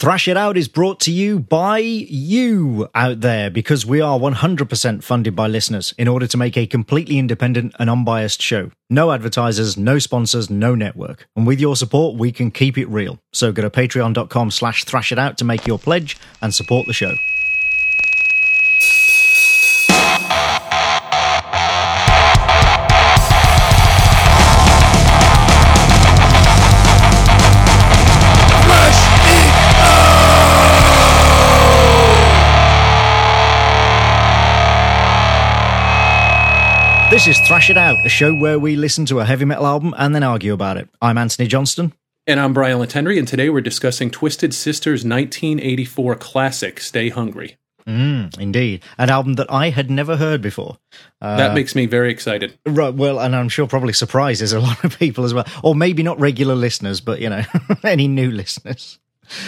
Thrash It Out is brought to you by you out there because we are 100% funded by listeners in order to make a completely independent and unbiased show. No advertisers, no sponsors, no network. And with your support, we can keep it real. So go to patreon.com slash thrash it out to make your pledge and support the show. This is Thrash It Out, a show where we listen to a heavy metal album and then argue about it. I'm Anthony Johnston. And I'm Brian Latendry, and today we're discussing Twisted Sister's 1984 classic, Stay Hungry. Mm, indeed. An album that I had never heard before. Uh, that makes me very excited. Right. Well, and I'm sure probably surprises a lot of people as well. Or maybe not regular listeners, but, you know, any new listeners.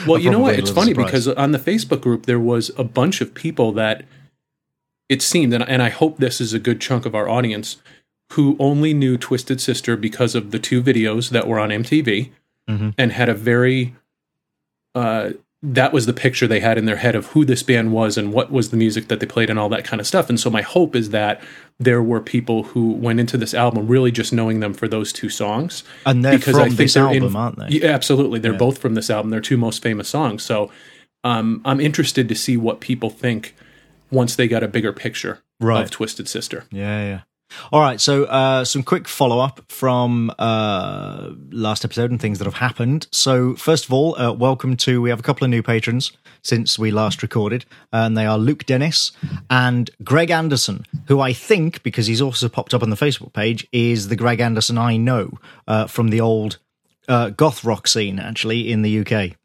Well, you know what? It's funny surprised. because on the Facebook group, there was a bunch of people that it seemed, and, and I hope this is a good chunk of our audience, who only knew Twisted Sister because of the two videos that were on MTV mm-hmm. and had a very, uh, that was the picture they had in their head of who this band was and what was the music that they played and all that kind of stuff. And so my hope is that there were people who went into this album really just knowing them for those two songs. And they're because from I think this album, in, aren't they? Yeah, absolutely. They're yeah. both from this album. They're two most famous songs. So um, I'm interested to see what people think once they got a bigger picture right. of Twisted Sister. Yeah, yeah. All right, so uh, some quick follow up from uh, last episode and things that have happened. So, first of all, uh, welcome to we have a couple of new patrons since we last recorded, and they are Luke Dennis and Greg Anderson, who I think, because he's also popped up on the Facebook page, is the Greg Anderson I know uh, from the old uh, goth rock scene, actually, in the UK.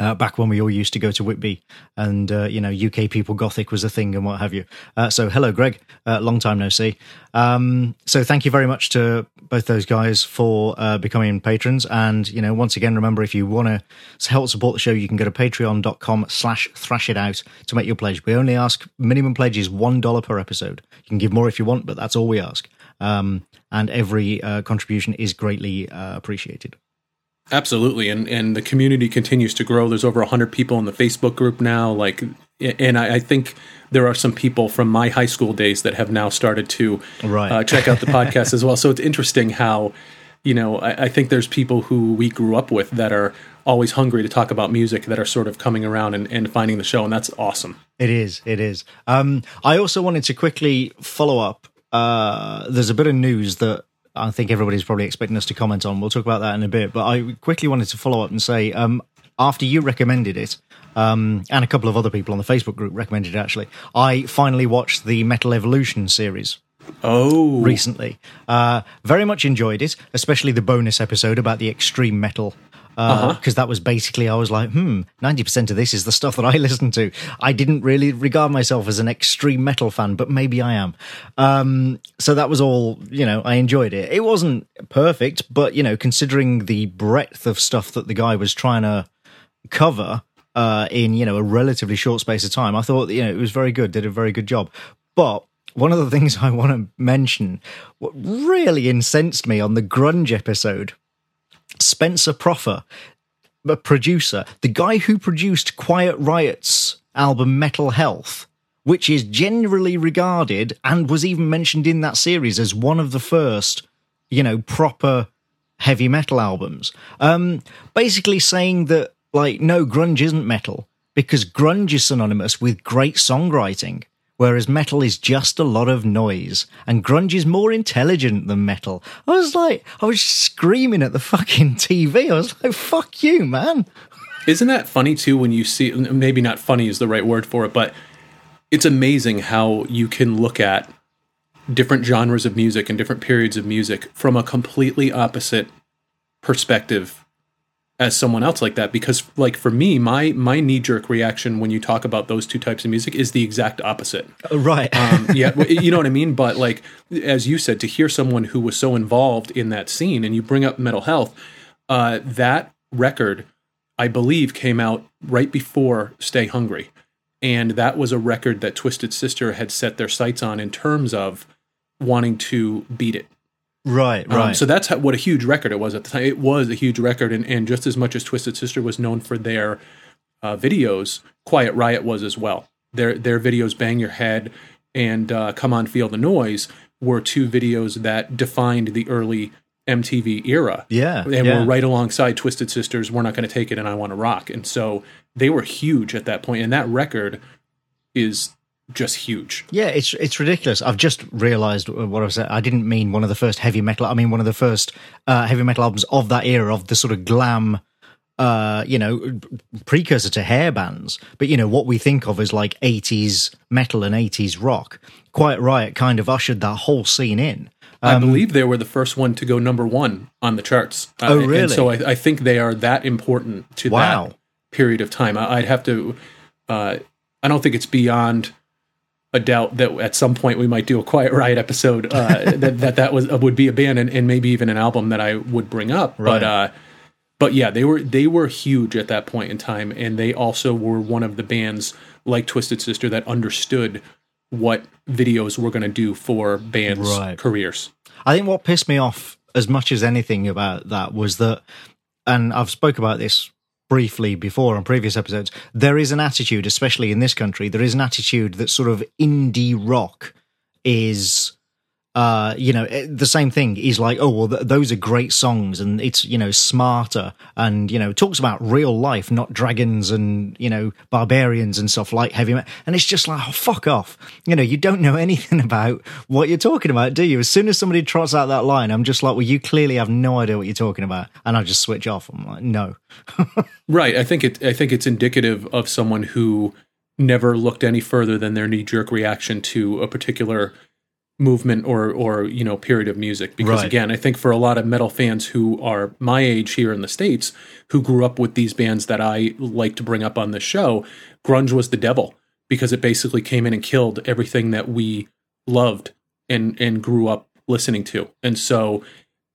Uh, back when we all used to go to Whitby and, uh, you know, UK people gothic was a thing and what have you. Uh, so, hello, Greg. Uh, long time no see. Um, so, thank you very much to both those guys for uh, becoming patrons. And, you know, once again, remember if you want to help support the show, you can go to patreon.com slash thrash it out to make your pledge. We only ask minimum pledge is $1 per episode. You can give more if you want, but that's all we ask. Um, and every uh, contribution is greatly appreciated. Absolutely, and and the community continues to grow. There's over hundred people in the Facebook group now. Like, and I, I, think there are some people from my high school days that have now started to right. uh, check out the podcast as well. So it's interesting how, you know, I, I, think there's people who we grew up with that are always hungry to talk about music that are sort of coming around and, and finding the show, and that's awesome. It is. It is. Um, I also wanted to quickly follow up. Uh, there's a bit of news that I think everybody's probably expecting us to comment on. We'll talk about that in a bit. But I quickly wanted to follow up and say, um, after you recommended it, um, and a couple of other people on the Facebook group recommended it actually, I finally watched the Metal Evolution series. Oh, recently, uh, very much enjoyed it, especially the bonus episode about the extreme metal because uh, uh-huh. that was basically I was like, hmm, ninety percent of this is the stuff that I listen to. I didn't really regard myself as an extreme metal fan, but maybe I am. Um, so that was all. You know, I enjoyed it. It wasn't perfect, but you know, considering the breadth of stuff that the guy was trying to cover uh, in you know a relatively short space of time, I thought you know it was very good. Did a very good job, but. One of the things I want to mention, what really incensed me on the grunge episode Spencer Proffer, a producer, the guy who produced Quiet Riot's album Metal Health, which is generally regarded and was even mentioned in that series as one of the first, you know, proper heavy metal albums. Um, basically saying that, like, no, grunge isn't metal because grunge is synonymous with great songwriting whereas metal is just a lot of noise, and grunge is more intelligent than metal. I was like, I was screaming at the fucking TV. I was like, fuck you, man. Isn't that funny too when you see, maybe not funny is the right word for it, but it's amazing how you can look at different genres of music and different periods of music from a completely opposite perspective as someone else like that because like for me my my knee jerk reaction when you talk about those two types of music is the exact opposite. Uh, right. Um, yeah you know what i mean? But like as you said to hear someone who was so involved in that scene and you bring up Metal Health uh, that record i believe came out right before stay hungry. And that was a record that twisted sister had set their sights on in terms of wanting to beat it Right, right. Um, so that's how, what a huge record it was at the time. It was a huge record, and, and just as much as Twisted Sister was known for their uh, videos, Quiet Riot was as well. Their their videos, Bang Your Head and uh, Come On Feel the Noise, were two videos that defined the early MTV era. Yeah. And yeah. were right alongside Twisted Sisters, We're Not Going to Take It, and I Want to Rock. And so they were huge at that point, And that record is just huge. Yeah, it's it's ridiculous. I've just realised what I said. I didn't mean one of the first heavy metal. I mean one of the first uh, heavy metal albums of that era, of the sort of glam uh, you know, precursor to hair bands. But you know what we think of as like '80s metal and '80s rock. Quiet Riot kind of ushered that whole scene in. Um, I believe they were the first one to go number one on the charts. Uh, oh, really? And so I, I, think they are that important to wow. that period of time. I, would have to. Uh, I don't think it's beyond a doubt that at some point we might do a Quiet Riot episode uh, that, that that was would be a band and, and, maybe even an album that I would bring up. Right. But uh, but yeah, they were they were huge at that point in time, and they also were one of the bands like Twisted Sister that understood what videos were going to do for bands' right. careers. I think what pissed me off as much as anything about that was that, and I've spoke about this briefly before on previous episodes. There is an attitude, especially in this country, there is an attitude that sort of indie rock is uh, you know, eh, the same thing is like, oh, well, th- those are great songs and it's, you know, smarter and, you know, talks about real life, not dragons and, you know, barbarians and stuff like heavy metal. And it's just like, oh, fuck off. You know, you don't know anything about what you're talking about, do you? As soon as somebody trots out that line, I'm just like, well, you clearly have no idea what you're talking about. And I just switch off. I'm like, no. right. I think it, I think it's indicative of someone who never looked any further than their knee jerk reaction to a particular movement or or you know period of music because right. again i think for a lot of metal fans who are my age here in the states who grew up with these bands that i like to bring up on the show grunge was the devil because it basically came in and killed everything that we loved and and grew up listening to and so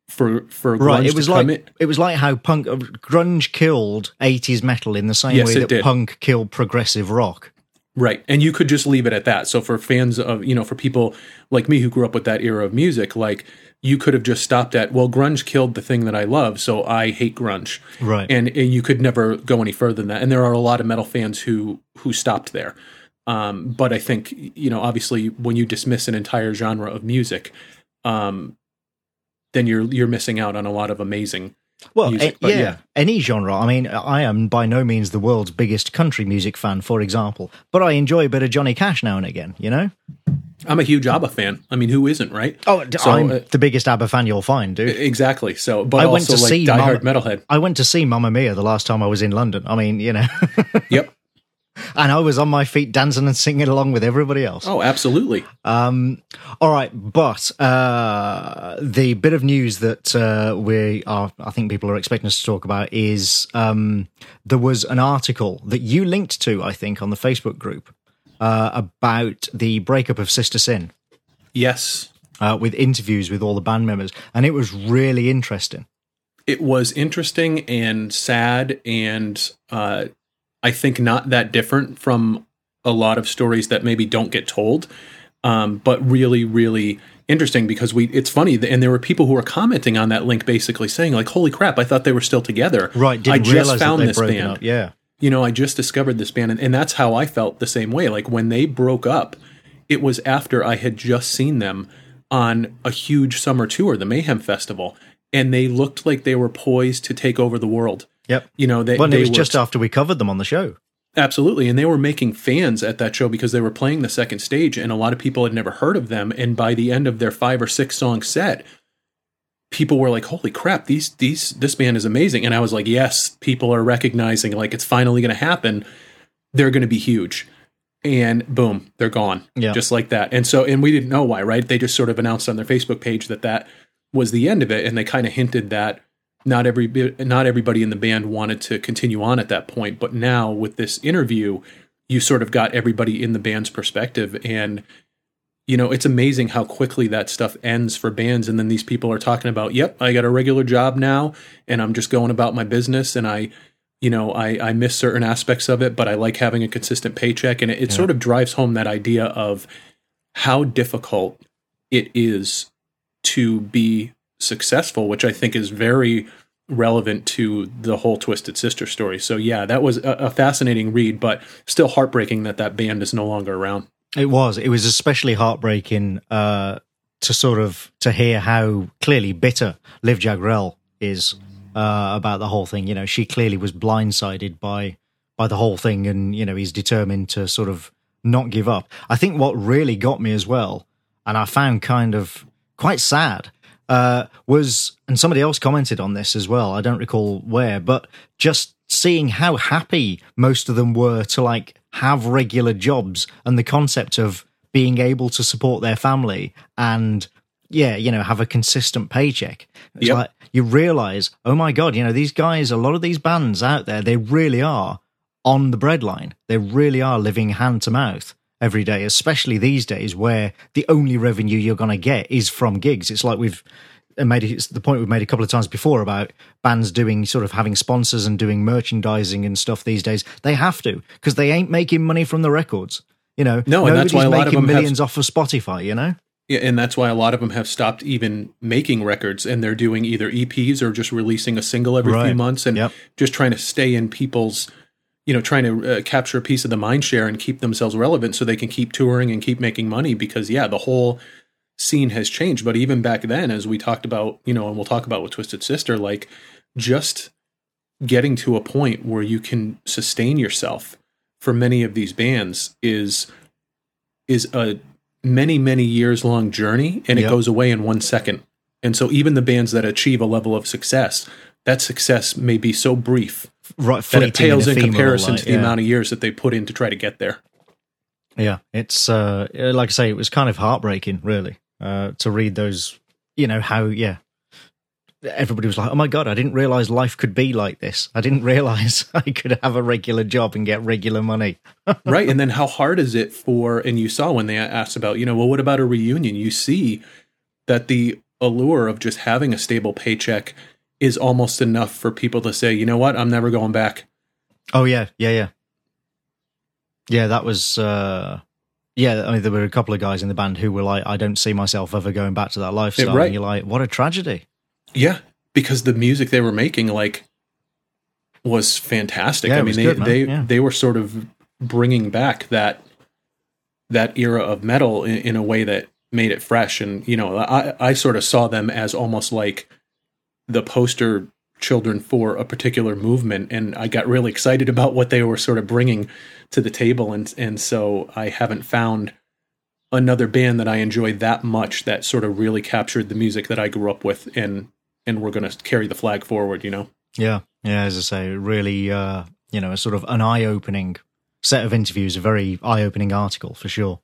for for right it was like in, it was like how punk grunge killed 80s metal in the same yes, way that did. punk killed progressive rock Right. And you could just leave it at that. So for fans of, you know, for people like me who grew up with that era of music, like you could have just stopped at, well, grunge killed the thing that I love, so I hate grunge. Right. And, and you could never go any further than that. And there are a lot of metal fans who who stopped there. Um, but I think, you know, obviously when you dismiss an entire genre of music, um, then you're you're missing out on a lot of amazing well, music, a, yeah, yeah, any genre. I mean, I am by no means the world's biggest country music fan, for example, but I enjoy a bit of Johnny Cash now and again. You know, I'm a huge ABBA fan. I mean, who isn't, right? Oh, so, I'm uh, the biggest ABBA fan you'll find, dude. Exactly. So, but I went to like see diehard Mama, metalhead. I went to see Mamma Mia the last time I was in London. I mean, you know. yep and I was on my feet dancing and singing along with everybody else. Oh, absolutely. Um, all right, but uh, the bit of news that uh, we are, I think people are expecting us to talk about is um, there was an article that you linked to, I think, on the Facebook group uh, about the breakup of Sister Sin. Yes. Uh, with interviews with all the band members, and it was really interesting. It was interesting and sad and uh, I think not that different from a lot of stories that maybe don't get told, um, but really, really interesting because we. It's funny, and there were people who were commenting on that link, basically saying like, "Holy crap! I thought they were still together." Right? I just found this band. Up. Yeah. You know, I just discovered this band, and, and that's how I felt the same way. Like when they broke up, it was after I had just seen them on a huge summer tour, the Mayhem Festival, and they looked like they were poised to take over the world Yep. You know, they, well, they it was were, just after we covered them on the show. Absolutely. And they were making fans at that show because they were playing the second stage and a lot of people had never heard of them. And by the end of their five or six song set, people were like, Holy crap, these these this band is amazing. And I was like, Yes, people are recognizing like it's finally gonna happen. They're gonna be huge. And boom, they're gone. Yeah. Just like that. And so and we didn't know why, right? They just sort of announced on their Facebook page that that was the end of it. And they kind of hinted that not every not everybody in the band wanted to continue on at that point but now with this interview you sort of got everybody in the band's perspective. And you know it's amazing how quickly that stuff ends for bands. And then these people are talking about yep i got a regular job now and i'm just going about my business. And i you know i i miss certain aspects of it but i like having a consistent paycheck. And it, it yeah. sort of drives home that idea of how difficult it is to be successful, which I think is very relevant to the whole Twisted Sister story. So yeah, that was a, a fascinating read, but still heartbreaking that that band is no longer around. It was. It was especially heartbreaking uh, to sort of to hear how clearly bitter Liv Jagrell is uh, about the whole thing. You know, she clearly was blindsided by by the whole thing, and you know, he's determined to sort of not give up. I think what really got me as well, and I found kind of quite sad, uh, was, and somebody else commented on this as well. I don't recall where, but just seeing how happy most of them were to like have regular jobs and the concept of being able to support their family and yeah, you know, have a consistent paycheck. It's yep. like you realize, oh my god, you know, these guys, a lot of these bands out there, they really are on the breadline. They really are living hand to mouth every day, especially these days where the only revenue you're going to get is from gigs. It's like we've uh, made it's the point we've made a couple of times before about bands doing sort of having sponsors and doing merchandising and stuff these days. They have to because they ain't making money from the records. You know, no, and that's why a lot making of them millions have, off of Spotify. You know, yeah, and that's why a lot of them have stopped even making records, and they're doing either EPs or just releasing a single every right. few months, and yep. just trying to stay in people's you know trying to uh, capture a piece of the mind share and keep themselves relevant so they can keep touring and keep making money because yeah the whole scene has changed but even back then as we talked about you know and we'll talk about with twisted sister like just getting to a point where you can sustain yourself for many of these bands is is a many many years long journey and it yep. goes away in one second and so even the bands that achieve a level of success that success may be so brief right, that it pales in comparison to the yeah. amount of years that they put in to try to get there. Yeah, it's uh, like I say, it was kind of heartbreaking, really, uh, to read those. You know how, yeah, everybody was like, "Oh my god, I didn't realize life could be like this. I didn't realize I could have a regular job and get regular money." right, and then how hard is it for? And you saw when they asked about, you know, well, what about a reunion? You see that the allure of just having a stable paycheck is almost enough for people to say, you know what, I'm never going back. Oh yeah, yeah, yeah, yeah. That was, uh, yeah. I mean, there were a couple of guys in the band who were like, I don't see myself ever going back to that lifestyle. right. And you're like, what a tragedy. Yeah, because the music they were making, like, was fantastic. Yeah, I mean, they good, they yeah. they were sort of bringing back that that era of metal in, in, a way that made it fresh. And you know, I I sort of saw them as almost like the poster children for a particular movement and I got really excited about what they were sort of bringing to the table and and so I haven't found another band that I enjoy that much that sort of really captured the music that I grew up with and and we're going to carry the flag forward, you know. Yeah. Yeah, as I say, really uh, you know, a sort of an eye-opening set of interviews, a very eye-opening article for sure.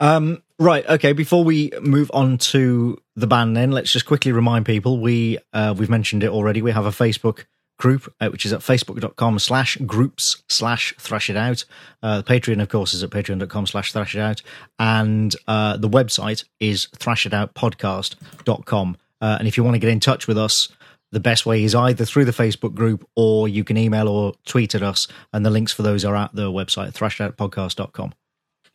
Um, right. Okay. Before we move on to the band, then let's just quickly remind people we uh, we've mentioned it already. We have a Facebook group, uh, which is at facebook.com slash groups slash thrash it out. Uh, the Patreon, of course, is at patreon.com slash thrash it out. And uh, the website is thrash it thrashitoutpodcast.com. Uh, and if you want to get in touch with us, the best way is either through the Facebook group or you can email or tweet at us. And the links for those are at the website, thrashitoutpodcast.com.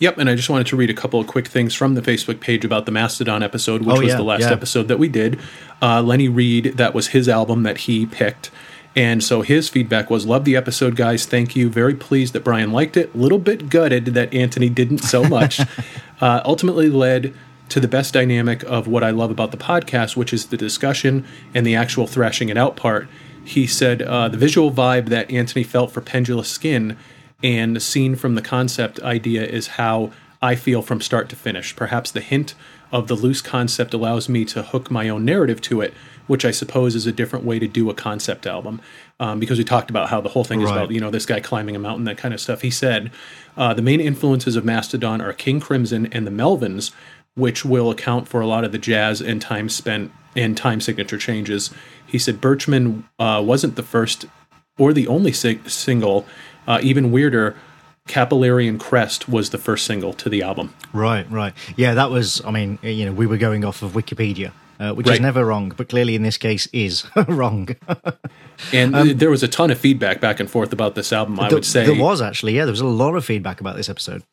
Yep, and I just wanted to read a couple of quick things from the Facebook page about the Mastodon episode, which oh, was yeah, the last yeah. episode that we did. Uh, Lenny Reed, that was his album that he picked. And so his feedback was, Love the episode, guys. Thank you. Very pleased that Brian liked it. Little bit gutted that Anthony didn't so much. uh, ultimately led to the best dynamic of what I love about the podcast, which is the discussion and the actual thrashing it out part. He said uh, the visual vibe that Anthony felt for Pendulous Skin and seen from the concept idea is how I feel from start to finish. Perhaps the hint of the loose concept allows me to hook my own narrative to it, which I suppose is a different way to do a concept album. Um, because we talked about how the whole thing right. is about, you know, this guy climbing a mountain, that kind of stuff. He said uh, the main influences of Mastodon are King Crimson and the Melvins, which will account for a lot of the jazz and time spent and time signature changes. He said Birchman uh, wasn't the first or the only sig- single uh, even weirder, Capillarian Crest was the first single to the album. Right, right. Yeah, that was, I mean, you know, we were going off of Wikipedia. Uh, which right. is never wrong, but clearly in this case is wrong. and um, there was a ton of feedback back and forth about this album. I would say there was actually, yeah, there was a lot of feedback about this episode,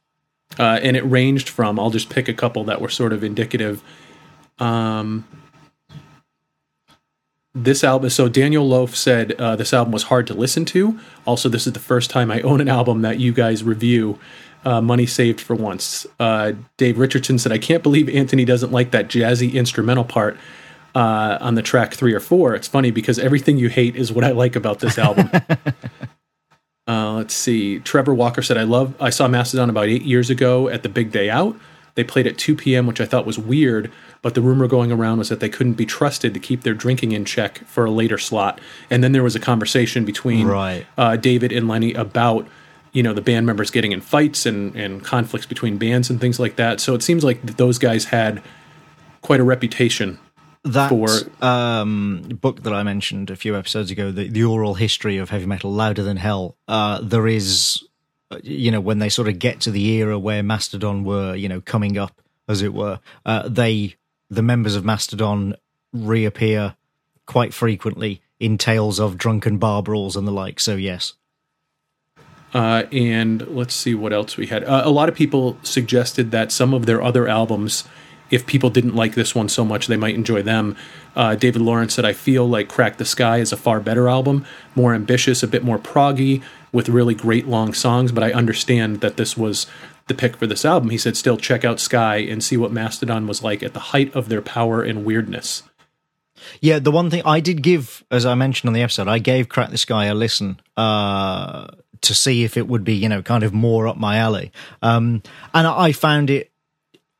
uh, and it ranged from I'll just pick a couple that were sort of indicative. Um, this album. So Daniel Loaf said uh, this album was hard to listen to. Also, this is the first time I own an album that you guys review. Uh, money saved for once. Uh, Dave Richardson said, "I can't believe Anthony doesn't like that jazzy instrumental part uh, on the track three or four. It's funny because everything you hate is what I like about this album." Uh, let's see. Trevor Walker said, "I love. I saw Mastodon about eight years ago at the Big Day Out. They played at 2 p.m., which I thought was weird, but the rumor going around was that they couldn't be trusted to keep their drinking in check for a later slot. And then there was a conversation between right. uh, David and Lenny about you know the band members getting in fights and, and conflicts between bands and things like that. So it seems like those guys had quite a reputation. That for, um, book that I mentioned a few episodes ago, the, the oral history of heavy metal, louder than hell. Uh, there is you know, when they sort of get to the era where Mastodon were, you know, coming up, as it were, uh, they, the members of Mastodon reappear quite frequently in tales of drunken bar brawls and the like. So, yes. Uh, and let's see what else we had. Uh, a lot of people suggested that some of their other albums, if people didn't like this one so much, they might enjoy them. Uh, David Lawrence said, I feel like Crack the Skye is a far better album, more ambitious, a bit more proggy, with really great long songs, but I understand that this was the pick for this album. He said, still check out Skye and see what Mastodon was like at the height of their power and weirdness. Yeah, the one thing I did give, as I mentioned on the episode, I gave Crack the Skye a listen uh, to see if it would be, you know, kind of more up my alley. Um, and I found it,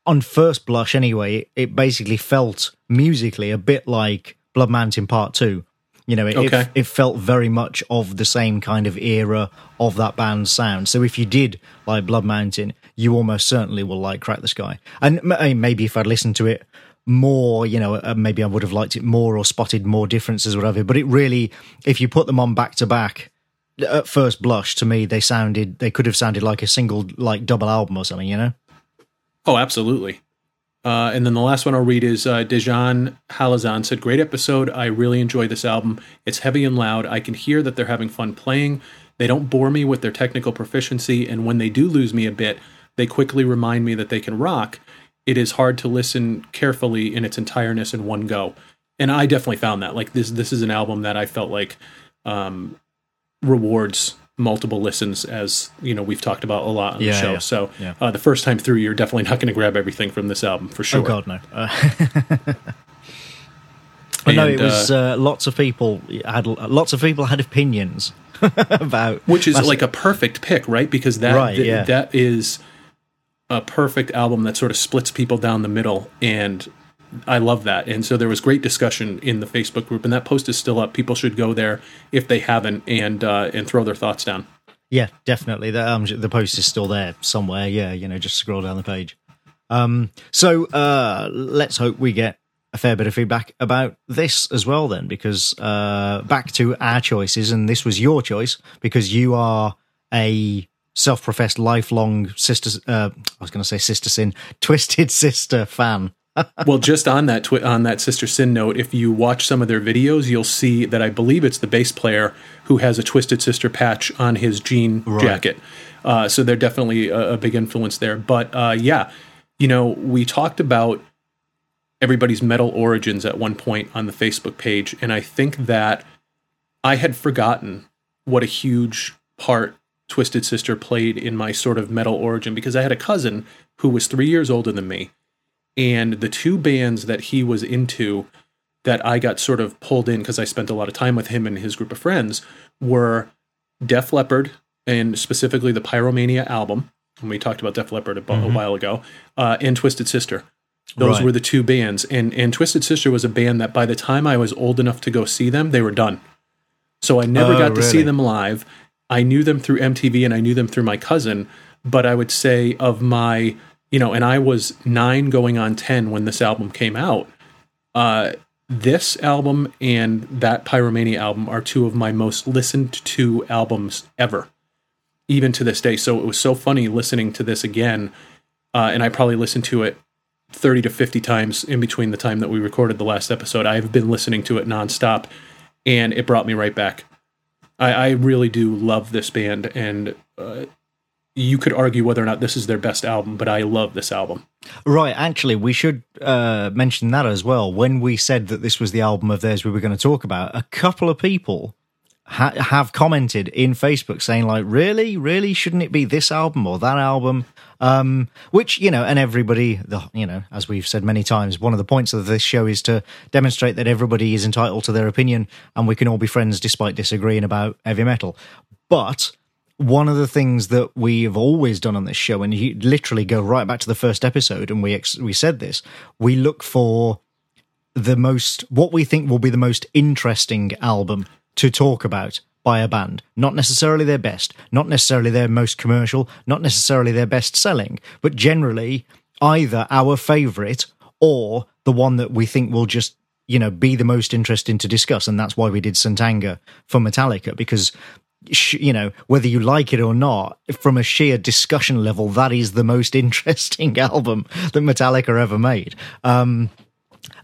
on first blush anyway, it basically felt musically a bit like Blood Mountain Part 2 you know, it, okay. it, it, felt very much of the same kind of era of that band's sound. So if you did like Blood Mountain, you almost certainly will like Crack the Skye. And maybe if I'd listened to it more, you know, uh, maybe I would have liked it more or spotted more differences or whatever. But it really, if you put them on back to back, at first blush, to me, they sounded, they could have sounded like a single, like double album or something, you know? Oh, absolutely. Uh, and then the last one I'll read is uh, Dejan Halazan said, Great episode. I really enjoy this album. It's heavy and loud. I can hear that they're having fun playing. They don't bore me with their technical proficiency. And when they do lose me a bit, they quickly remind me that they can rock. It is hard to listen carefully in its entireness in one go. And I definitely found that. Like this, this is an album that I felt like um, rewards multiple listens, as you know we've talked about a lot on yeah, the show. Yeah, so yeah. Uh, the first time through, you're definitely not going to grab everything from this album for sure. Oh God, no. Uh, but no, it was uh, uh, lots of people had lots of people had opinions about which is like a perfect pick, right? Because that right, th- that is a perfect album that sort of splits people down the middle and I love that. And so there was great discussion in the Facebook group, and that post is still up. People should go there if they haven't and uh, and throw their thoughts down. Yeah, definitely. The um, the post is still there somewhere. Yeah, you know, just scroll down the page. Um, so uh, let's hope we get a fair bit of feedback about this as well, then, because uh, back to our choices, and this was your choice because you are a self-professed lifelong sister. Uh, I was going to say sister sin, twisted sister fan well, just on that twi- on that Sister Sin note, if you watch some of their videos, you'll see that I believe it's the bass player who has a Twisted Sister patch on his jean right. jacket. Uh, so they're definitely a, a, big influence there. But uh, yeah, you know, we talked about everybody's metal origins at one point on the Facebook page, and I think that I had forgotten what a huge part Twisted Sister played in my sort of metal origin because I had a cousin who was three years older than me and the two bands that he was into that I got sort of pulled in because I spent a lot of time with him and his group of friends were Def Leppard and specifically the Pyromania album. And we talked about Def Leppard a, mm-hmm. a while ago, uh, and Twisted Sister. Those right. were the two bands, and and Twisted Sister was a band that by the time I was old enough to go see them, they were done. So I never oh, got to really? see them live. I knew them through MTV, and I knew them through my cousin. But I would say of my you know, and I was nine going on 10 when this album came out. Uh, this album and that Pyromania album are two of my most listened to albums ever, even to this day. So it was so funny listening to this again. Uh, and I probably listened to it 30 to 50 times in between the time that we recorded the last episode. I've been listening to it nonstop, and it brought me right back. I, I really do love this band, and uh, you could argue whether or not this is their best album, but I love this album. Right. Actually, we should uh, mention that as well. When we said that this was the album of theirs we were going to talk about, a couple of people ha- have commented in Facebook saying, like, really, really, shouldn't it be this album or that album? Um, which you know, and everybody, the, you know, as we've said many times, one of the points of this show is to demonstrate that everybody is entitled to their opinion, and we can all be friends despite disagreeing about heavy metal. But one of the things that we've always done on this show, and you literally go right back to the first episode, and we ex- we said this, we look for the most what we think will be the most interesting album to talk about by a band. Not necessarily their best, not necessarily their most commercial, not necessarily their best selling, but generally either our favorite or the one that we think will just you know be the most interesting to discuss and that's why we did St. Anger for Metallica because you know, whether you like it or not, from a sheer discussion level, that is the most interesting album that Metallica ever made. Um,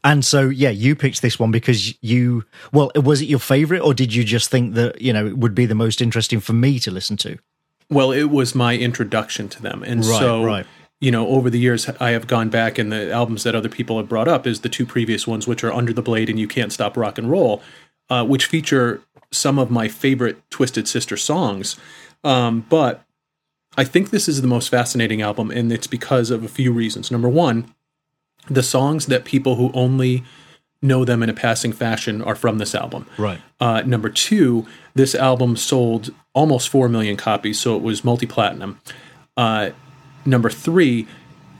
and so, yeah, you picked this one because you, well, was it your favorite or did you just think that, you know, it would be the most interesting for me to listen to? Well, it was my introduction to them. And right, so, right. you know, over the years, I have gone back and the albums that other people have brought up is the two previous ones, which are Under the Blade and You Can't Stop Rock and Roll, uh, which feature some of my favorite Twisted Sister songs. Um, but I think this is the most fascinating album, and it's because of a few reasons. Number one, the songs that people who only know them in a passing fashion are from this album. Right. Uh, number two, this album sold almost 4 million copies, so it was multi platinum. Uh, number three,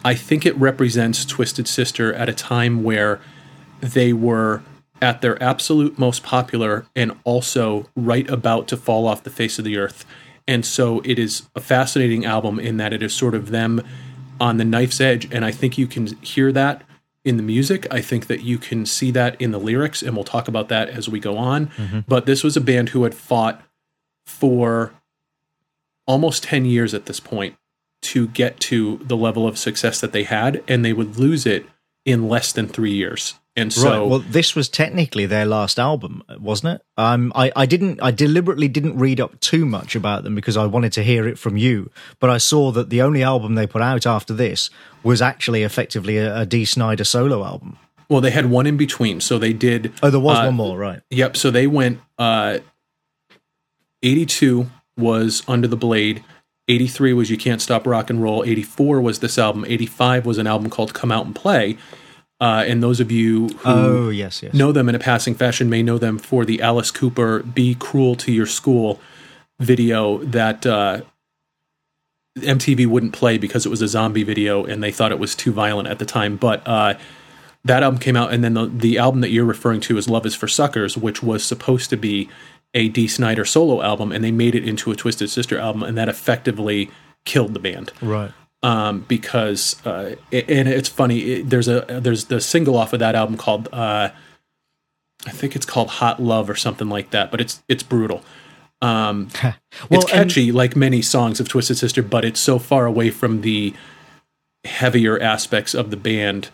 I think it represents Twisted Sister at a time where they were at their absolute most popular and also right about to fall off the face of the earth. And so it is a fascinating album in that it is sort of them on the knife's edge. And I think you can hear that in the music. I think that you can see that in the lyrics, and we'll talk about that as we go on. Mm-hmm. But this was a band who had fought for almost 10 years at this point to get to the level of success that they had, and they would lose it in less than three years. And so, right. well, this was technically their last album, wasn't it? Um, I, I didn't, I deliberately didn't read up too much about them because I wanted to hear it from you. But I saw that the only album they put out after this was actually effectively a, a Dee Snider solo album. Well, they had one in between, so they did. Oh, there was uh, one more, right? Yep. So they went. Uh, Eighty-two was Under the Blade. 83 was You Can't Stop Rock and Roll. 84 was this album. 85 was an album called Come Out and Play. Uh, and those of you who oh, yes, yes. know them in a passing fashion may know them for the Alice Cooper "Be Cruel to Your School" video that uh, MTV wouldn't play because it was a zombie video and they thought it was too violent at the time. But uh, that album came out, and then the, the album that you're referring to is "Love Is for Suckers," which was supposed to be a Dee Snider solo album, and they made it into a Twisted Sister album, and that effectively killed the band. Right um, because uh, it, and it's funny. It, there's a there's the single off of that album called uh, I think it's called Hot Love or something like that, but it's it's brutal. Um, well, it's catchy and- like many songs of Twisted Sister, but it's so far away from the heavier aspects of the band,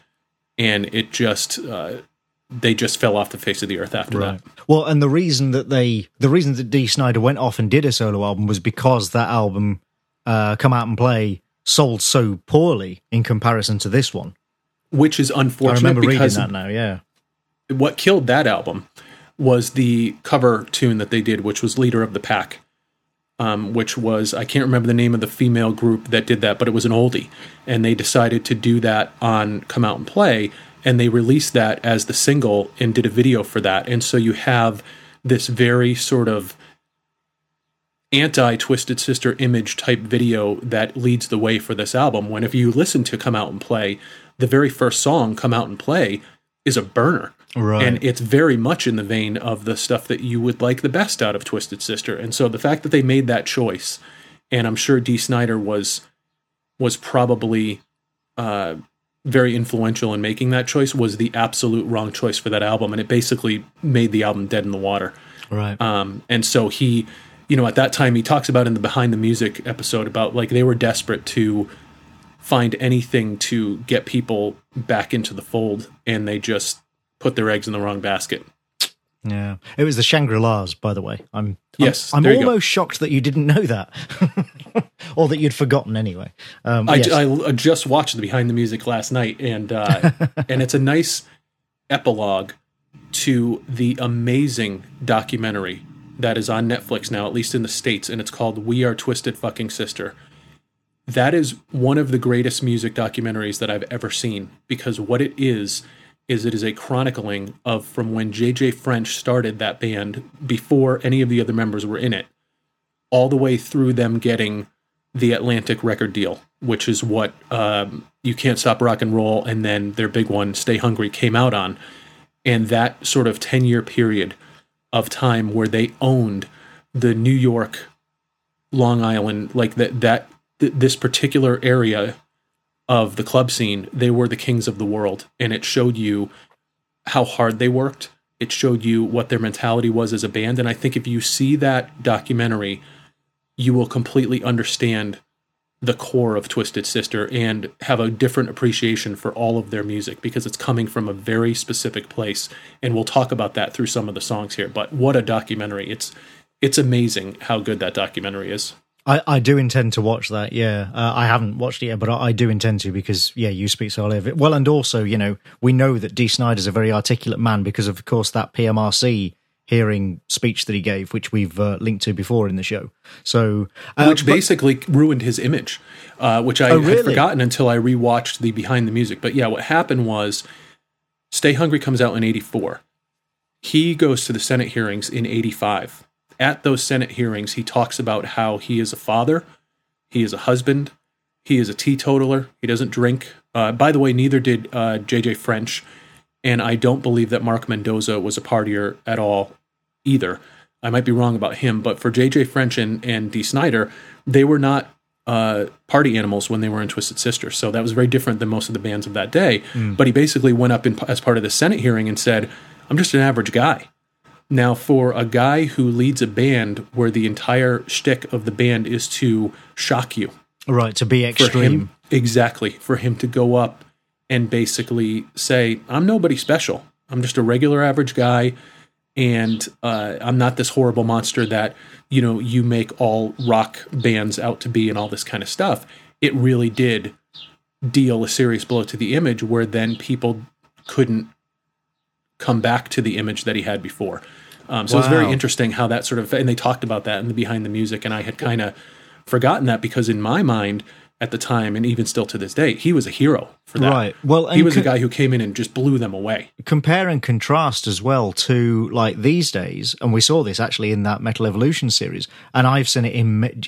and it just uh, they just fell off the face of the earth after right. that. Well, and the reason that they the reason that Dee Snider went off and did a solo album was because that album uh, come out and play sold so poorly in comparison to this one. Which is unfortunate. I remember reading that now, yeah. What killed that album was the cover tune that they did, which was Leader of the Pack. Um, which was I can't remember the name of the female group that did that, but it was an oldie, and they decided to do that on Come Out and Play, and they released that as the single and did a video for that, and so you have this very sort of anti Twisted Sister image type video that leads the way for this album. When if you listen to Come Out and Play, the very first song, Come Out and Play, is a burner. Right. And it's very much in the vein of the stuff that you would like the best out of Twisted Sister. And so the fact that they made that choice, and I'm sure Dee Snider was was probably uh, very influential in making that choice, was the absolute wrong choice for that album. And it basically made the album dead in the water. Right. Um, and so he you know, at that time he talks about in the behind the music episode about like they were desperate to find anything to get people back into the fold and they just put their eggs in the wrong basket. Yeah, it was the Shangri-Las, by the way. I'm yes, I'm, I'm almost shocked that you didn't know that. or that you'd forgotten anyway. Um, I, yes. I, just watched the behind the music last night, and uh, and it's a nice epilogue to the amazing documentary that is on Netflix now, at least in the states, and it's called "We Are Twisted Fucking Sister." That is one of the greatest music documentaries that I've ever seen because what it is is it is a chronicling of from when JJ French started that band before any of the other members were in it, all the way through them getting the Atlantic record deal, which is what um, You Can't Stop Rock and Roll and then their big one, Stay Hungry, came out on. And that sort of 10 year period of time where they owned the New York, Long Island, like that, that, th- this particular area of the club scene, they were the kings of the world. And it showed you how hard they worked. It showed you what their mentality was as a band. And I think if you see that documentary, you will completely understand the core of Twisted Sister and have a different appreciation for all of their music because it's coming from a very specific place. And we'll talk about that through some of the songs here. But what a documentary! It's it's amazing how good that documentary is. I, I do intend to watch that. Yeah, uh, I haven't watched it yet, but I, I, do intend to because yeah, you speak so highly of it. Well, and also you know we know that Dee Snider's a very articulate man because of course that PMRC hearing speech that he gave, which we've uh, linked to before in the show. So, uh, which basically but, ruined his image, uh, which I oh, really? had forgotten until I rewatched the behind the music. But yeah, what happened was, Stay Hungry comes out in '84. He goes to the Senate hearings in '85 at those Senate hearings, he talks about how he is a father, he is a husband, he is a teetotaler, he doesn't drink. Uh, by the way, neither did uh, JJ French, and I don't believe that Mark Mendoza was a partier at all either. I might be wrong about him, but for JJ French and, and Dee Snider, they were not uh, party animals when they were in Twisted Sister. So that was very different than most of the bands of that day. Mm. But he basically went up in, as part of the Senate hearing and said, I'm just an average guy. Now, for a guy who leads a band where the entire shtick of the band is to shock you, right, to be extreme, him, exactly, for him to go up and basically say, "I'm nobody special. I'm just a regular average guy, and uh, I'm not this horrible monster that you know you make all rock bands out to be, and all this kind of stuff." It really did deal a serious blow to the image, where then people couldn't come back to the image that he had before. Um, so wow. it was very interesting how that sort of, and they talked about that in the behind the music, and I had kind of forgotten that because in my mind at the time, and even still to this day, he was a hero for that. Right. Well, he was co- a guy who came in and just blew them away. Compare and contrast as well to like these days, and we saw this actually in that Metal Evolution series, and I've seen it in.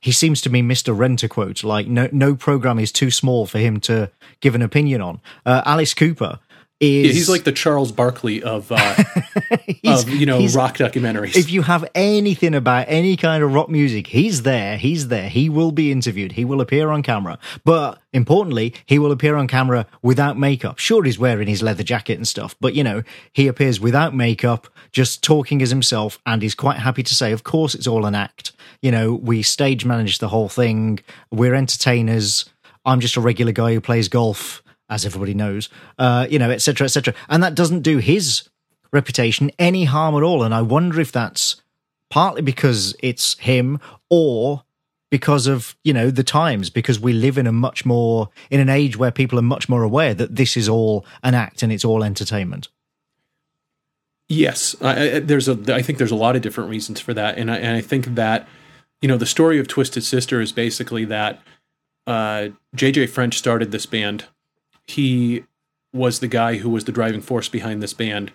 He seems to me Mister Renter quote like no no program is too small for him to give an opinion on. Uh, Alice Cooper is yeah, he's like the Charles Barkley of uh, of you know rock documentaries. If you have anything about any kind of rock music, he's there. He's there. He will be interviewed. He will appear on camera. But importantly, he will appear on camera without makeup. Sure, he's wearing his leather jacket and stuff, but you know he appears without makeup, just talking as himself, and he's quite happy to say, "Of course, it's all an act." You know, we stage manage the whole thing. We're entertainers. I'm just a regular guy who plays golf as everybody knows, uh, you know, etc., etc. And that doesn't do his reputation any harm at all. And I wonder if that's partly because it's him or because of you know the times because we live in a much more in an age where people are much more aware that this is all an act and it's all entertainment yes I, I, there's a i think there's a lot of different reasons for that and I, and I think that you know the story of twisted sister is basically that uh, jj french started this band he was the guy who was the driving force behind this band.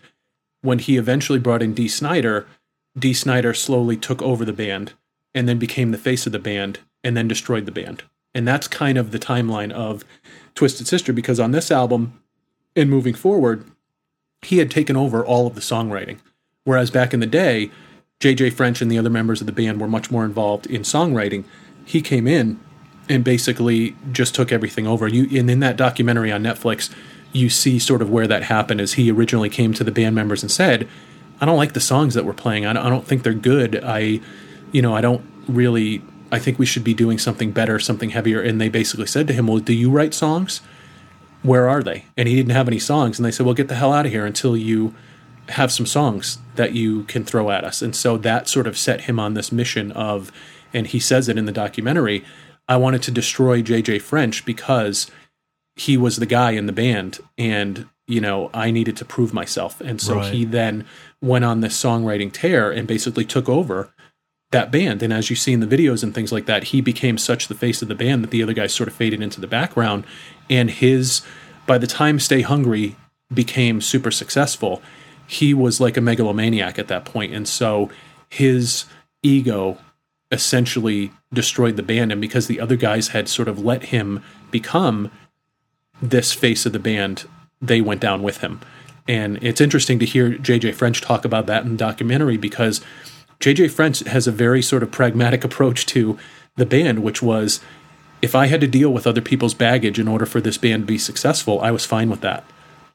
When he eventually brought in Dee Snider, Dee Snider slowly took over the band and then became the face of the band and then destroyed the band. And that's kind of the timeline of Twisted Sister because on this album and moving forward, he had taken over all of the songwriting. Whereas back in the day, JJ French and the other members of the band were much more involved in songwriting. He came in and basically just took everything over. You and in that documentary on Netflix, you see sort of where that happened. As he originally came to the band members and said, "I don't like the songs that we're playing. I don't, I don't think they're good. I, you know, I don't really. I think we should be doing something better, something heavier." And they basically said to him, "Well, do you write songs? Where are they?" And he didn't have any songs. And they said, "Well, get the hell out of here until you." have some songs that you can throw at us and so that sort of set him on this mission of and he says it in the documentary. I wanted to destroy JJ French because he was the guy in the band, and you know I needed to prove myself, and so right. he then went on this songwriting tear and basically took over that band. And as you see in the videos and things like that, he became such the face of the band that the other guys sort of faded into the background. And his, by the time Stay Hungry became super successful, he was like a megalomaniac at that point. And so his ego essentially destroyed the band. And because the other guys had sort of let him become this face of the band, they went down with him. And it's interesting to hear JJ French talk about that in the documentary because JJ French has a very sort of pragmatic approach to the band, which was if I had to deal with other people's baggage in order for this band to be successful, I was fine with that.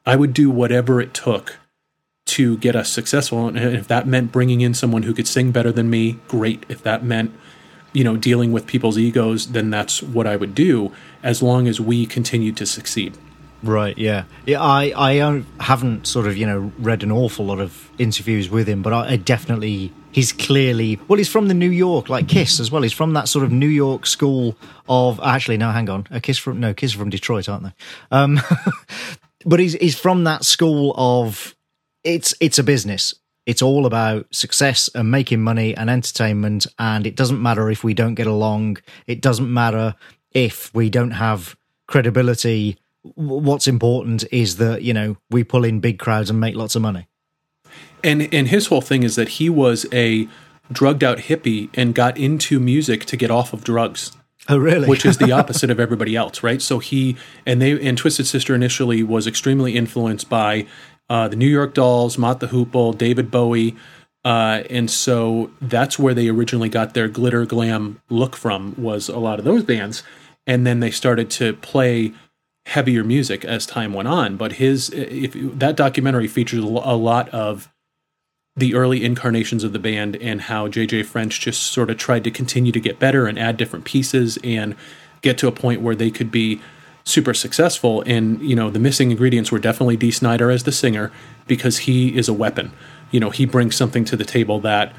I would do whatever it took to get us successful. And if that meant bringing in someone who could sing better than me, great. If that meant, you know, dealing with people's egos, then that's what I would do as long as we continue to succeed. Right. Yeah. Yeah. I I haven't sort of you know read an awful lot of interviews with him, but I, I, definitely he's clearly well. He's from the New York like Kiss as well. He's from that sort of New York school of actually no, hang on, a Kiss from no Kiss from Detroit, aren't they? Um, but he's he's from that school of it's it's a business. It's all about success and making money and entertainment, and it doesn't matter if we don't get along. It doesn't matter if we don't have credibility what's important is that you know we pull in big crowds and make lots of money. And and his whole thing is that he was a drugged out hippie and got into music to get off of drugs. Oh, really? Which is the opposite of everybody else, right? So he and they and Twisted Sister initially was extremely influenced by uh, the New York Dolls, Mott the Hoople, David Bowie, uh, and so that's where they originally got their glitter glam look from. Was a lot of those bands, and then they started to play heavier music as time went on. But his if that documentary features a lot of the early incarnations of the band and how JJ French just sort of tried to continue to get better and add different pieces and get to a point where they could be super successful. And you know the missing ingredients were definitely Dee Snider as the singer because he is a weapon. You know he brings something to the table that.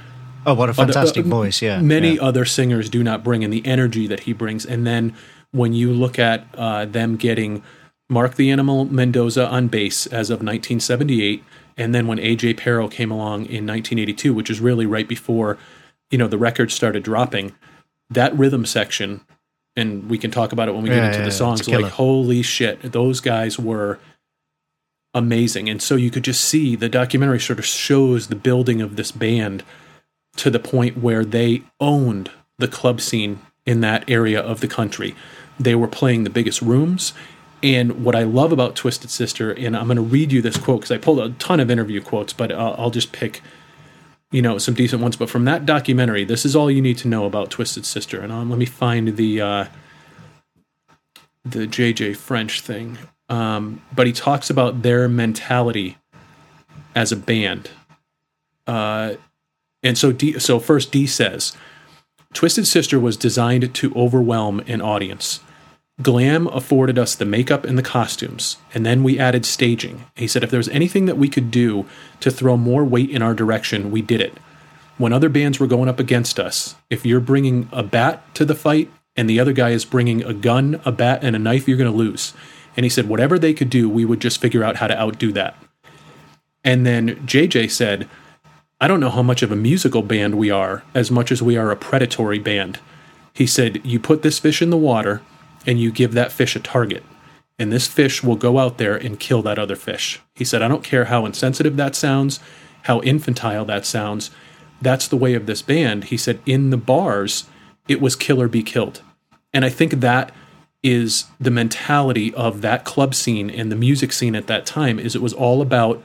Oh, what a fantastic other, uh, voice! Yeah, many yeah. other singers do not bring, and the energy that he brings. And then when you look at uh, them getting Mark the Animal Mendoza on bass as of 1978, and then when AJ Pero came along in 1982, which is really right before you know the records started dropping, that rhythm section, and we can talk about it when we yeah, get into yeah, the songs. Like holy shit, those guys were amazing, and so you could just see the documentary sort of shows the building of this band to the point where they owned the club scene in that area of the country. They were playing the biggest rooms. And what I love about Twisted Sister, and I'm going to read you this quote because I pulled a ton of interview quotes, but uh, I'll just pick, you know, some decent ones. But from that documentary, this is all you need to know about Twisted Sister. And um, let me find the uh, the JJ French thing. Um, but he talks about their mentality as a band. Uh, and so, Dee, so first Dee says, Twisted Sister was designed to overwhelm an audience. Glam afforded us the makeup and the costumes, and then we added staging. He said if there was anything that we could do to throw more weight in our direction, we did it. When other bands were going up against us, if you're bringing a bat to the fight and the other guy is bringing a gun, a bat, and a knife, you're going to lose. And he said whatever they could do, we would just figure out how to outdo that. And then JJ said, I don't know how much of a musical band we are as much as we are a predatory band. He said, You put this fish in the water and you give that fish a target, and this fish will go out there and kill that other fish. He said, I don't care how insensitive that sounds, how infantile that sounds. That's the way of this band. He said, In the bars, it was kill or be killed. And I think that is the mentality of that club scene and the music scene at that time is it was all about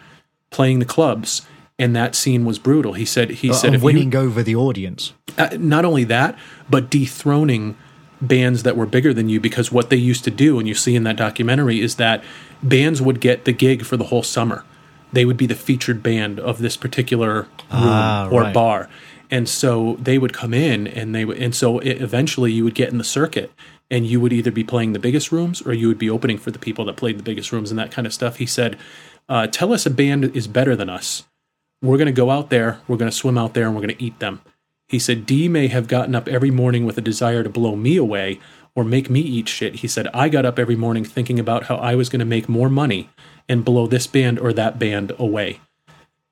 playing the clubs and that scene was brutal. He said he uh, said winning you, over the audience. Uh, not only that, but dethroning bands that were bigger than you because what they used to do and you see in that documentary is that bands would get the gig for the whole summer. They would be the featured band of this particular room ah, or right. bar. And so they would come in and they would and so it, eventually you would get in the circuit and you would either be playing the biggest rooms or you would be opening for the people that played the biggest rooms and that kind of stuff. He said, uh, "Tell us a band is better than us, we're going to go out there, we're going to swim out there, and we're going to eat them. He said, Dee may have gotten up every morning with a desire to blow me away or make me eat shit. He said, I got up every morning thinking about how I was going to make more money and blow this band or that band away.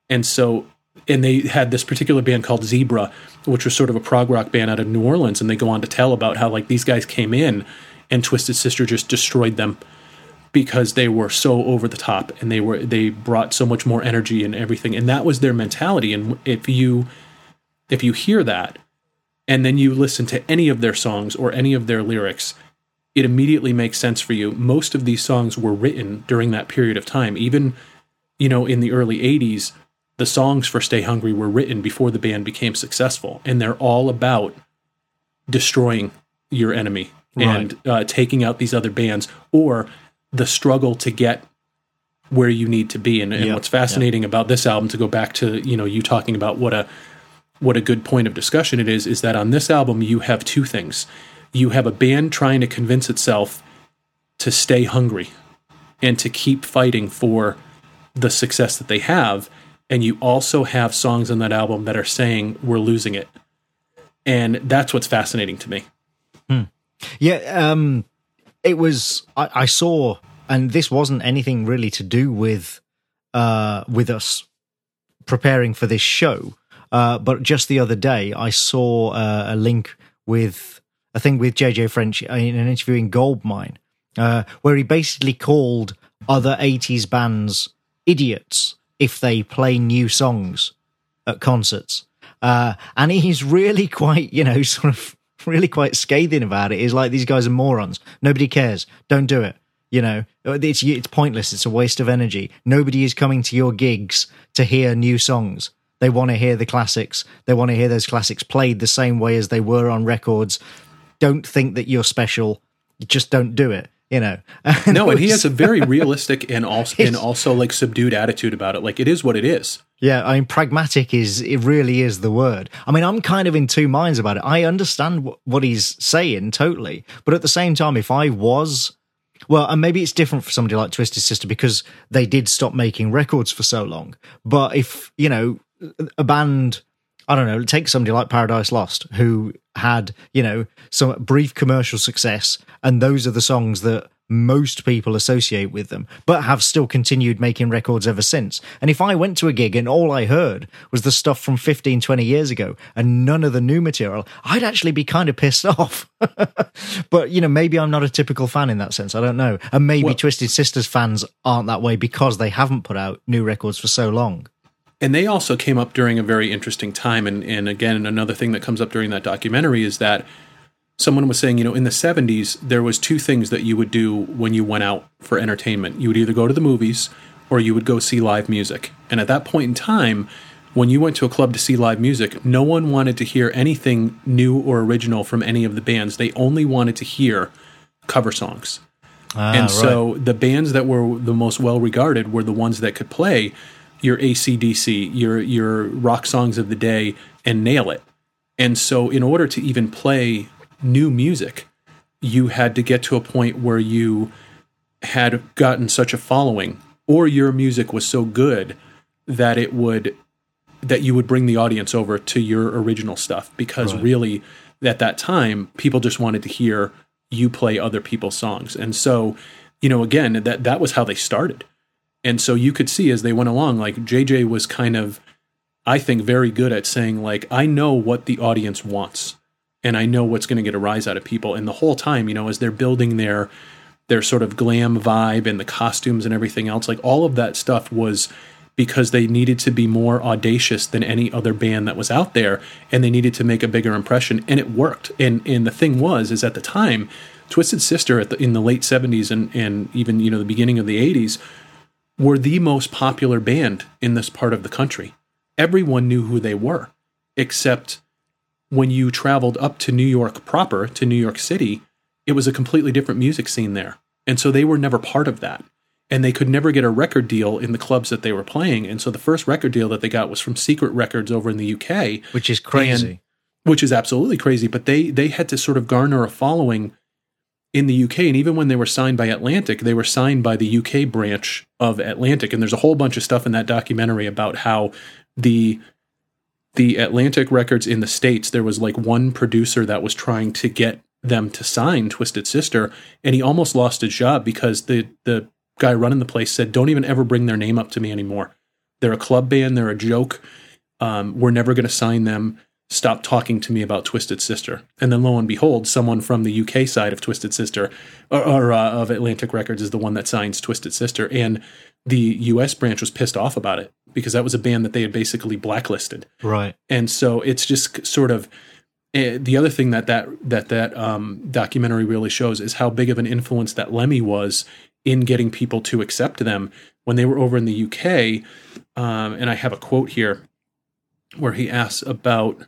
And so, and they had this particular band called Zebra, which was sort of a prog rock band out of New Orleans. And they go on to tell about how, like, these guys came in and Twisted Sister just destroyed them because they were so over the top and they were they brought so much more energy and everything and that was their mentality and if you if you hear that and then you listen to any of their songs or any of their lyrics it immediately makes sense for you most of these songs were written during that period of time even you know in the early 80s the songs for stay hungry were written before the band became successful and they're all about destroying your enemy right. and uh, taking out these other bands or the struggle to get where you need to be. And, and yep. what's fascinating yep. about this album, to go back to you know you talking about what a what a good point of discussion it is, is that on this album you have two things. You have a band trying to convince itself to stay hungry and to keep fighting for the success that they have. And you also have songs on that album that are saying we're losing it. And that's what's fascinating to me. Hmm. Yeah, um, it was I, I, saw, and this wasn't anything really to do with uh, with us preparing for this show. Uh, but just the other day, I saw uh, a link with a thing with JJ French in an interview in Goldmine, uh, where he basically called other '80s bands idiots if they play new songs at concerts. Uh, and he's really quite, you know, sort of really quite scathing about it. He's like these guys are morons. Nobody cares. Don't do it. You know, it's it's pointless. It's a waste of energy. Nobody is coming to your gigs to hear new songs. They want to hear the classics. They want to hear those classics played the same way as they were on records. Don't think that you're special. Just don't do it you know. no, and he has a very realistic and also and also like subdued attitude about it. Like it is what it is. Yeah, I mean, pragmatic is it really is the word. I mean, I'm kind of in two minds about it. I understand what he's saying totally, but at the same time, if I was well, and maybe it's different for somebody like Twisted Sister because they did stop making records for so long. But if you know a band I don't know, take somebody like Paradise Lost, who had, you know, some brief commercial success, and those are the songs that most people associate with them, but have still continued making records ever since. And if I went to a gig and all I heard was the stuff from 15, 20 years ago and none of the new material, I'd actually be kind of pissed off. but, you know, maybe I'm not a typical fan in that sense. I don't know. And maybe well, Twisted Sisters fans aren't that way because they haven't put out new records for so long and they also came up during a very interesting time. And, and again, another thing that comes up during that documentary is that someone was saying, you know, in the 70s, there was two things that you would do when you went out for entertainment. You would either go to the movies or you would go see live music. And at that point in time, when you went to a club to see live music, no one wanted to hear anything new or original from any of the bands. They only wanted to hear cover songs. Ah, and so right. the bands that were the most well regarded were the ones that could play your ACDC, your your rock songs of the day, and nail it. And so, in order to even play new music, you had to get to a point where you had gotten such a following, or your music was so good that it would that you would bring the audience over to your original stuff. Because right. really, at that time, people just wanted to hear you play other people's songs, and so you know, again, that that was how they started and so you could see as they went along, like JJ was kind of, I think, very good at saying, like, I know what the audience wants and I know what's going to get a rise out of people. And the whole time, you know, as they're building their their sort of glam vibe and the costumes and everything else, like all of that stuff was because they needed to be more audacious than any other band that was out there and they needed to make a bigger impression and it worked. And and the thing was is at the time, Twisted Sister the, in the late 70s and and even, you know, the beginning of the 80s were the most popular band in this part of the country. Everyone knew who they were, except when you traveled up to New York proper, to New York City, it was a completely different music scene there. And so they were never part of that. And they could never get a record deal in the clubs that they were playing. And so the first record deal that they got was from Secret Records over in the UK. Which is crazy. And, which is absolutely crazy. But they they had to sort of garner a following in the UK. And even when they were signed by Atlantic, they were signed by the UK branch of Atlantic. And there's a whole bunch of stuff in that documentary about how the the Atlantic Records in the States, there was like one producer that was trying to get them to sign Twisted Sister, and he almost lost his job because the the guy running the place said, "Don't even ever bring their name up to me anymore. They're a club band. They're a joke. Um, we're never going to sign them. Stop talking to me about Twisted Sister." And then lo and behold, someone from the UK side of Twisted Sister or, or uh, of Atlantic Records is the one that signs Twisted Sister, and the US branch was pissed off about it because that was a band that they had basically blacklisted. Right. And so it's just sort of uh, the other thing that that that that um, documentary really shows is how big of an influence that Lemmy was in getting people to accept them when they were over in the UK. Um, and I have a quote here where he asks about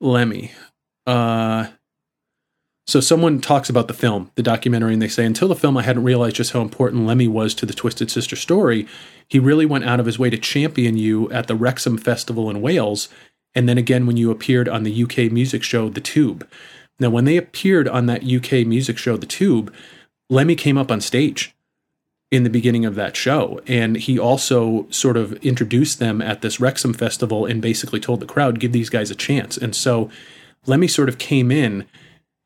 Lemmy. Uh, so someone talks about the film, the documentary, and they say, until the film, I hadn't realized just how important Lemmy was to the Twisted Sister story. He really went out of his way to champion you at the Wrexham Festival in Wales, and then again when you appeared on the UK music show The Tube. Now, when they appeared on that UK music show The Tube, Lemmy came up on stage in the beginning of that show, and he also sort of introduced them at this Wrexham Festival and basically told the crowd, give these guys a chance. And so Lemmy sort of came in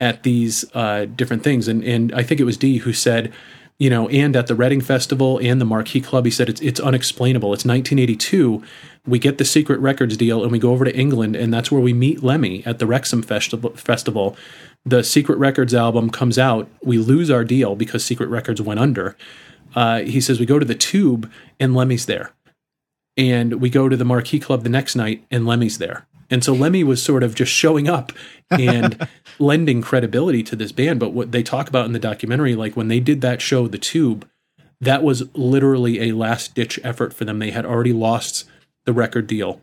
at these uh, different things. And and I think it was Dee who said, you know, and at the Reading Festival and the Marquee Club, he said it's it's unexplainable. It's 1982. We get the Secret Records deal and we go over to England, and that's where we meet Lemmy at the Wrexham Festival. Festival. The Secret Records album comes out. We lose our deal because Secret Records went under. Uh, he says we go to the Tube and Lemmy's there, and we go to the Marquee Club the next night and Lemmy's there. And so Lemmy was sort of just showing up and lending credibility to this band. But what they talk about in the documentary, like when they did that show, The Tube, that was literally a last ditch effort for them. They had already lost the record deal.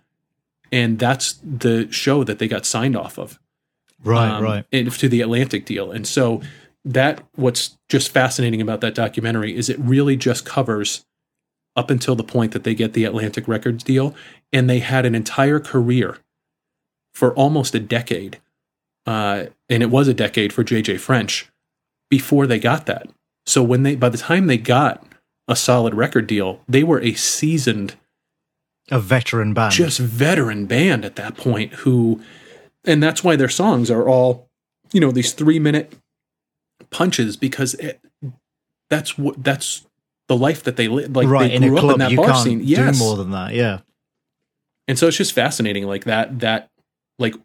And that's the show that they got signed off of. Right, um, right. And to the Atlantic deal. And so that what's just fascinating about that documentary is it really just covers up until the point that they get the Atlantic Records deal. And they had an entire career for almost a decade, uh, and it was a decade for JJ French before they got that. So when they, by the time they got a solid record deal, they were a seasoned, a veteran band, just veteran band at that point. Who, and that's why their songs are all, you know, these three minute punches because it, that's what that's the life that they live. Like right, they grew up club, in that you bar scene. Yes, do more than that. Yeah. And so it's just fascinating, like that that like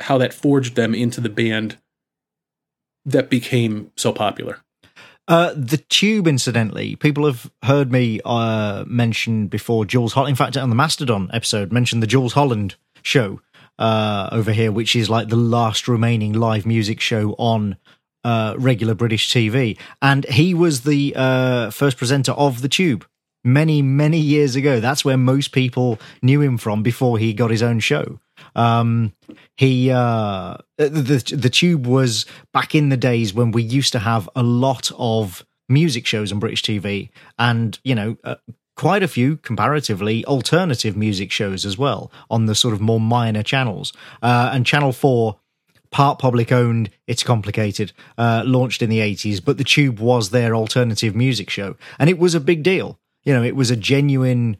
how that forged them into the band that became so popular. Uh, the Tube, incidentally, people have heard me uh, mention before Jools Holland. In fact, on the Mastodon episode, mentioned the Jools Holland show uh, over here, which is like the last remaining live music show on uh, regular British TV. And he was the uh, first presenter of the Tube many, many years ago. That's where most people knew him from before he got his own show. Um, he uh, the the tube was back in the days when we used to have a lot of music shows on British TV, and you know. Uh, quite a few comparatively alternative music shows as well on the sort of more minor channels. Uh, and Channel 4 part public owned, it's complicated, uh, launched in the 80s, but the Tube was their alternative music show. And it was a big deal. You know, it was a genuine,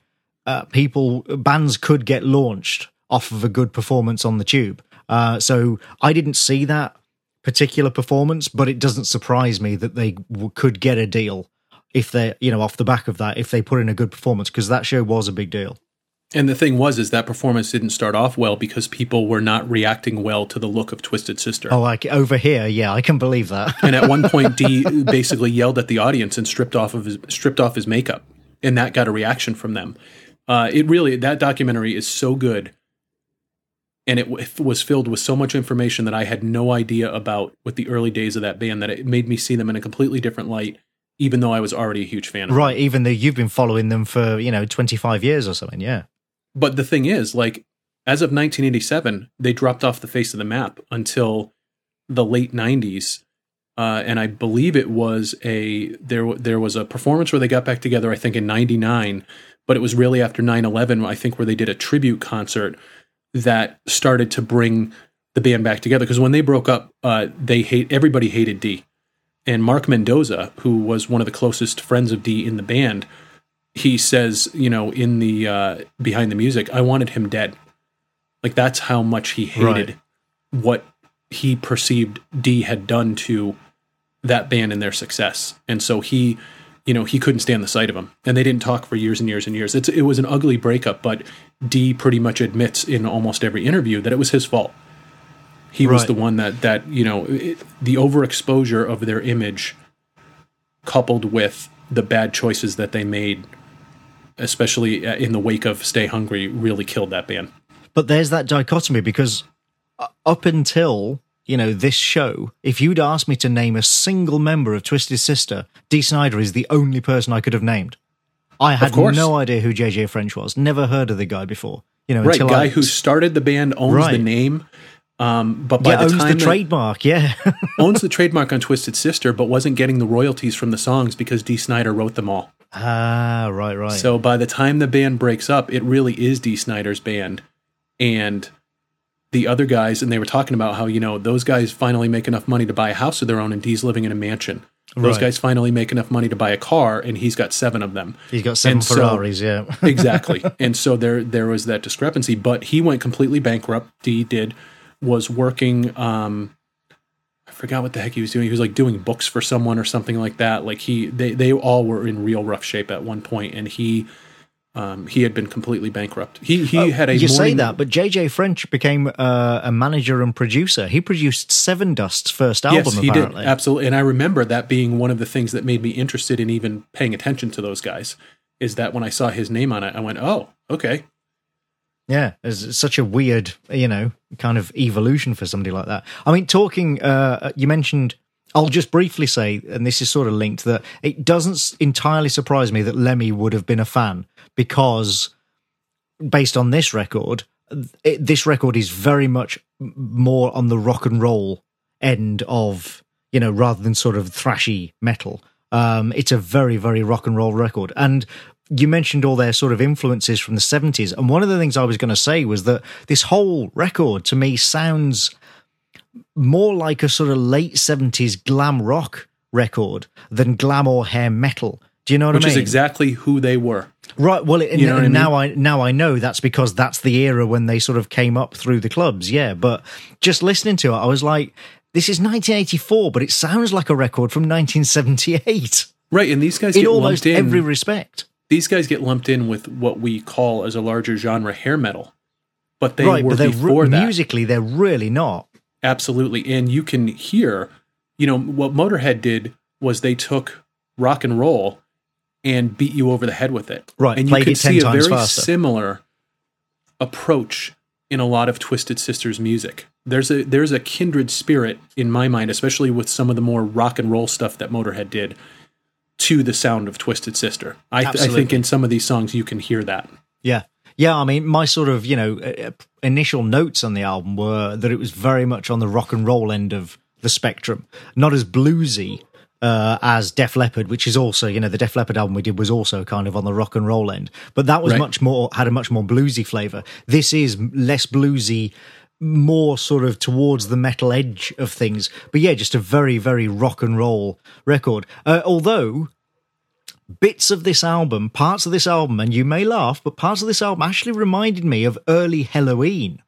uh, people, bands could get launched off of a good performance on the tube. Uh, so I didn't see that particular performance, but it doesn't surprise me that they w- could get a deal if they, you know, off the back of that, if they put in a good performance, because that show was a big deal. And the thing was, is that performance didn't start off well because people were not reacting well to the look of Twisted Sister. Oh, like over here, yeah, I can believe that. and at one point, Dee basically yelled at the audience and stripped off of his stripped off his makeup, and that got a reaction from them. Uh, it really that documentary is so good and it was filled with so much information that I had no idea about with the early days of that band that it made me see them in a completely different light, even though I was already a huge fan. Right, them. even though you've been following them for you know twenty five years or something, yeah. But the thing is, like, as of 1987, they dropped off the face of the map until the late 90s. Uh, and I believe it was a there there was a performance where they got back together. I think in '99, but it was really after 9/11. I think where they did a tribute concert that started to bring the band back together. Because when they broke up, uh, they hate everybody hated Dee, and Mark Mendoza, who was one of the closest friends of Dee in the band, he says, you know, in the uh, behind the music, I wanted him dead. Like that's how much he hated right. what he perceived Dee had done to that band and their success. And so he, you know, he couldn't stand the sight of him. And they didn't talk for years and years and years. It's, it was an ugly breakup, but Dee pretty much admits in almost every interview that it was his fault. He right. was the one that that you know it, the overexposure of their image, coupled with the bad choices that they made, especially uh, in the wake of Stay Hungry, really killed that band. But there's that dichotomy because uh, up until you know this show, if you'd asked me to name a single member of Twisted Sister, Dee Snider is the only person I could have named. I had no idea who JJ French was. Never heard of the guy before. You know, right? Guy I, who started the band owns right. the name. Um, but by yeah, the owns time the trademark, yeah, owns the trademark on Twisted Sister, but wasn't getting the royalties from the songs because Dee Snider wrote them all. Ah, right, right. So by the time the band breaks up, it really is Dee Snider's band, and the other guys, and they were talking about how you know those guys finally make enough money to buy a house of their own, and Dee's living in a mansion. Those right. guys finally make enough money to buy a car, and he's got seven of them. He's got seven and Ferraris, so, yeah, exactly. And so there there was that discrepancy, but he went completely bankrupt. Dee did was working. Um, I forgot what the heck he was doing. He was like doing books for someone or something like that. Like he, they, they all were in real rough shape at one point, and he, um, he had been completely bankrupt. He he uh, had a. You morning- say that, but JJ French became uh, a manager and producer. He produced Sevendust's first album. Yes, he apparently. did absolutely. And I remember that being one of the things that made me interested in even paying attention to those guys. Is that when I saw his name on it, I went, "Oh, okay, yeah, it's such a weird, you know, kind of evolution for somebody like that. I mean, talking, uh, you mentioned, I'll just briefly say, and this is sort of linked, that it doesn't entirely surprise me that Lemmy would have been a fan because, based on this record, it, this record is very much more on the rock and roll end of, you know, rather than sort of thrashy metal. Um, it's a very, very rock and roll record. And you mentioned all their sort of influences from the 70s. And one of the things I was going to say was that this whole record to me sounds more like a sort of late 70s glam rock record than glam or hair metal. Do you know what Which I mean? Which is exactly who they were. Right. Well, you know and now I, mean? I now I know that's because that's the era when they sort of came up through the clubs. Yeah, but just listening to it, I was like, this is 1984, but it sounds like a record from 1978. Right, and these guys in almost in, every respect these guys get lumped in with what we call as a larger genre hair metal, but they right, were but they're before re- that. Musically, they're really not. Absolutely, and you can hear, you know, what Motorhead did was they took rock and roll and beat you over the head with it. Right, and you can see a very faster. similar approach in a lot of Twisted Sisters music. There's a there's a kindred spirit in my mind, especially with some of the more rock and roll stuff that Motorhead did to the sound of Twisted Sister. I, th- I, think in some of these songs you can hear that. Yeah. Yeah, I mean, my sort of, you know, initial notes on the album were that it was very much on the rock and roll end of the spectrum, not as bluesy uh, as Def Leppard, which is also, you know, the Def Leppard album we did was also kind of on the rock and roll end, but that was right. much more, had a much more bluesy flavor. This is less bluesy, more sort of towards the metal edge of things. But yeah, just a very, very rock and roll record. Uh, although bits of this album, parts of this album, and you may laugh, but parts of this album actually reminded me of early Helloween.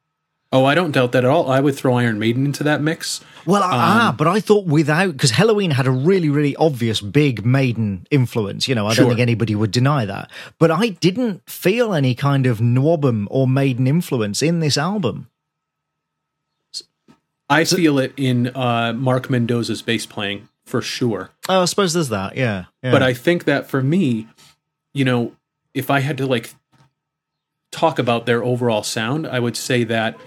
Oh, I don't doubt that at all. I would throw Iron Maiden into that mix. Well, um, ah, but I thought without because Helloween had a really, really obvious big Maiden influence. You know, I sure. don't think anybody would deny that. But I didn't feel any kind of NWOBHM or Maiden influence in this album. I feel it in uh, Mark Mendoza's bass playing for sure. Oh, I suppose there's that. Yeah, yeah. But I think that for me, you know, if I had to like talk about their overall sound, I would say that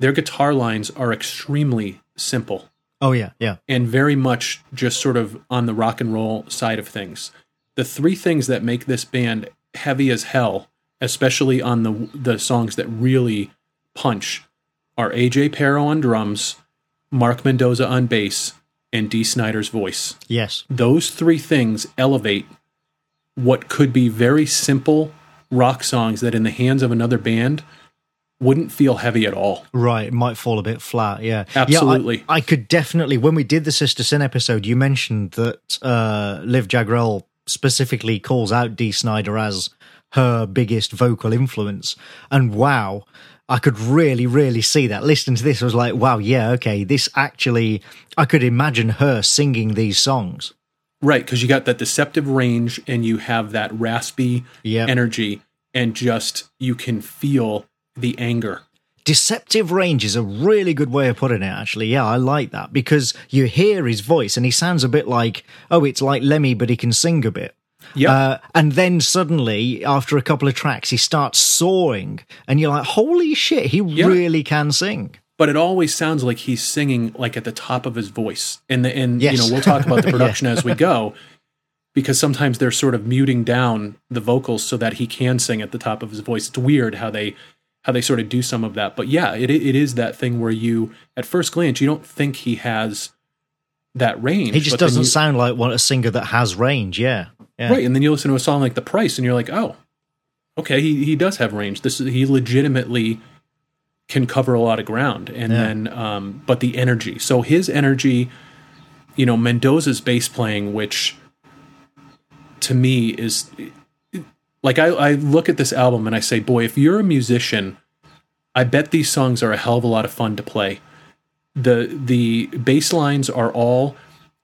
their guitar lines are extremely simple. Oh yeah, yeah. And very much just sort of on the rock and roll side of things. The three things that make this band heavy as hell, especially on the the songs that really punch, are AJ Pero on drums, Mark Mendoza on bass, and Dee Snider's voice. Yes. Those three things elevate what could be very simple rock songs that in the hands of another band wouldn't feel heavy at all. Right, it might fall a bit flat. Yeah, absolutely. Yeah, I, I, could definitely. When we did the Sister Sin episode, you mentioned that uh, Liv Jagrell specifically calls out Dee Snider as her biggest vocal influence. And wow, I could really, really see that. Listening to this, I was like, wow, yeah, okay, this actually, I could imagine her singing these songs. Right, because you got that deceptive range and you have that raspy yep. energy, and just you can feel the anger. Deceptive range is a really good way of putting it, actually. Yeah, I like that because you hear his voice and he sounds a bit like, oh, it's like Lemmy, but he can sing a bit. Yeah. Uh, and then suddenly, after a couple of tracks, he starts soaring, and you're like, holy shit, he yep. really can sing but it always sounds like he's singing like at the top of his voice. And the and yes. you know we'll talk about the production yeah. as we go, because sometimes they're sort of muting down the vocals so that he can sing at the top of his voice. It's weird how they how they sort of do some of that, but yeah, it it is that thing where you at first glance you don't think he has that range. He just doesn't you, sound like one a singer that has range. Yeah. yeah. Right, and then you listen to a song like The Price, and you're like, oh, okay, he he does have range. This is he legitimately can cover a lot of ground, and yeah. then um, but the energy. So his energy, you know, Mendoza's bass playing, which to me is like I, I look at this album and I say, boy, if you're a musician, I bet these songs are a hell of a lot of fun to play the the bass lines are all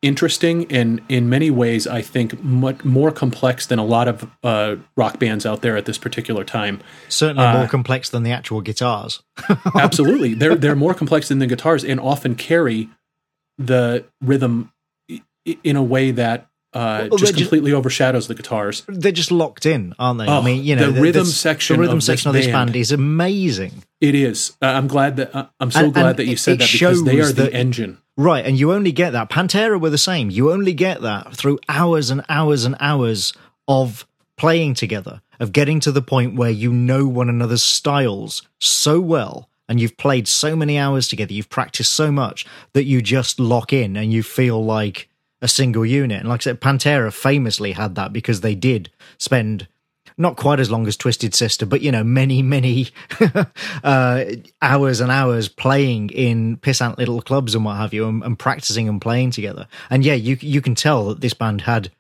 interesting and in many ways I think much more complex than a lot of uh, rock bands out there at this particular time. Certainly uh, more complex than the actual guitars. absolutely, they're they're more complex than the guitars and often carry the rhythm in a way that uh, well, just completely just, overshadows the guitars. They're just locked in, aren't they? Oh, I mean, you know, the, rhythm section, the rhythm of section this of this band, is amazing. It is. Uh, I'm glad that uh, I'm so and, glad and that you said that because they are the engine. Right, and you only get that. Pantera were the same. You only get that through hours and hours and hours of playing together, of getting to the point where you know one another's styles so well and you've played so many hours together, you've practiced so much that you just lock in and you feel like a single unit. And like I said, Pantera famously had that because they did spend not quite as long as Twisted Sister, but you know, many, many uh, hours and hours playing in pissant little clubs and what have you, and, and, practicing and playing together. And yeah, you you can tell that this band had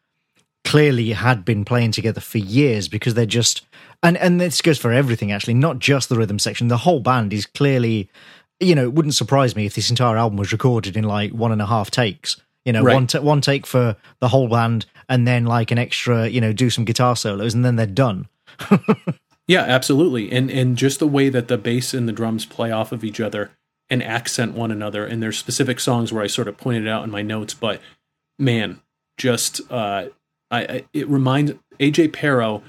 clearly had been playing together for years because they're just and and this goes for everything actually, not just the rhythm section. The whole band is clearly, you know, it wouldn't surprise me if this entire album was recorded in like one and a half takes you know, right. one t- one take for the whole band, and then like an extra, you know, do some guitar solos, and then they're done. yeah, absolutely, and and just the way that the bass and the drums play off of each other and accent one another, and there's specific songs where I sort of pointed out in my notes, but man, just uh, I, I it reminds AJ Pero,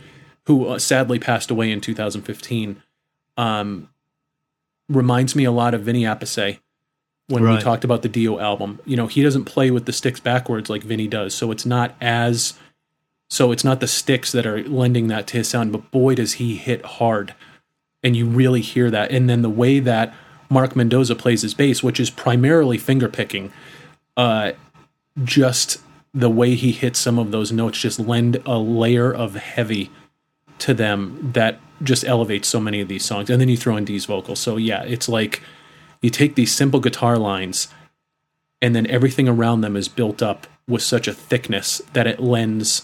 who uh, sadly passed away in 2015, um, reminds me a lot of Vinny Appice when right. we talked about the Dio album. You know, he doesn't play with the sticks backwards like Vinny does, so it's not as so it's not the sticks that are lending that to his sound, but boy does he hit hard. And you really hear that. And then the way that Mark Mendoza plays his bass, which is primarily finger picking, uh, just the way he hits some of those notes just lend a layer of heavy to them that just elevates so many of these songs. And then you throw in Dee's vocals. So yeah, it's like you take these simple guitar lines and then everything around them is built up with such a thickness that it lends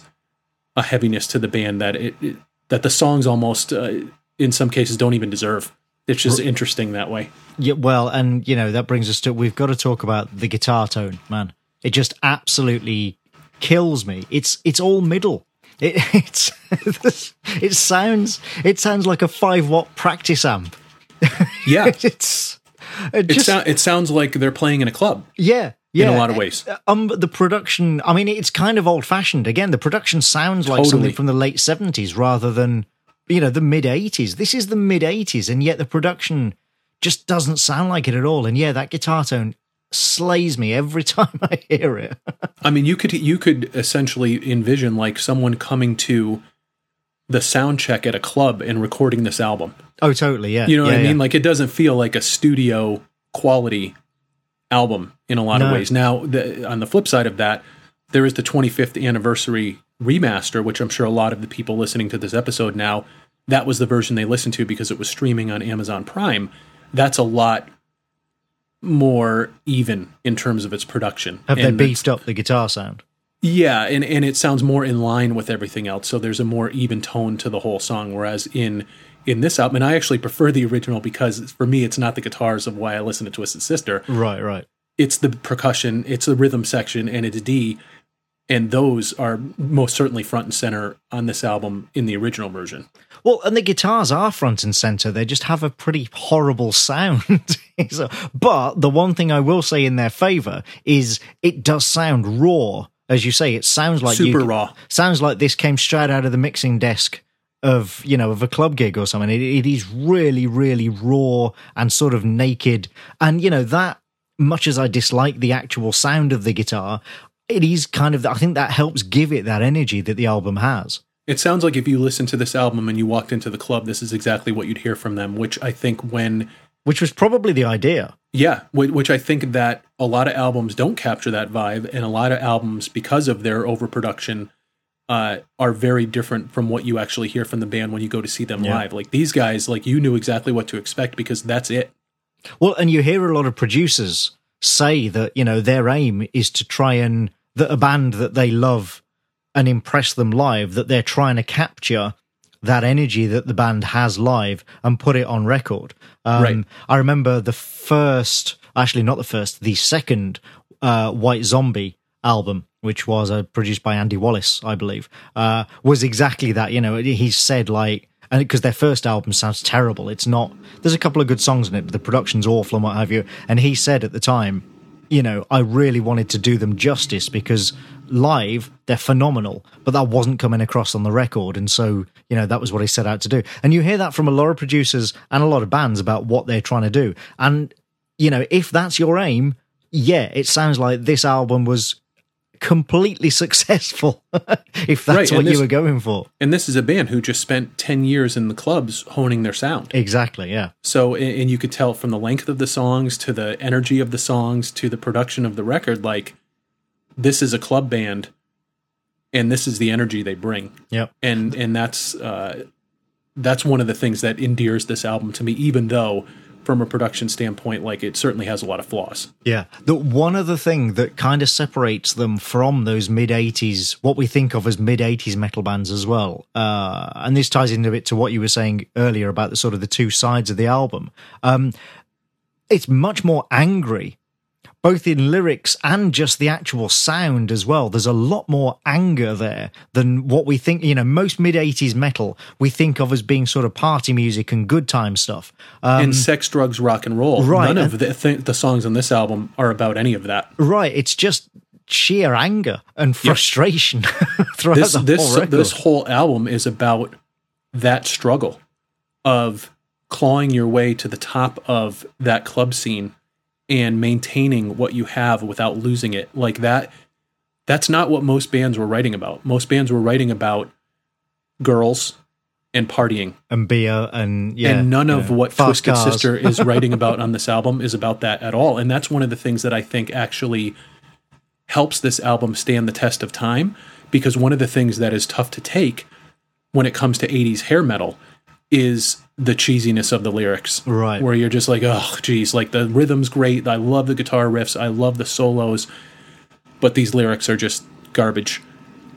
a heaviness to the band that it, it that the songs almost uh, in some cases don't even deserve. It's just interesting that way. Yeah well and you know that brings us to we've got to talk about the guitar tone man. It just absolutely kills me. It's it's all middle. It it's it sounds it sounds like a 5 watt practice amp. Yeah. It's it, just, it, so, it sounds like they're playing in a club. Yeah, yeah, in a lot of ways. Uh, um, the production, I mean, it's kind of old fashioned. Again, the production sounds like totally. something from the late 70s rather than, you know, the mid 80s. This is the mid 80s, and yet the production just doesn't sound like it at all. And yeah, that guitar tone slays me every time I hear it. I mean, you could you could essentially envision like someone coming to the sound check at a club and recording this album. Oh, totally. Yeah. You know yeah, what I mean? Yeah. Like it doesn't feel like a studio quality album in a lot no. of ways. Now, the, on the flip side of that, there is the 25th anniversary remaster, which I'm sure a lot of the people listening to this episode now, that was the version they listened to because it was streaming on Amazon Prime. That's a lot more even in terms of its production. Have and they beefed up the guitar sound? Yeah, and and it sounds more in line with everything else. So there's a more even tone to the whole song. Whereas in in this album, and I actually prefer the original because for me, it's not the guitars of why I listen to Twisted Sister. Right, right. It's the percussion, it's the rhythm section, and it's Dee, and those are most certainly front and center on this album in the original version. Well, and the guitars are front and center. They just have a pretty horrible sound. so, but the one thing I will say in their favor is it does sound raw. As you say, it sounds like super you, raw. Sounds like this came straight out of the mixing desk of you know of a club gig or something. It, it is really, really raw and sort of naked. And you know that much as I dislike the actual sound of the guitar, it is kind of I think that helps give it that energy that the album has. It sounds like if you listen to this album and you walked into the club, this is exactly what you'd hear from them. Which I think when which was probably the idea. Yeah, which I think that a lot of albums don't capture that vibe, and a lot of albums, because of their overproduction, uh, are very different from what you actually hear from the band when you go to see them yeah. live. Like these guys, like you knew exactly what to expect because that's it. Well, and you hear a lot of producers say that you know their aim is to try and that a band that they love and impress them live that they're trying to capture that energy that the band has live and put it on record. Um, right. I remember the first, actually not the first, the second uh, White Zombie album, which was uh, produced by Andy Wallace, I believe, uh, was exactly that. You know, he said like, and because their first album sounds terrible, it's not. There's a couple of good songs in it, but the production's awful and what have you. And he said at the time, you know, I really wanted to do them justice because live they're phenomenal, but that wasn't coming across on the record, and so you know that was what he set out to do. And you hear that from a lot of producers and a lot of bands about what they're trying to do. And you know, if that's your aim, yeah, it sounds like this album was completely successful if that's right, what this, you were going for. And this is a band who just spent 10 years in the clubs honing their sound. Exactly, yeah. So and you could tell from the length of the songs to the energy of the songs to the production of the record like this is a club band and this is the energy they bring. Yep. And and that's uh that's one of the things that endears this album to me even though from a production standpoint, like it certainly has a lot of flaws. Yeah. The one other thing that kind of separates them from those mid 80s, what we think of as mid 80s metal bands as well, uh, and this ties into a bit to what you were saying earlier about the sort of the two sides of the album. Um, it's much more angry both in lyrics and just the actual sound as well. There's a lot more anger there than what we think. You know, most mid 80s metal we think of as being sort of party music and good time stuff. Um, and sex, drugs, rock and roll. Right. None of the, th- the songs on this album are about any of that. Right. It's just sheer anger and frustration yep. throughout this, the this, whole record. This whole album is about that struggle of clawing your way to the top of that club scene and maintaining what you have without losing it. Like that that's not what most bands were writing about. Most bands were writing about girls and partying. And beer and yeah and none of what twisted cars. sister is writing about on this album is about that at all. And that's one of the things that i think actually helps this album stand the test of time because one of the things that is tough to take when it comes to 80s hair metal is the cheesiness of the lyrics. Right. Where you're just like, oh, geez, like the rhythm's great. I love the guitar riffs. I love the solos. But these lyrics are just garbage.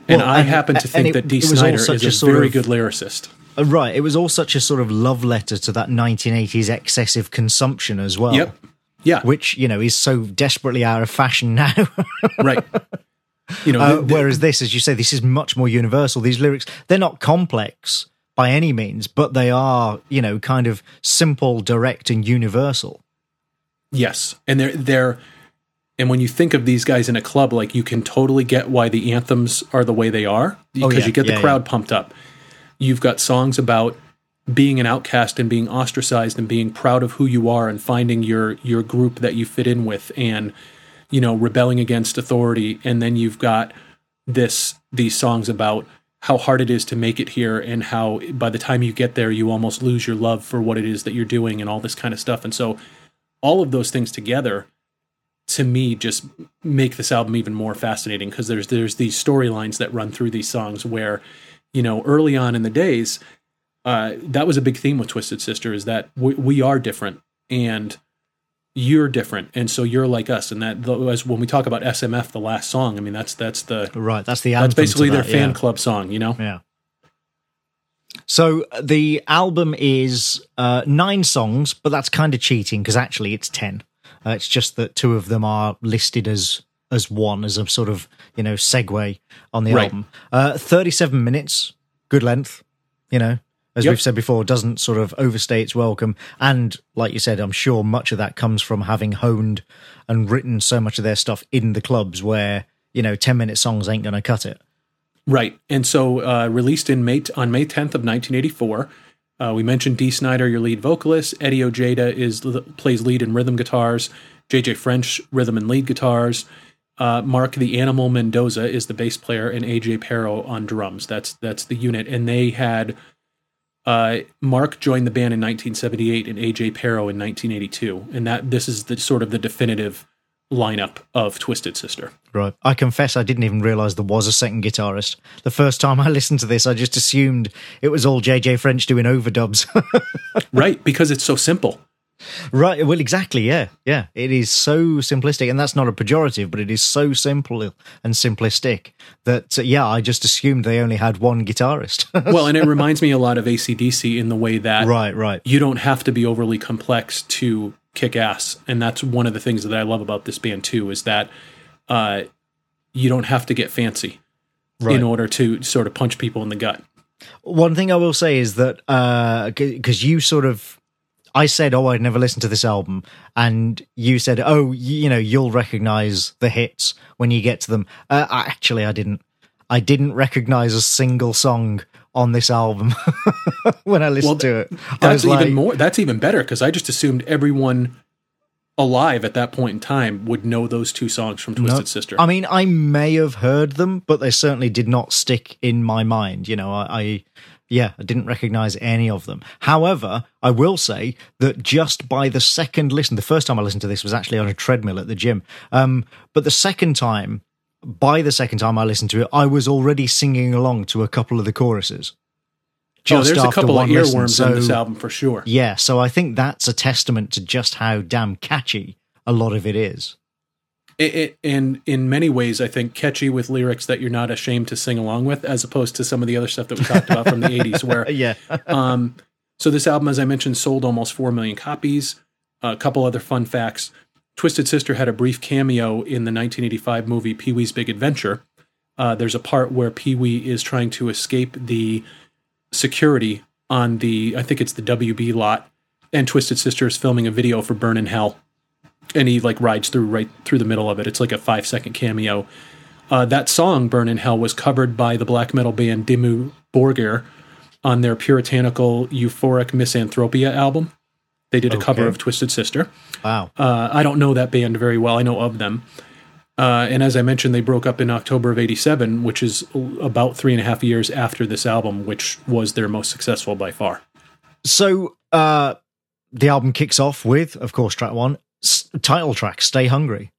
And well, I and, happen to think it, that Dee Snider is a, a very of, good lyricist. Uh, right. It was all such a sort of love letter to that 1980s excessive consumption as well. Yep. Yeah. Which, you know, is so desperately out of fashion now. right. You know, uh, the, the, whereas this, as you say, this is much more universal. These lyrics, they're not complex by any means, but they are, you know, kind of simple, direct, and universal. Yes, and they're they're, and when you think of these guys in a club, like you can totally get why the anthems are the way they are because oh, yeah. you get the yeah, crowd yeah. pumped up. You've got songs about being an outcast and being ostracized and being proud of who you are and finding your your group that you fit in with and you know rebelling against authority and then you've got this these songs about how hard it is to make it here and how by the time you get there you almost lose your love for what it is that you're doing and all this kind of stuff. And so all of those things together to me just make this album even more fascinating because there's there's these storylines that run through these songs where you know early on in the days uh, that was a big theme with twisted sister is that we, we are different. And you're different, and so you're like us. And that as when we talk about SMF, the last song, I mean that's that's the right. That's the that's basically that, their fan yeah. club song. You know. Yeah. So the album is uh, nine songs, but that's kind of cheating because actually it's ten. Uh, it's just that two of them are listed as as one as a sort of you know segue on the right. album. Uh, Thirty-seven minutes, good length. You know, as yep. we've said before, doesn't sort of overstay its welcome. And like you said, I'm sure much of that comes from having honed and written so much of their stuff in the clubs where, you know, 10 minute songs ain't going to cut it. Right. And so uh, released in May t- on May 10th of 1984. Uh, we mentioned Dee Snider, your lead vocalist. Eddie Ojeda is plays lead and rhythm guitars. JJ French, rhythm and lead guitars. Uh, Mark the Animal Mendoza is the bass player, and AJ Pero on drums. That's that's the unit, and they had uh, Mark joined the band in 1978 and AJ Pero in 1982, and that this is the sort of the definitive lineup of Twisted Sister. Right. I confess I didn't even realize there was a second guitarist. The first time I listened to this, I just assumed it was all Jay Jay French doing overdubs. right, because it's so simple. Right. Well, exactly. Yeah. Yeah. It is so simplistic. And that's not a pejorative, but it is so simple and simplistic that, uh, yeah, I just assumed they only had one guitarist. well, and it reminds me a lot of ACDC in the way that right, right. you don't have to be overly complex to kick ass. And that's one of the things that I love about this band, too, is that uh, you don't have to get fancy right. in order to sort of punch people in the gut. One thing I will say is that because uh, you sort of I said, "Oh, I'd never listened to this album," and you said, "Oh, you know, you'll recognize the hits when you get to them." Uh, actually, I didn't. I didn't recognize a single song on this album when I listened well, to it. That's even like, more. That's even better because I just assumed everyone alive at that point in time would know those two songs from Twisted no, Sister. I mean, I may have heard them, but they certainly did not stick in my mind. You know, I, I yeah, I didn't recognize any of them. However, I will say that just by the second listen, the first time I listened to this was actually on a treadmill at the gym. Um, but the second time, by the second time I listened to it, I was already singing along to a couple of the choruses. Just oh, there's a couple of earworms so, in this album for sure. Yeah, so I think that's a testament to just how damn catchy a lot of it is it, it, and in many ways, I think catchy with lyrics that you're not ashamed to sing along with, as opposed to some of the other stuff that we talked about from the '80s. Where, yeah. um, so this album, as I mentioned, sold almost four million copies. A couple other fun facts: Twisted Sister had a brief cameo in the 1985 movie Pee Wee's Big Adventure. Uh, there's a part where Pee Wee is trying to escape the security on the, I think it's the WB lot, and Twisted Sister is filming a video for Burn in Hell and he like rides through right through the middle of it. It's like a five second cameo. Uh, that song "Burn in Hell" was covered by the black metal band Dimmu Borgir on their puritanical euphoric misanthropia album. They did a okay. cover of Twisted Sister. Wow. Uh, I don't know that band very well. I know of them. Uh, and as I mentioned, they broke up in October of '87, which is about three and a half years after this album, which was their most successful by far. So uh, the album kicks off with, of course, track one, title track, Stay Hungry.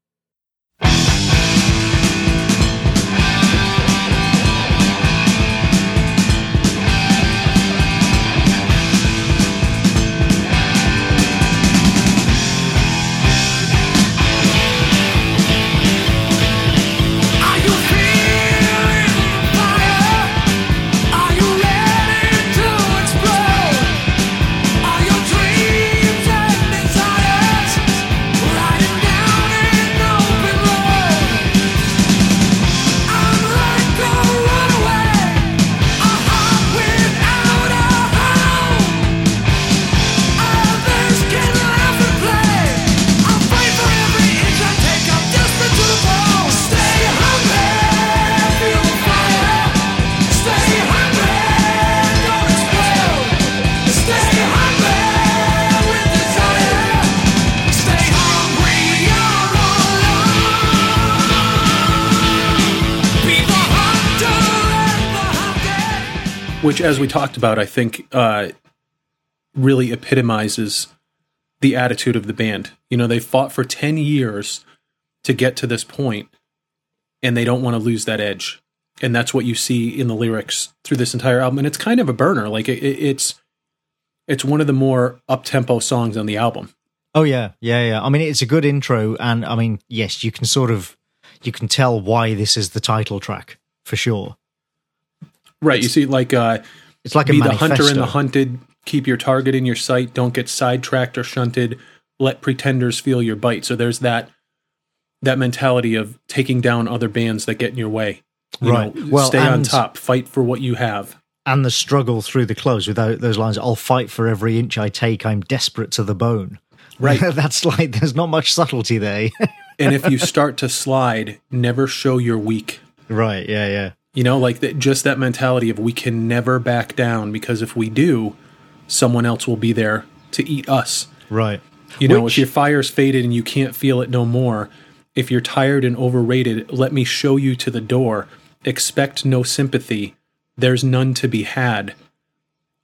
Which, as we talked about, I think uh, really epitomizes the attitude of the band. You know, they fought for 10 years to get to this point, and they don't want to lose that edge. And that's what you see in the lyrics through this entire album. And it's kind of a burner. Like, it, it's. It's one of the more up tempo songs on the album. Oh yeah, yeah, yeah. I mean, it's a good intro, and I mean, yes, you can sort of you can tell why this is the title track for sure. Right. It's, you see, like uh, it's like be the hunter and the hunted. Keep your target in your sight. Don't get sidetracked or shunted. Let pretenders feel your bite. So there's that that mentality of taking down other bands that get in your way. You right. Know, well, stay on top. Fight for what you have. And the struggle through the close without those lines. I'll fight for every inch I take. I'm desperate to the bone. Right. That's like there's not much subtlety there. and if you start to slide, never show you're weak. Right. Yeah. Yeah. You know, like that, just that mentality of we can never back down because if we do, someone else will be there to eat us. Right. You know, Which, if your fire's faded and you can't feel it no more, if you're tired and overrated, let me show you to the door. Expect no sympathy. There's none to be had.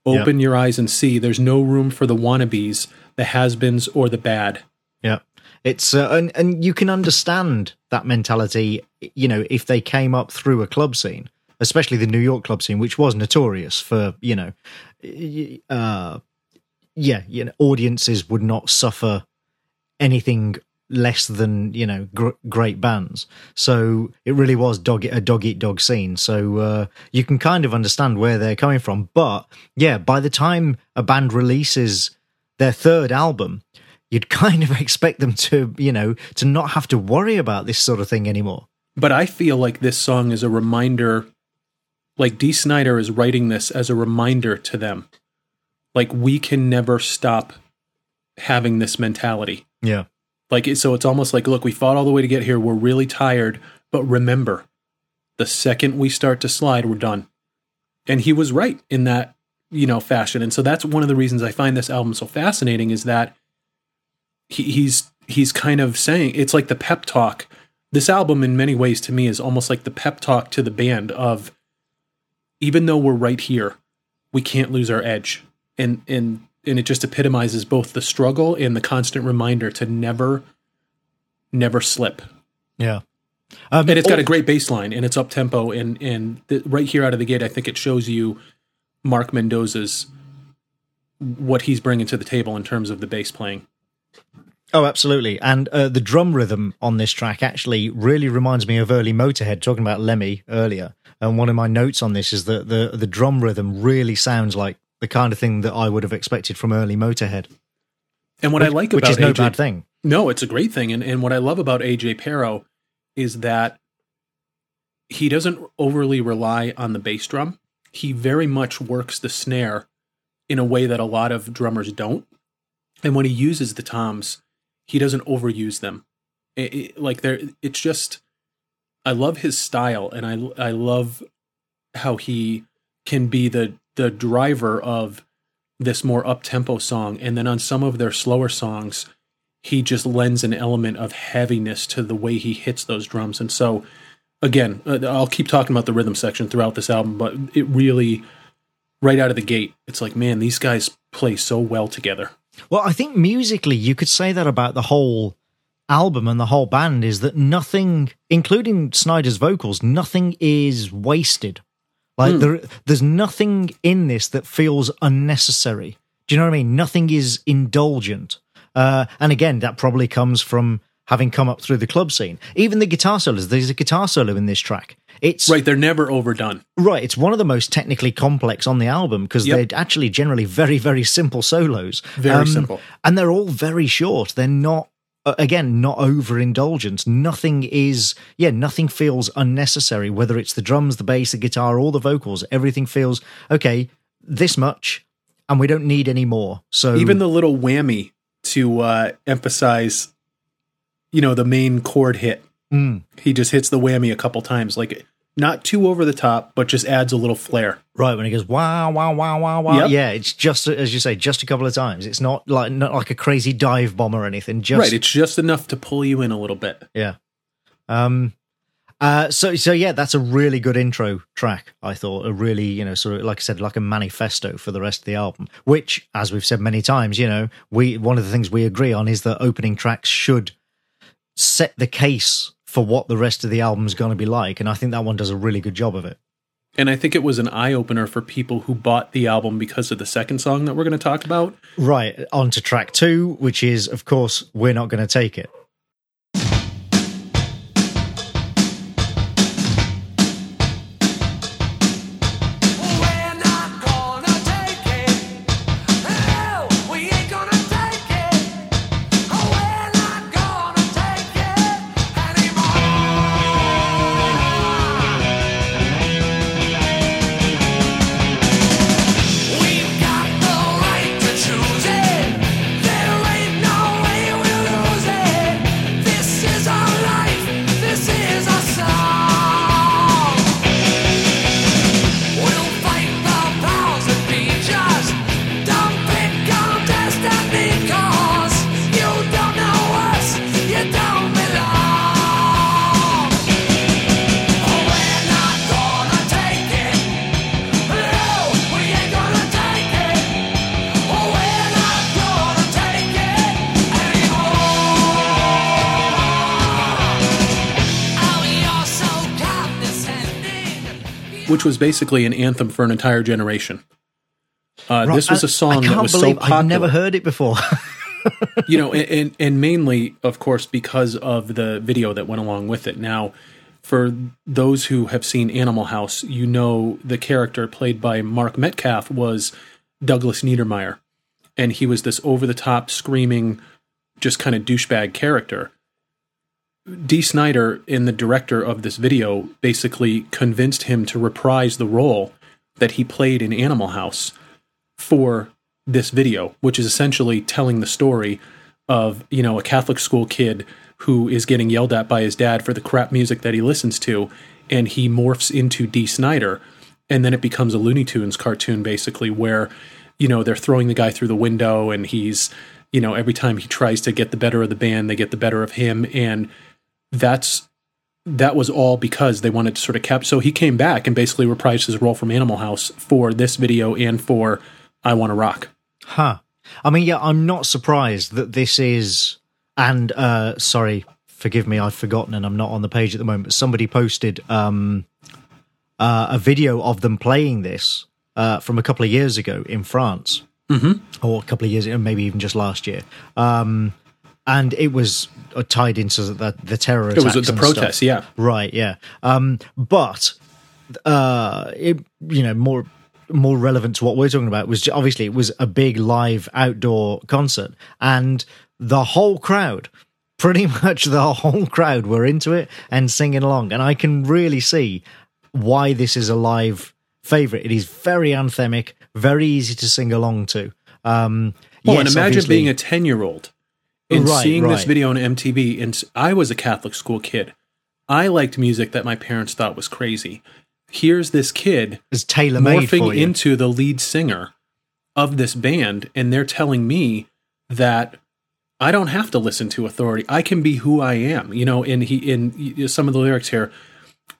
Open yep. your eyes and see. There's no room for the wannabes, the has-beens, or the bad. Yeah. It's uh, and and you can understand that mentality, you know, if they came up through a club scene, especially the New York club scene, which was notorious for, you know, uh, yeah, you know, audiences would not suffer anything less than you know gr- great bands. So it really was dog a dog eat dog scene. So uh, you can kind of understand where they're coming from. But yeah, by the time a band releases their third album, you'd kind of expect them to you know to not have to worry about this sort of thing anymore. But I feel like this song is a reminder. Like Dee Snider is writing this as a reminder to them. Like we can never stop having this mentality. Yeah like, so it's almost like, look, we fought all the way to get here. We're really tired, but remember, the second we start to slide, we're done. And he was right in that, you know, fashion. And so that's one of the reasons I find this album so fascinating is that he, he's he's kind of saying it's like the pep talk. This album, in many ways, to me, is almost like the pep talk to the band of, even though we're right here, we can't lose our edge. And and and it just epitomizes both the struggle and the constant reminder to never never slip yeah um, and it's got oh, a great bass line and it's up tempo and and the, right here out of the gate i think it shows you mark mendoza's what he's bringing to the table in terms of the bass playing Oh, absolutely. And uh, the drum rhythm on this track actually really reminds me of early Motorhead, talking about Lemmy earlier. And one of my notes on this is that the, the drum rhythm really sounds like the kind of thing that I would have expected from early Motorhead. And what which, I like about which is no AJ, bad thing. No, it's a great thing. And and what I love about AJ Pero is that he doesn't overly rely on the bass drum. He very much works the snare in a way that a lot of drummers don't. And when he uses the toms, he doesn't overuse them. It, it, like there, it's just I love his style, and I I love how he can be the the driver of this more up tempo song. And then on some of their slower songs, he just lends an element of heaviness to the way he hits those drums. And so, again, uh, I'll keep talking about the rhythm section throughout this album, but it really, right out of the gate, it's like, man, these guys play so well together. Well, I think musically, you could say that about the whole album and the whole band is that nothing, including Snider's vocals, nothing is wasted like mm. there, there's nothing in this that feels unnecessary. Do you know what I mean? Nothing is indulgent. Uh, and again, that probably comes from having come up through the club scene. Even the guitar solos. There's a guitar solo in this track. It's right. They're never overdone. Right. It's one of the most technically complex on the album because yep. they're actually generally very, very simple solos. Very um, simple, and they're all very short. They're not again not overindulgent nothing is yeah nothing feels unnecessary whether it's the drums the bass the guitar or the vocals everything feels okay this much and we don't need any more so even the little whammy to uh emphasize you know the main chord hit mm. he just hits the whammy a couple times like not too over the top, but just adds a little flair. Right when he goes wow wow wow wow wow. Yep. Yeah, it's just as you say, just a couple of times. It's not like not like a crazy dive bomb or anything. Just right. It's just enough to pull you in a little bit. Yeah. Um. Uh. So so yeah, that's a really good intro track. I thought a really you know sort of like I said like a manifesto for the rest of the album. Which, as we've said many times, you know, we one of the things we agree on is that opening tracks should set the case for what the rest of the album's going to be like. And I think that one does a really good job of it. And I think it was an eye opener for people who bought the album because of the second song that we're going to talk about. Right. On to track two, which is, of course, We're Not Going to Take It. Was basically an anthem for an entire generation. Uh, right. This was a song that was so popular. I've never heard it before. you know, and, and mainly, of course, because of the video that went along with it. Now, for those who have seen Animal House, you know the character played by Mark Metcalf was Douglas Neidermeyer, and he was this over the top, screaming, just kind of douchebag character. Dee Snider, in the director of this video, basically convinced him to reprise the role that he played in Animal House for this video, which is essentially telling the story of, you know, a Catholic school kid who is getting yelled at by his dad for the crap music that he listens to, and he morphs into Dee Snider, and then it becomes a Looney Tunes cartoon, basically, where, you know, they're throwing the guy through the window, and he's, you know, every time he tries to get the better of the band, they get the better of him, and that's that was all because they wanted to sort of cap. So he came back and basically reprised his role from Animal House for this video and for I Want to Rock. Huh. I mean, yeah, I'm not surprised that this is. And uh, sorry, forgive me, I've forgotten and I'm not on the page at the moment. But somebody posted um, uh, a video of them playing this uh, from a couple of years ago in France, mm-hmm. or a couple of years, maybe even just last year. Um, and it was uh, tied into the, the terror. It was the protests, yeah, right, yeah. Um, but uh, it, you know, more more relevant to what we're talking about was obviously it was a big live outdoor concert, and the whole crowd, pretty much the whole crowd, were into it and singing along, and I can really see why this is a live favorite. It is very anthemic, very easy to sing along to. Um, well, yes, and imagine being a ten year old in right, seeing right. this video on MTV, and I was a Catholic school kid. I liked music that my parents thought was crazy. Here's this kid is tailor made morphing into the lead singer of this band, and they're telling me that I don't have to listen to authority. I can be who I am. You know, in he in some of the lyrics here.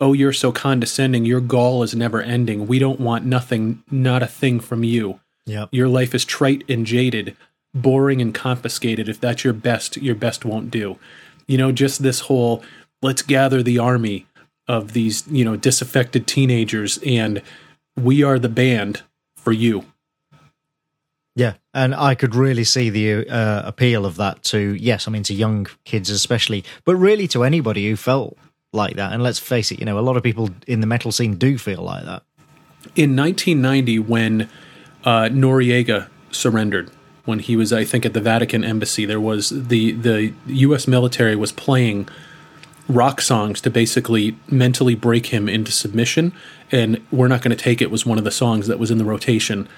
Oh, you're so condescending. Your gall is never ending. We don't want nothing, not a thing from you. Yeah. Your life is trite and jaded boring and confiscated if that's your best your best won't do. You know just this whole let's gather the army of these you know disaffected teenagers and we are the band for you. Yeah and i could really see the uh, appeal of that to yes i mean to young kids especially but really to anybody who felt like that. And let's face it you know a lot of people in the metal scene do feel like that. In 1990 when uh, noriega surrendered when he was, I think, at the Vatican embassy. There was the the U.S. military was playing rock songs to basically mentally break him into submission, and "We're Not Going to Take It" was one of the songs that was in the rotation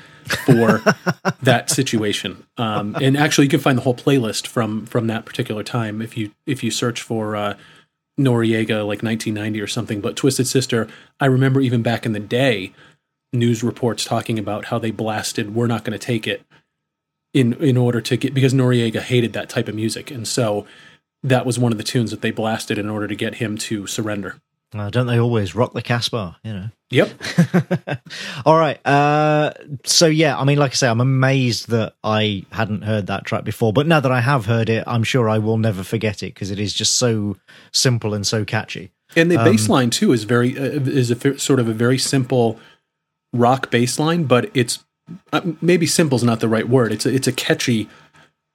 for that situation. Um, and actually, you can find the whole playlist from from that particular time if you if you search for. Uh, Noriega, like 1990 or something, but Twisted Sister, I remember even back in the day, news reports talking about how they blasted "We're Not Going to Take It" in in order to get because Noriega hated that type of music, and so that was one of the tunes that they blasted in order to get him to surrender. Uh, don't they always rock the Casbah? You know. Yep. All right. Uh, so yeah, I mean, like I say, I'm amazed that I hadn't heard that track before, but now that I have heard it, I'm sure I will never forget it because it is just so simple and so catchy. And the um, bass line too is very uh, is a sort of a very simple rock bass line, but it's uh, maybe simple is not the right word. It's a, it's a catchy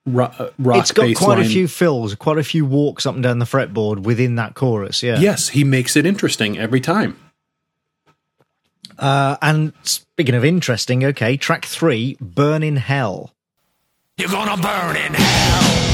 rock. Uh, rock it's got quite line. a few fills, quite a few walks up and down the fretboard within that chorus. Yeah. Yes, he makes it interesting every time. Uh, and speaking of interesting, okay, track three, "Burn in Hell." You're gonna burn in hell.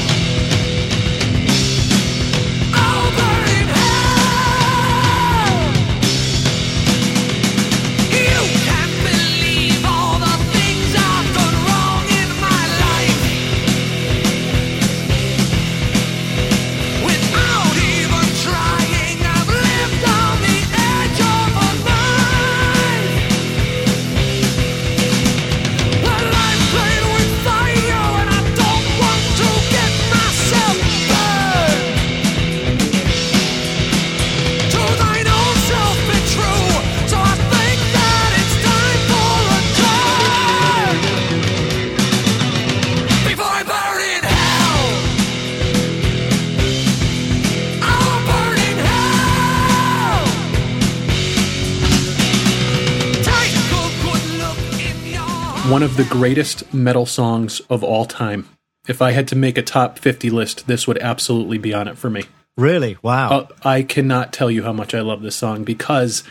Of the greatest metal songs of all time. If I had to make a top 50 list, this would absolutely be on it for me. Really? Wow. Uh, I cannot tell you how much I love this song because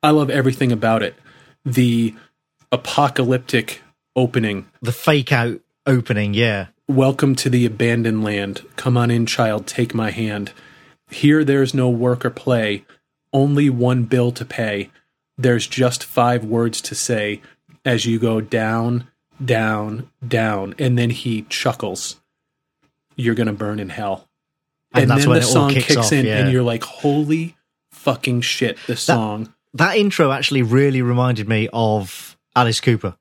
I love everything about it. The apocalyptic opening, the fake out opening, yeah. Welcome to the abandoned land. Come on in, child, take my hand. Here there's no work or play, only one bill to pay. There's just five words to say as you go down, down, down, and then he chuckles. You're gonna burn in hell. And, and then the song kicks, kicks off, in, yeah. and you're like, "Holy fucking shit!" This that, song. That intro actually really reminded me of Alice Cooper.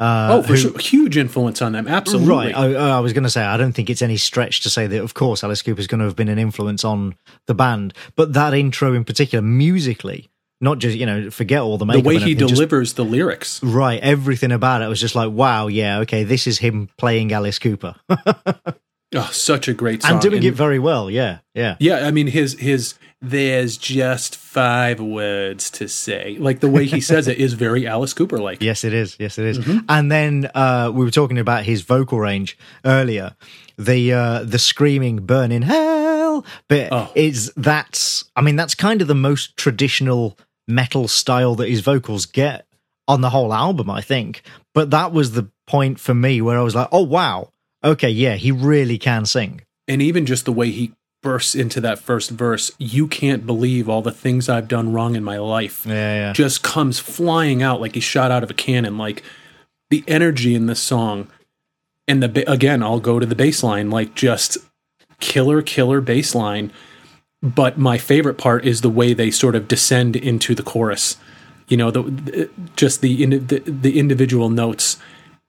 Uh, oh, for who, sure. Huge influence on them. Absolutely. Right. I, I was going to say, I don't think it's any stretch to say that, of course, Alice Cooper is going to have been an influence on the band. But that intro in particular, musically, not just you know forget all the makeup. The way he delivers just, the lyrics, right? Everything about it was just like, wow, yeah, okay, this is him playing Alice Cooper. oh, such a great song and doing and, it very well. Yeah, yeah, yeah. I mean, his his there's just five words to say. Like the way he says it is very Alice Cooper like. Yes, it is. Yes, it is. Mm-hmm. And then uh, we were talking about his vocal range earlier. The uh, the screaming burn in hell bit oh. is that's I mean that's kind of the most traditional metal style that his vocals get on the whole album, I think. But that was the point for me where I was like, oh, wow. Okay, yeah, he really can sing. And even just the way he bursts into that first verse, you can't believe all the things I've done wrong in my life. Yeah, yeah. Just comes flying out like he's shot out of a cannon. Like the energy in this song. And the again, I'll go to the bass line, like just killer, killer bass line but my favorite part is the way they sort of descend into the chorus. You know, the, just the, the the individual notes,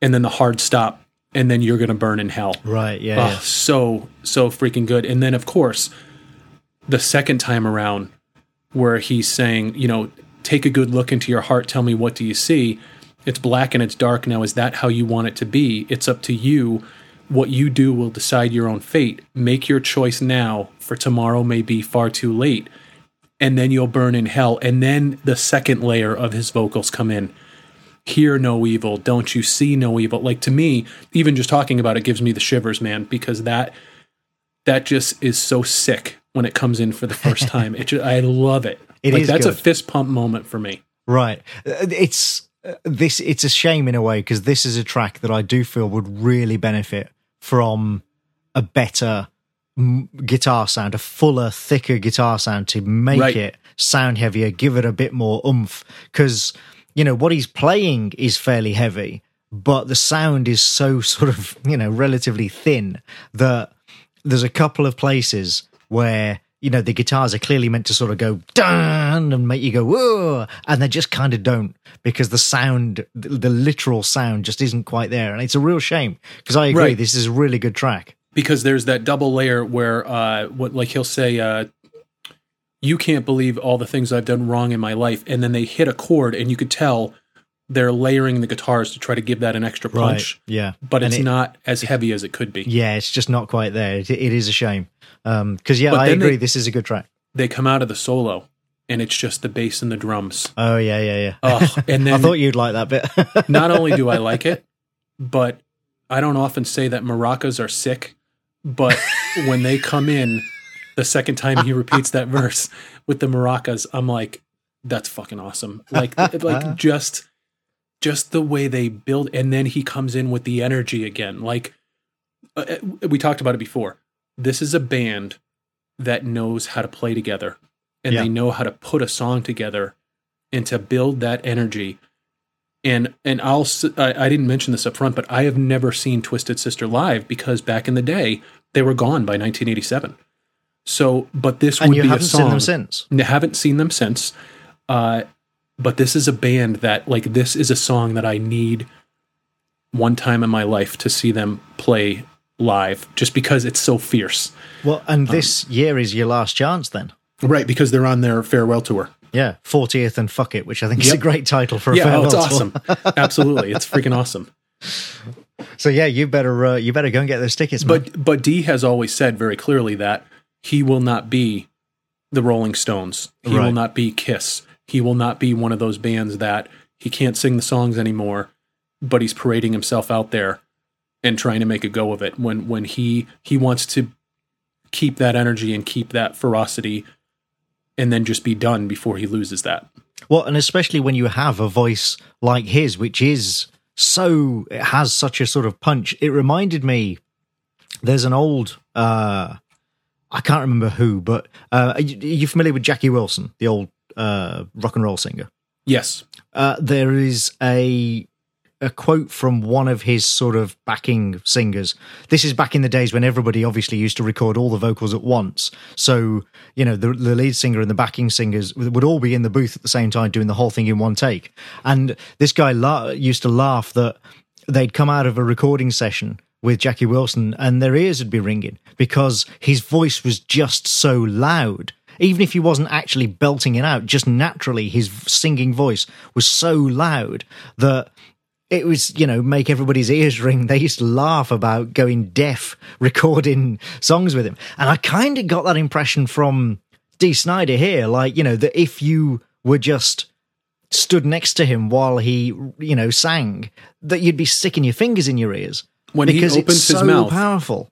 and then the hard stop, and then you're gonna burn in hell. Right. Yeah, oh, yeah. So so freaking good. And then of course, the second time around, where he's saying, you know, take a good look into your heart. Tell me what do you see. It's black and it's dark. Now is that how you want it to be? It's up to you what you do will decide your own fate. Make your choice now, for tomorrow may be far too late. And then you'll burn in hell. And then the second layer of his vocals come in. Hear no evil, don't you see no evil? Like to me, even just talking about it gives me the shivers, man, because that that just is so sick when it comes in for the first time. it just, I love it. It like, that's good. a fist pump moment for me. Right. Uh, it's uh, this it's a shame in a way because this is a track that I do feel would really benefit from a better guitar sound, a fuller, thicker guitar sound to make right. it sound heavier, give it a bit more oomph. Because, you know, what he's playing is fairly heavy, but the sound is so sort of, you know, relatively thin that there's a couple of places where you know the guitars are clearly meant to sort of go down and make you go whoa and they just kind of don't because the sound the literal sound just isn't quite there and it's a real shame because i agree right. this is a really good track because there's that double layer where uh what like he'll say uh you can't believe all the things i've done wrong in my life and then they hit a chord and you could tell they're layering the guitars to try to give that an extra punch. Right, yeah, but it's it, not as heavy as it could be. Yeah, it's just not quite there. it, it is a shame. Because um, yeah, but I agree. They, this is a good track. they come out of the solo and it's just the bass and the drums. Oh yeah, yeah, yeah. Oh, and then I thought you'd like that bit. not only do I like it, but I don't often say that maracas are sick, but when they come in the second time he repeats that verse with the maracas, I'm like, that's fucking awesome. Like like just just the way they build and then he comes in with the energy again. Like uh, uh, we talked about it before. This is a band that knows how to play together and yeah. they know how to put a song together and to build that energy. And and I'll I, I didn't mention this up front, but I have never seen Twisted Sister live because back in the day they were gone by 1987. So, but this and would you be haven't a song. seen them since. I haven't seen them since. Uh, but this is a band that like this is a song that I need one time in my life to see them play live just because it's so fierce. Well, and this um, year is your last chance then. Right, because they're on their farewell tour. Yeah, 40th and fuck it, which I think yep. is a great title for a yeah, farewell oh, it's awesome. Absolutely. It's freaking awesome. So yeah, you better uh, you better go and get those tickets. Man. But but Dee has always said very clearly that he will not be the Rolling Stones. He right. will not be Kiss. He will not be one of those bands that he can't sing the songs anymore, but he's parading himself out there and trying to make a go of it. When when he he wants to keep that energy and keep that ferocity and then just be done before he loses that. Well, and especially when you have a voice like his, which is so it has such a sort of punch. It reminded me there's an old uh I can't remember who, but uh, are, you, familiar with Jackie Wilson, the old uh, rock and roll singer? Yes. Uh, there is a a quote from one of his sort of backing singers. This is back in the days when everybody obviously used to record all the vocals at once. So, you know, the, the, lead singer and the backing singers would all be in the booth at the same time doing the whole thing in one take. And this guy la- used to laugh that they'd come out of a recording session with Jackie Wilson and their ears would be ringing because his voice was just so loud. Even if he wasn't actually belting it out, just naturally his singing voice was so loud that it was, you know, make everybody's ears ring. They used to laugh about going deaf recording songs with him. And I kind of got that impression from Dee Snider here. Like, you know, that if you were just stood next to him while he, you know, sang, that you'd be sticking your fingers in your ears when he opens his so mouth, powerful.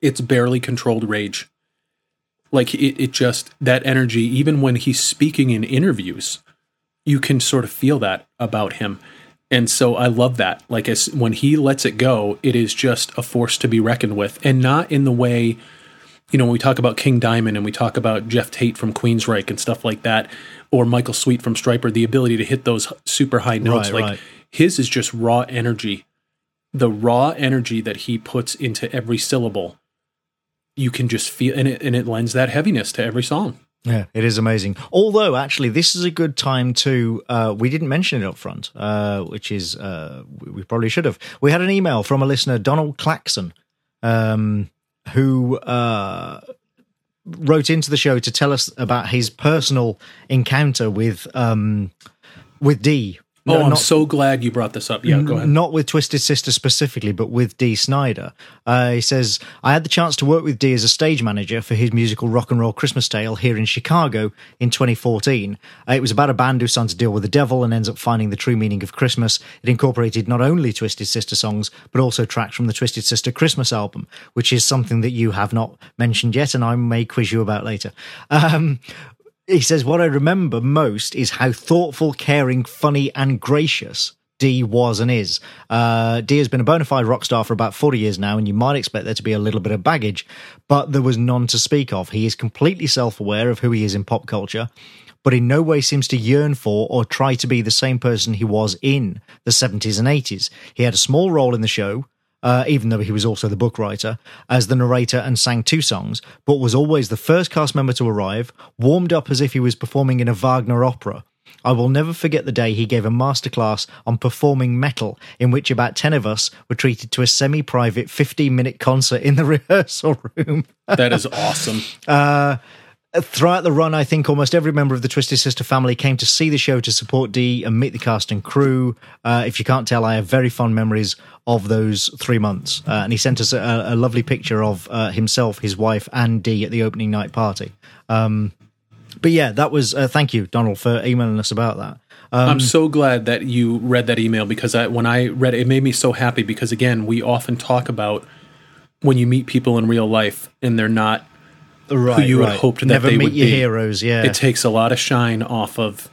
It's barely controlled rage. Like it, it just that energy. Even when he's speaking in interviews, you can sort of feel that about him. And so I love that. Like as when he lets it go, it is just a force to be reckoned with, and not in the way, you know, when we talk about King Diamond and we talk about Geoff Tate from Queensryche and stuff like that, or Michael Sweet from Stryper, the ability to hit those super high notes. Right, like right. his is just raw energy the raw energy that he puts into every syllable, you can just feel, and it, and it lends that heaviness to every song. Yeah, it is amazing. Although, actually, this is a good time to. Uh, we didn't mention it up front, uh, which is uh, we probably should have. We had an email from a listener, Donald Claxon, um, who uh, wrote into the show to tell us about his personal encounter with um, with Dee Oh, no, I'm not, so glad you brought this up. Yeah, go ahead. Not with Twisted Sister specifically, but with Dee Snider. Uh, he says, I had the chance to work with Dee as a stage manager for his musical Rock and Roll Christmas Tale here in Chicago in 2014. Uh, it was about a band who's starting to deal with the devil and ends up finding the true meaning of Christmas. It incorporated not only Twisted Sister songs, but also tracks from the Twisted Sister Christmas album, which is something that you have not mentioned yet, and I may quiz you about later. Um, he says, What I remember most is how thoughtful, caring, funny, and gracious Dee was and is. Uh, Dee has been a bona fide rock star for about 40 years now, and you might expect there to be a little bit of baggage, but there was none to speak of. He is completely self aware of who he is in pop culture, but in no way seems to yearn for or try to be the same person he was in the 70s and 80s. He had a small role in the show, uh, even though he was also the book writer, as the narrator and sang two songs, but was always the first cast member to arrive, warmed up as if he was performing in a Wagner opera. I will never forget the day he gave a masterclass on performing metal, in which about 10 of us were treated to a semi private 15 minute concert in the rehearsal room. that is awesome. Uh, uh, throughout the run, I think almost every member of the Twisted Sister family came to see the show to support Dee and meet the cast and crew. Uh, if you can't tell, I have very fond memories of those three months. Uh, and he sent us a, a lovely picture of uh, himself, his wife, and Dee at the opening night party. Um, but yeah, that was uh, thank you, Donald, for emailing us about that. Um, I'm so glad that you read that email because I, when I read it, it made me so happy because again, we often talk about when you meet people in real life and they're not right, who you right. had hoped that Never they meet would your be. heroes. Yeah, it takes a lot of shine off of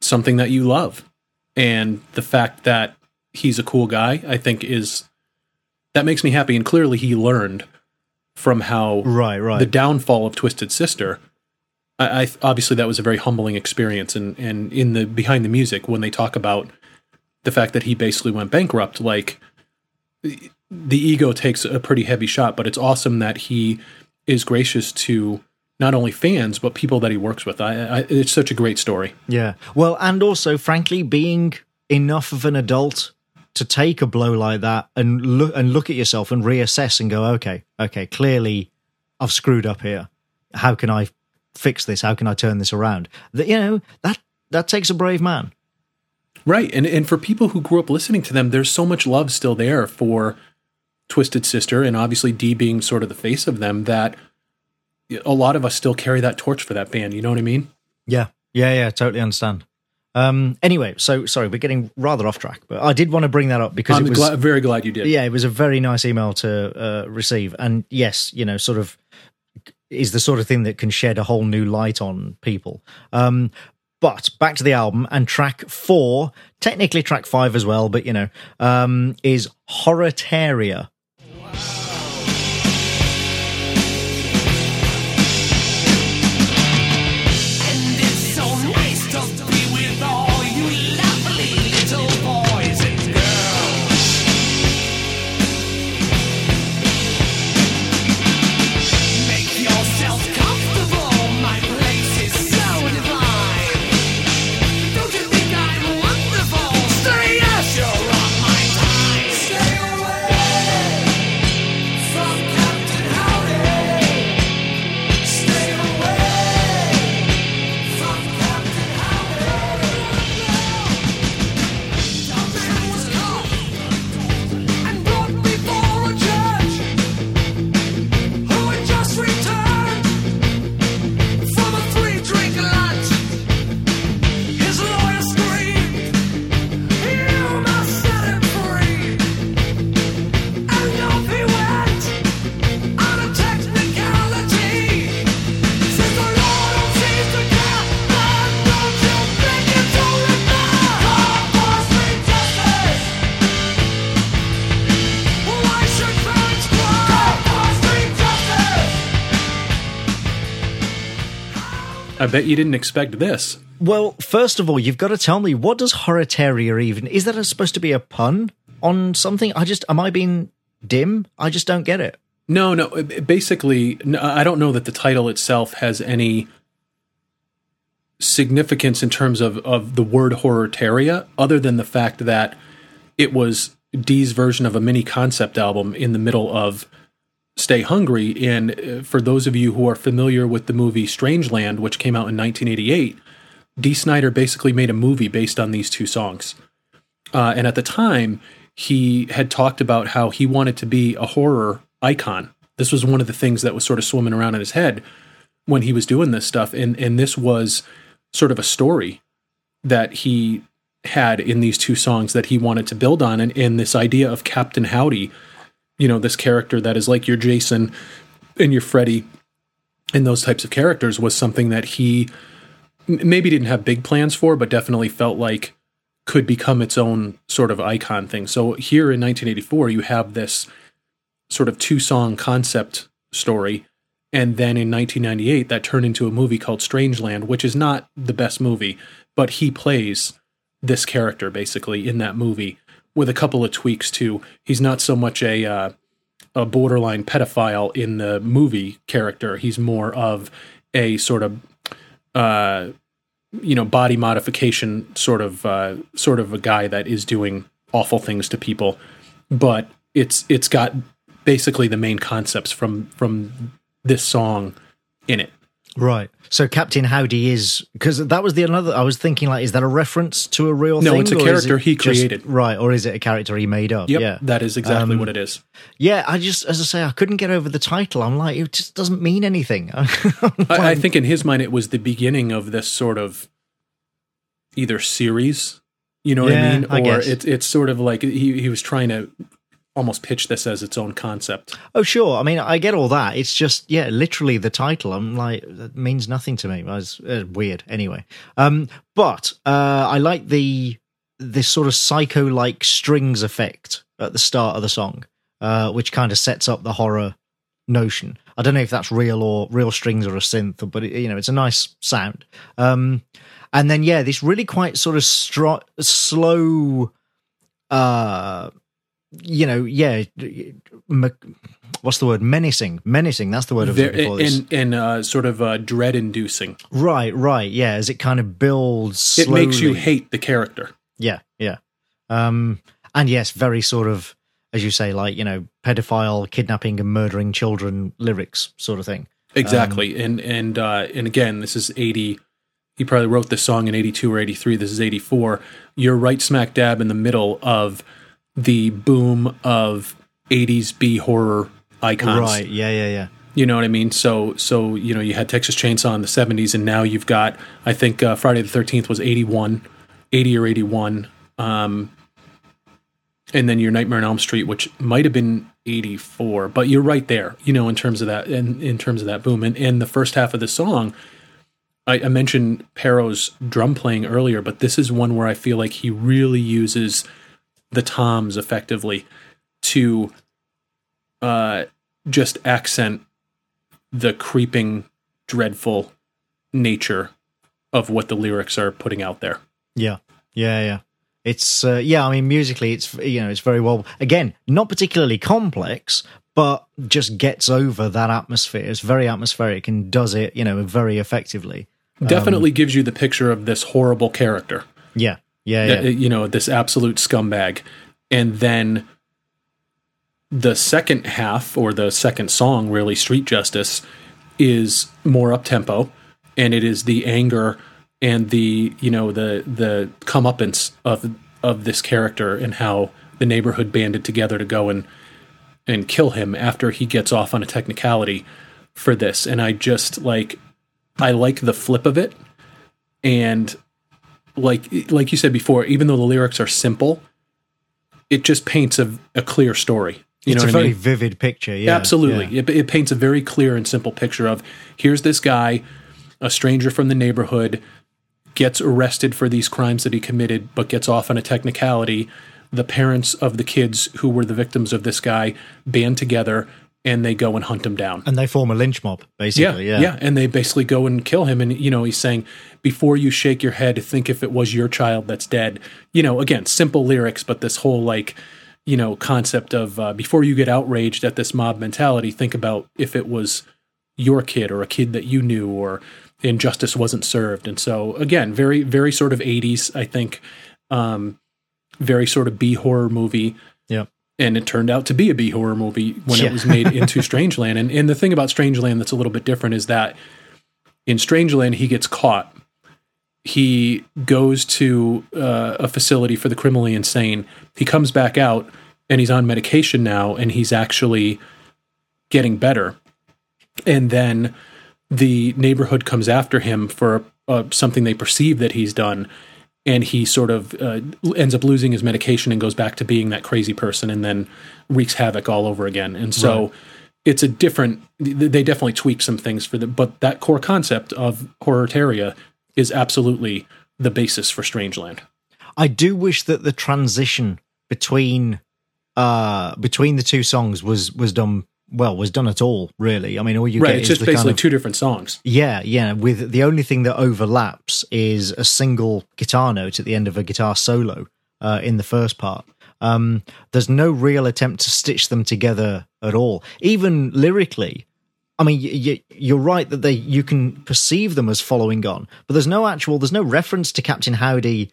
something that you love, and the fact that he's a cool guy, I think, is that makes me happy. And clearly, he learned from how right, right. the downfall of Twisted Sister I, I, obviously that was a very humbling experience, and and in the behind the music when they talk about the fact that he basically went bankrupt, like the ego takes a pretty heavy shot, but it's awesome that he is gracious to not only fans but people that he works with. I, I, it's such a great story. Yeah, well, and also, frankly, being enough of an adult to take a blow like that and look and look at yourself and reassess and go, okay, okay, clearly I've screwed up here. How can I fix this? How can I turn this around? That you know that that takes a brave man. Right, and and for people who grew up listening to them, there's so much love still there for Twisted Sister, and obviously Dee being sort of the face of them. That a lot of us still carry that torch for that band. You know what I mean? Yeah, yeah, yeah. Totally understand. Um, anyway, so sorry, we're getting rather off track, but I did want to bring that up because I'm it was glad, very glad you did. Yeah, it was a very nice email to uh, receive, and yes, you know, sort of is the sort of thing that can shed a whole new light on people. Um, but back to the album and track four, technically track five as well, but you know, um, is Horror-Teria. I bet you didn't expect this. Well, first of all, you've got to tell me what does horror even is that supposed to be a pun on something? I just am I being dim? I just don't get it. No, no. Uh, basically, I don't know that the title itself has any significance in terms of of the word horror-teria, other than the fact that it was Dee's version of a mini concept album in the middle of Stay Hungry. And uh, for those of you who are familiar with the movie Strangeland, which came out in 1988, Dee Snider basically made a movie based on these two songs. Uh, and at the time, he had talked about how he wanted to be a horror icon. This was one of the things that was sort of swimming around in his head when he was doing this stuff. And, and this was sort of a story that he had in these two songs that he wanted to build on. And, and this idea of Captain Howdy you know this character that is like your Jason and your Freddy and those types of characters was something that he maybe didn't have big plans for, but definitely felt like could become its own sort of icon thing. So here in 1984, you have this sort of two song concept story. And then in 1998, that turned into a movie called Strangeland, which is not the best movie, but he plays this character basically in that movie with a couple of tweaks too. He's not so much a uh, a borderline pedophile in the movie character. He's more of a sort of uh, you know body modification sort of uh, sort of a guy that is doing awful things to people. But it's it's got basically the main concepts from from this song in it. Right. So Captain Howdy is because that was the another. I was thinking like, is that a reference to a real? Thing? No, thing, it's a character it he created. Just, right, or is it a character he made up? Yep, yeah, that is exactly um, what it is. Yeah, I just, as I say, I couldn't get over the title. I'm like, it just doesn't mean anything. I, I think in his mind, it was the beginning of this sort of either series. You know yeah, what I mean? Or it's it's sort of like he he was trying to almost pitch this as its own concept. Oh, sure. I mean, I get all that. It's just, yeah, literally the title. I'm like, that means nothing to me. It's uh, weird. Anyway, um, but uh, I like the this sort of psycho like strings effect at the start of the song, uh, which kind of sets up the horror notion. I don't know if that's real or real strings or a synth, but it, you know, it's a nice sound. Um, and then yeah, this really quite sort of slow uh you know, yeah, what's the word? Menacing, menacing. That's the word of and and uh, sort of uh, dread-inducing. Right, right, yeah. As it kind of builds, slowly. it makes you hate the character. Yeah, yeah. Um, and yes, very sort of, as you say, like you know, pedophile, kidnapping, and murdering children lyrics, sort of thing. Exactly, um, and and uh, and again, this is eighty. He probably wrote this song in eighty two or eighty three. This is eighty four. You're right smack dab in the middle of the boom of 80s B horror icons. Right. Yeah, yeah, yeah. You know what I mean? So, so you know, you had Texas Chainsaw in the 70s, and now you've got, I think uh, Friday the 13th was 81, 80 or 81. Um, and then your Nightmare on Elm Street, which might have been 84, but you're right there, you know, in terms of that, in, in terms of that boom. And, and the first half of the song, I, I mentioned Pero's drum playing earlier, but this is one where I feel like he really uses – the toms effectively to uh, just accent the creeping, dreadful nature of what the lyrics are putting out there. Yeah, yeah, yeah. It's uh, yeah. I mean, musically, it's you know, it's very well. Again, not particularly complex, but just gets over that atmosphere. It's very atmospheric and does it, you know, very effectively. Definitely um, gives you the picture of this horrible character. Yeah, yeah, yeah. You know, this absolute scumbag. And then the second half or the second song, really, Street Justice, is more up tempo and it is the anger and the, you know, the the comeuppance of of this character and how the neighborhood banded together to go and and kill him after he gets off on a technicality for this. And I just like I like the flip of it. And like like you said before, even though the lyrics are simple, it just paints a, a clear story. You it's a very mean? vivid picture. Yeah, absolutely. Yeah. It, it paints a very clear and simple picture of here's this guy, a stranger from the neighborhood, gets arrested for these crimes that he committed, but gets off on a technicality. The parents of the kids who were the victims of this guy band together and they go and hunt him down. And they form a lynch mob, basically. Yeah, yeah, yeah. And they basically go and kill him. And, you know, he's saying, before you shake your head, think if it was your child that's dead. You know, again, simple lyrics, but this whole, like, you know, concept of uh, before you get outraged at this mob mentality, think about if it was your kid or a kid that you knew or injustice wasn't served. And so, again, very, very sort of 80s, I think. Um, very sort of B horror movie. And it turned out to be a B horror movie when yeah. it was made into Strangeland. And and the thing about Strangeland that's a little bit different is that in Strangeland he gets caught. He goes to uh, a facility for the criminally insane. He comes back out and he's on medication now, and he's actually getting better. And then the neighborhood comes after him for uh, something they perceive that he's done, and he sort of uh, ends up losing his medication and goes back to being that crazy person and then wreaks havoc all over again and so right. it's a different they definitely tweak some things for the but that core concept of horror-teria is absolutely the basis for strangeland i do wish that the transition between uh between the two songs was was done well was done at all really. I mean all you right, get it's just basically kind of, two different songs. Yeah yeah with the only thing that overlaps is a single guitar note at the end of a guitar solo uh, in the first part. Um, there's no real attempt to stitch them together at all. Even lyrically I mean, you're right that they you can perceive them as following on, but there's no actual, there's no reference to Captain Howdy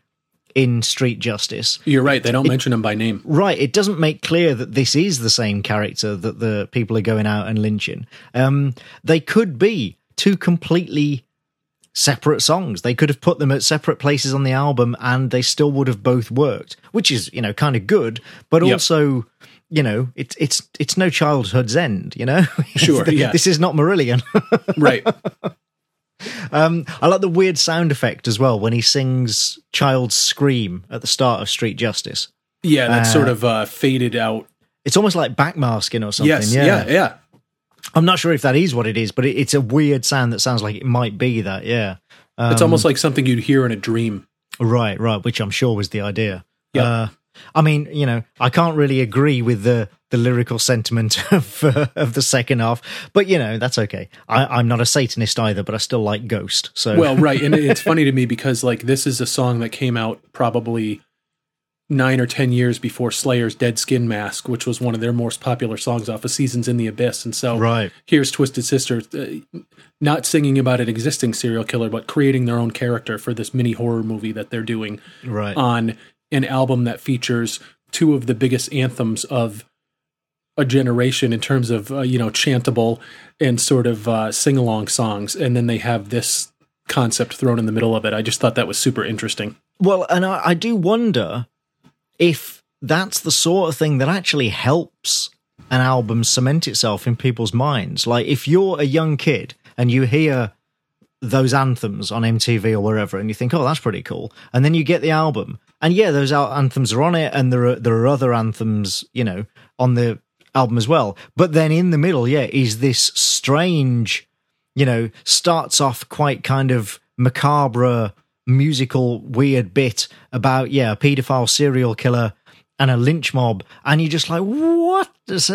in Street Justice. You're right. They don't it, mention him by name. Right. It doesn't make clear that this is the same character that the people are going out and lynching. Um, they could be two completely separate songs. They could have put them at separate places on the album and they still would have both worked, which is, you know, kind of good, but yep. also, you know, it's it's it's no childhood's end, you know? Sure. yeah. This is not Marillion. right. Um, I like the weird sound effect as well when he sings "Child Scream" at the start of Street Justice. Yeah, that's uh, sort of uh, faded out. It's almost like backmasking or something. Yes, yeah, yeah, yeah. I'm not sure if that is what it is, but it, it's a weird sound that sounds like it might be that. Yeah, um, it's almost like something you'd hear in a dream. Right, right. Which I'm sure was the idea. Yeah. Uh, I mean, you know, I can't really agree with the the lyrical sentiment of uh, of the second half, but you know, that's okay. I, am not a Satanist either, but I still like Ghost. So well, right, and it's funny to me because like this is a song that came out probably nine or ten years before Slayer's Dead Skin Mask, which was one of their most popular songs off of Seasons in the Abyss. And so right. here's Twisted Sister uh, not singing about an existing serial killer, but creating their own character for this mini horror movie that they're doing right. on an album that features two of the biggest anthems of a generation in terms of uh, you know chantable and sort of uh, sing along songs, and then they have this concept thrown in the middle of it. I just thought that was super interesting. Well, and I, I do wonder if that's the sort of thing that actually helps an album cement itself in people's minds. Like if you're a young kid and you hear those anthems on MTV or wherever, and you think, "Oh, that's pretty cool," and then you get the album, and yeah, those anthems are on it, and there are there are other anthems, you know, on the album as well. But then in the middle, yeah, is this strange, you know, starts off quite kind of macabre musical weird bit about yeah a paedophile serial killer and a lynch mob. And you're just like what? This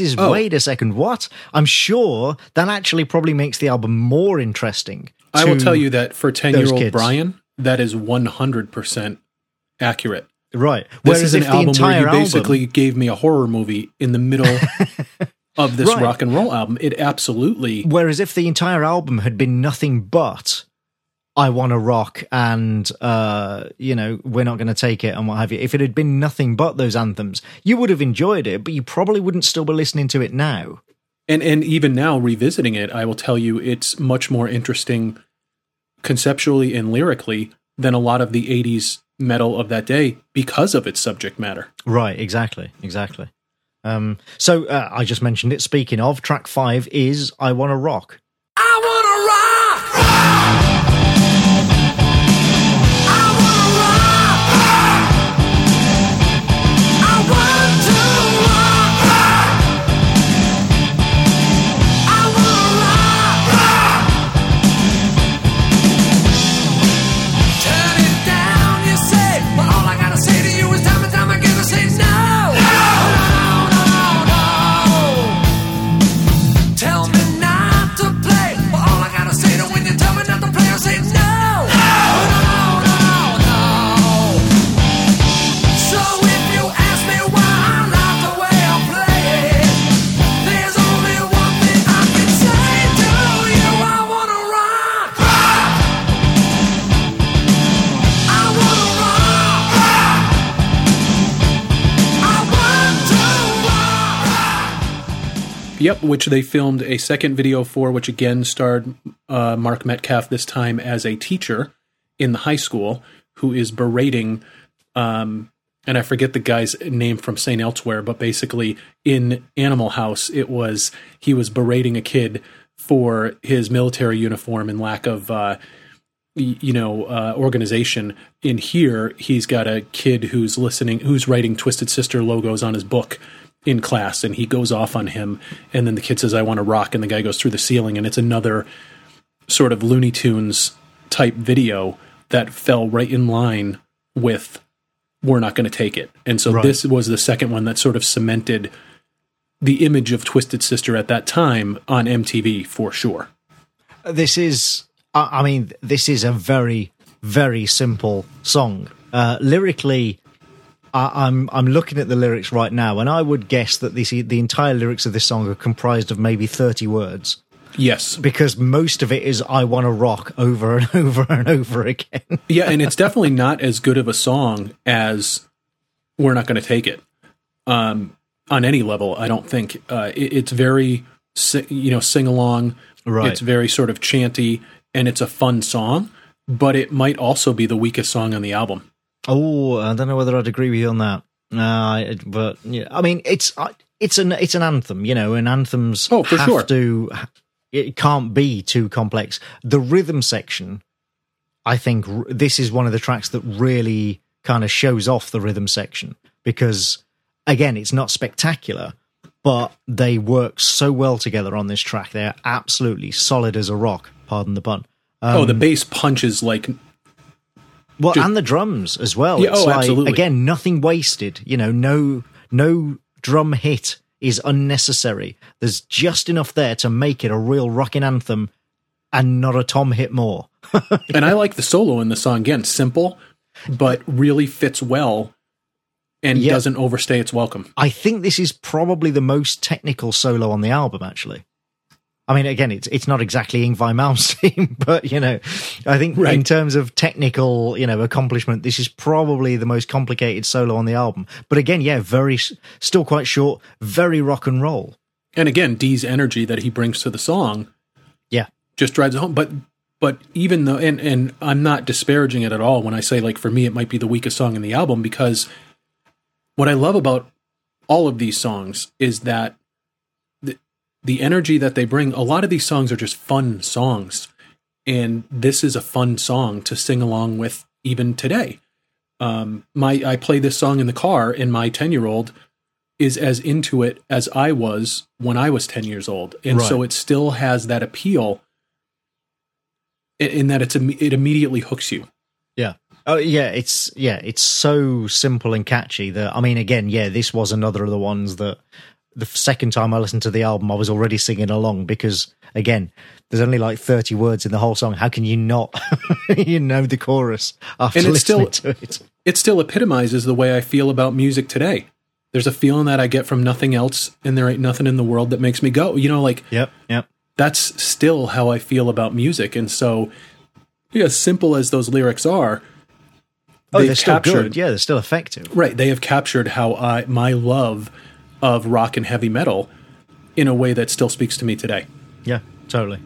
is oh. wait a second what? I'm sure that actually probably makes the album more interesting i will tell you that for 10 year old brian that is 100% accurate right this is an album where you basically album... gave me a horror movie in the middle of this right. rock and roll album it absolutely whereas if the entire album had been nothing but I want to rock and uh, you know we're not going to take it and what have you. If it had been nothing but those anthems, you would have enjoyed it, but you probably wouldn't still be listening to it now. And and even now revisiting it, I will tell you it's much more interesting conceptually and lyrically than a lot of the 80s metal of that day because of its subject matter. Right, exactly, exactly. Um, so uh, I just mentioned it. Speaking of, track five is "I Want to Rock." I want to rock. Yep, which they filmed a second video for, which again starred uh, Mark Metcalf this time as a teacher in the high school who is berating, um, and I forget the guy's name from St. Elsewhere, but basically in Animal House, it was he was berating a kid for his military uniform and lack of. Uh, you know uh, organization in here he's got a kid who's listening who's writing twisted sister logos on his book in class and he goes off on him and then the kid says i want to rock and the guy goes through the ceiling and it's another sort of looney tunes type video that fell right in line with we're not going to take it. And so right. this was the second one that sort of cemented the image of twisted sister at that time on mtv for sure. This is i mean this is a very very simple song. Uh, lyrically I, am I'm looking at the lyrics right now, and I would guess that this, the entire lyrics of this song are comprised of maybe 30 words. Yes. Because most of it is I want to rock over and over and over again. yeah, and it's definitely not as good of a song as We're Not Going to Take It. Um, on any level, I don't think. Uh, it, it's very, you know, sing along. Right. It's very sort of chanty and it's a fun song, but it might also be the weakest song on the album. Oh, I don't know whether I'd agree with you on that. Uh, but yeah, I mean, it's it's an it's an anthem, you know, and anthems oh, for have sure. to it can't be too complex. The rhythm section, I think, this is one of the tracks that really kind of shows off the rhythm section because, again, it's not spectacular, but they work so well together on this track. They're absolutely solid as a rock. Pardon the pun. Um, oh, the bass punches like well, just, and the drums as well. Yeah, it's oh, like, absolutely. Again, nothing wasted. You know, no no drum hit is unnecessary. There's just enough there to make it a real rocking anthem, and not a tom hit more. and I like the solo in the song again, simple, but really fits well and yeah. doesn't overstay its welcome. I think this is probably the most technical solo on the album, actually. I mean, again, it's it's not exactly Yngwie Malmsteen, but you know, I think right. in terms of technical, you know, accomplishment, this is probably the most complicated solo on the album. But again, yeah, very still quite short, very rock and roll. And again, Dee's energy that he brings to the song, yeah, just drives it home. But but even though, and and I'm not disparaging it at all when I say like for me, it might be the weakest song in the album because what I love about all of these songs is that the energy that they bring, a lot of these songs are just fun songs. And this is a fun song to sing along with even today. Um, my I play this song in the car, and my ten year old is as into it as I was when I was ten years old, and right. so it still has that appeal. In, in that it's it immediately hooks you. Yeah. Oh yeah, it's yeah, it's so simple and catchy that I mean, again, yeah, this was another of the ones that the second time I listened to the album, I was already singing along because, again, there's only like 30 words in the whole song. How can you not, you know, the chorus after and listening still, to it? It still epitomizes the way I feel about music today. There's a feeling that I get from nothing else, and there ain't nothing in the world that makes me go. You know, like, yep, yep. That's still how I feel about music. And so, yeah, as simple as those lyrics are, oh, they're still good. Yeah, they're still effective. Right. They have captured how I, my love of rock and heavy metal in a way that still speaks to me today. Yeah, totally.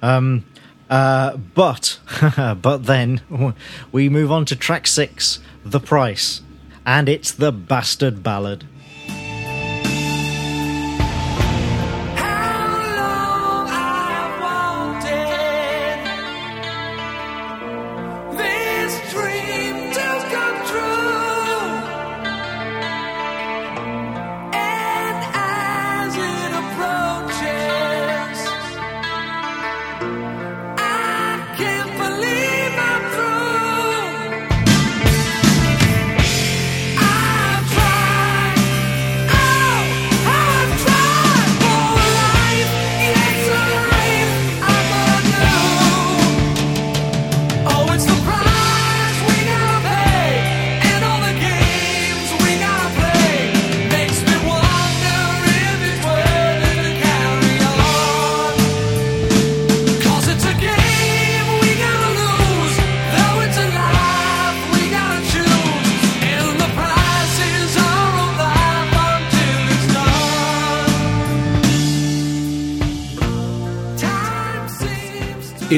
Um, uh, but but then we move on to track six, "The Price," and it's the bastard ballad.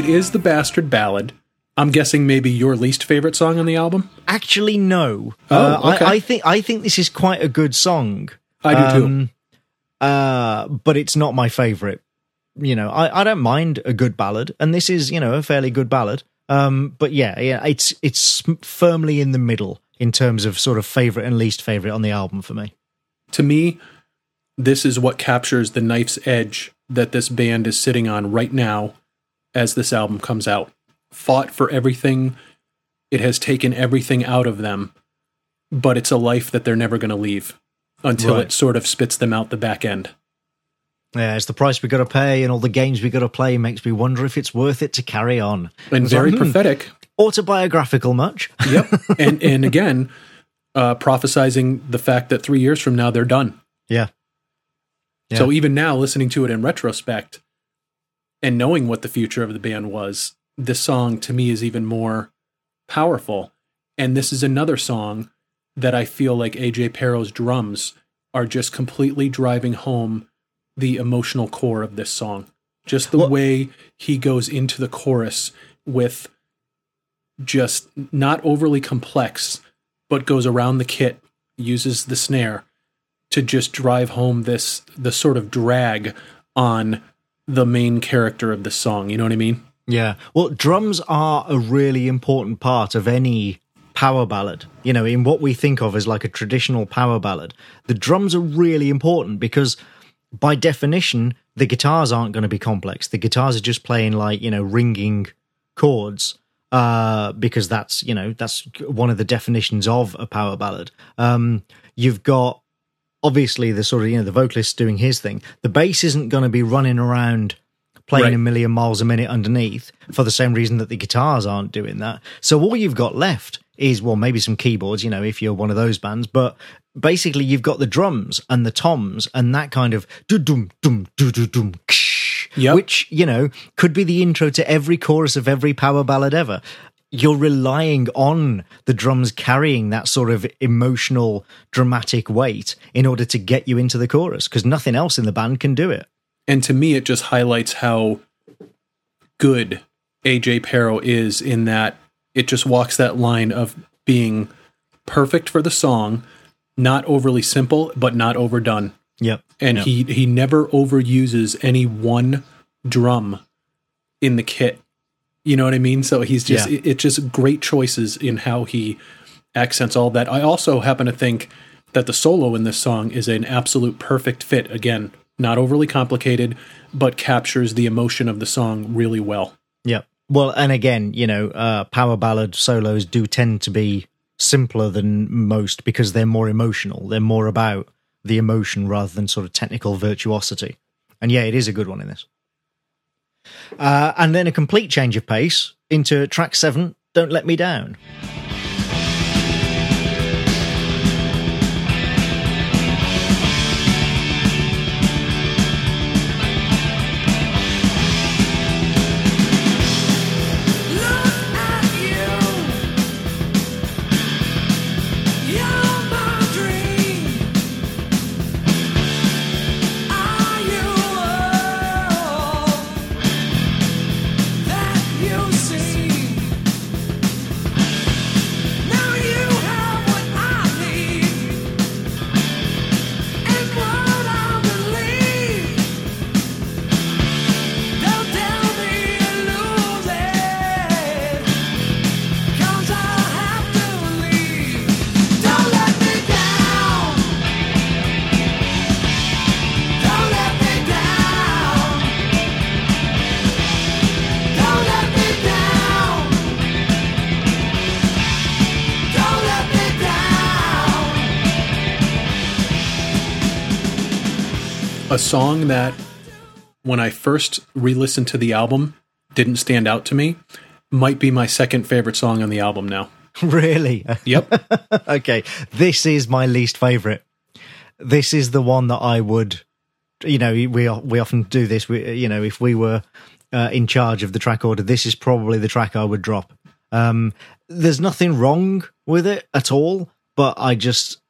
It is the Bastard Ballad. I'm guessing maybe your least favorite song on the album. Actually, no. Oh, uh, okay. I, I, think I think this is quite a good song. I do too. Um, uh, but it's not my favorite. You know, I, I don't mind a good ballad, and this is you know a fairly good ballad. Um, but yeah, yeah, it's it's firmly in the middle in terms of sort of favorite and least favorite on the album for me. To me, this is what captures the knife's edge that this band is sitting on right now as this album comes out. Fought for everything. It has taken everything out of them, but it's a life that they're never going to leave until right. it sort of spits them out the back end. Yeah, it's the price we got to pay, and all the games we got to play makes me wonder if it's worth it to carry on. And very like, hmm, prophetic, autobiographical much. yep, and and again, uh, prophesizing the fact that three years from now they're done. Yeah. yeah. So even now, listening to it in retrospect, and knowing what the future of the band was, this song to me is even more powerful. And this is another song that I feel like AJ Pero's drums are just completely driving home the emotional core of this song. Just the way he goes into the chorus with just not overly complex, but goes around the kit, uses the snare to just drive home this the sort of drag on the main character of the song. You know what I mean? Yeah. Well, drums are a really important part of any power ballad. You know, in what we think of as like a traditional power ballad, the drums are really important because by definition, the guitars aren't going to be complex. The guitars are just playing like, you know, ringing chords. Uh, because that's you know that's one of the definitions of a power ballad. Um, you've got obviously the sort of you know the vocalist doing his thing. The bass isn't going to be running around playing right. a million miles a minute underneath for the same reason that the guitars aren't doing that. So all you've got left is well maybe some keyboards, you know, if you're one of those bands, but basically you've got the drums and the toms and that kind of do dum dum do do dum yep. which you know could be the intro to every chorus of every power ballad ever you're relying on the drums carrying that sort of emotional dramatic weight in order to get you into the chorus because nothing else in the band can do it and to me it just highlights how good aj pero is in that it just walks that line of being perfect for the song not overly simple, but not overdone. Yep. And yep. he he never overuses any one drum in the kit. You know what I mean? So he's just yeah. it, it's just great choices in how he accents all that. I also happen to think that the solo in this song is an absolute perfect fit. Again, not overly complicated, but captures the emotion of the song really well. Yep. Well, and again, you know, uh, power ballad solos do tend to be simpler than most because they're more emotional. They're more about the emotion rather than sort of technical virtuosity. And yeah, it is a good one in this. Uh, and then a complete change of pace into track seven, Don't Let Me Down. A song that when I first re-listened to the album didn't stand out to me might be my second favorite song on the album now. Really? Yep. okay. This is my least favorite. This is the one that I would you know, we we often do this we, you know, if we were uh, in charge of the track order, this is probably the track I would drop. Um, there's nothing wrong with it at all, but I just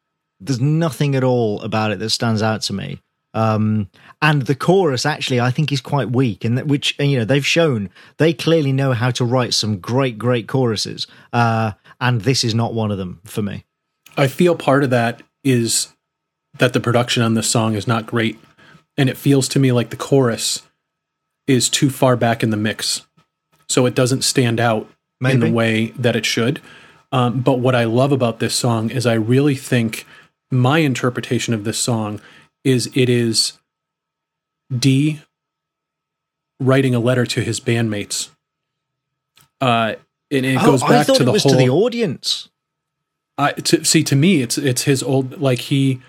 there's nothing at all about it that stands out to me. Um, and the chorus actually, I think, is quite weak, and which you know they've shown they clearly know how to write some great, great choruses, uh, and this is not one of them for me. I feel part of that is that the production on this song is not great, and it feels to me like the chorus is too far back in the mix, so it doesn't stand out Maybe. in the way that it should. Um, but what I love about this song is I really think my interpretation of this song is it is Dee writing a letter to his bandmates. Uh, and it oh, goes back to the whole to the audience. I to, see to me it's it's his old like he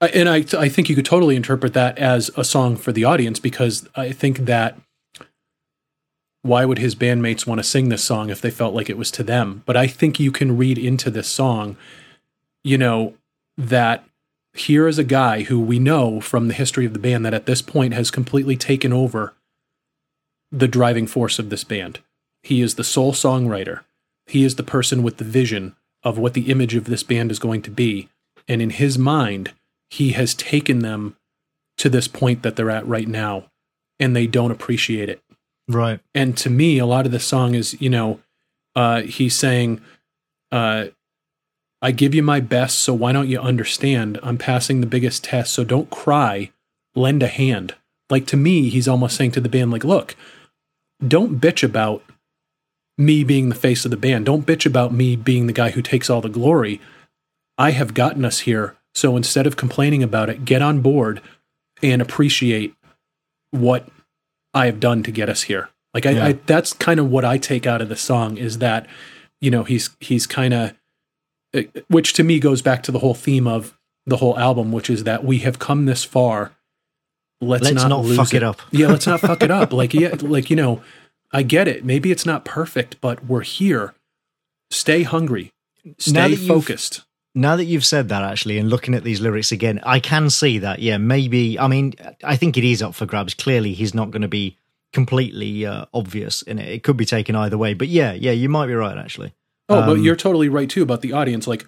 and I I think you could totally interpret that as a song for the audience because I think that why would his bandmates want to sing this song if they felt like it was to them? But I think you can read into this song, you know, that here is a guy who we know from the history of the band that at this point has completely taken over the driving force of this band. He is the sole songwriter. He is the person with the vision of what the image of this band is going to be. And in his mind, he has taken them to this point that they're at right now. and they don't appreciate it. Right. And to me, a lot of the song is, you know, uh, he's saying, uh, I give you my best, so why don't you understand? I'm passing the biggest test, so don't cry. Lend a hand. Like to me, he's almost saying to the band, like, look, don't bitch about me being the face of the band. Don't bitch about me being the guy who takes all the glory. I have gotten us here. So instead of complaining about it, get on board and appreciate what I have done to get us here. Like I, yeah. I that's kind of what I take out of the song is that, you know, he's he's kind of which to me goes back to the whole theme of the whole album, which is that we have come this far. Let's, let's not, not fuck it. it up. yeah, let's not fuck it up. Like yeah, like you know, I get it. Maybe it's not perfect, but we're here. Stay hungry. Stay focused. Now that you've said that, actually, and looking at these lyrics again, I can see that. Yeah, maybe. I mean, I think it is up for grabs. Clearly, he's not going to be completely uh, obvious in it. It could be taken either way. But yeah, yeah, you might be right, actually. Oh, um, but you're totally right too about the audience. Like,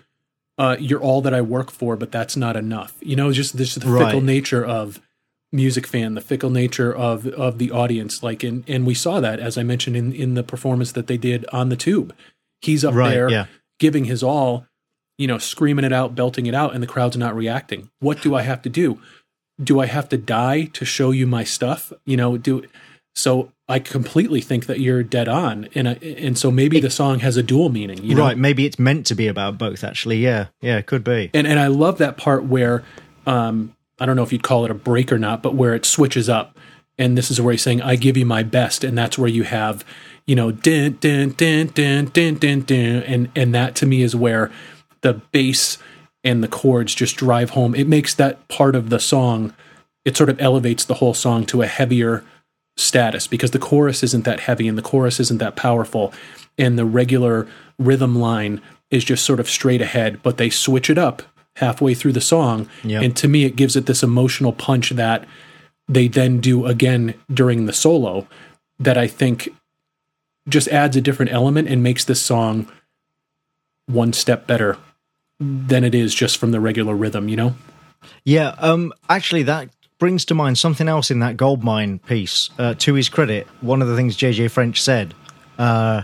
uh, you're all that I work for, but that's not enough. You know, just this the right. fickle nature of music fan, the fickle nature of of the audience. Like, and and we saw that as I mentioned in in the performance that they did on the tube. He's up right, there yeah. giving his all, you know, screaming it out, belting it out, and the crowd's not reacting. What do I have to do? Do I have to die to show you my stuff? You know, do so I completely think that you're dead on, and and so maybe it, the song has a dual meaning. You know? Right? Maybe it's meant to be about both. Actually, yeah, yeah, it could be. And and I love that part where, um, I don't know if you'd call it a break or not, but where it switches up, and this is where he's saying, "I give you my best," and that's where you have, you know, din din din din din din din, and and that to me is where the bass and the chords just drive home. It makes that part of the song. It sort of elevates the whole song to a heavier status because the chorus isn't that heavy and the chorus isn't that powerful and the regular rhythm line is just sort of straight ahead but they switch it up halfway through the song yep. and to me it gives it this emotional punch that they then do again during the solo that I think just adds a different element and makes this song one step better than it is just from the regular rhythm, you know? Yeah, um actually that brings to mind something else in that Goldmine piece. Uh, to his credit, one of the things Jay Jay French said uh,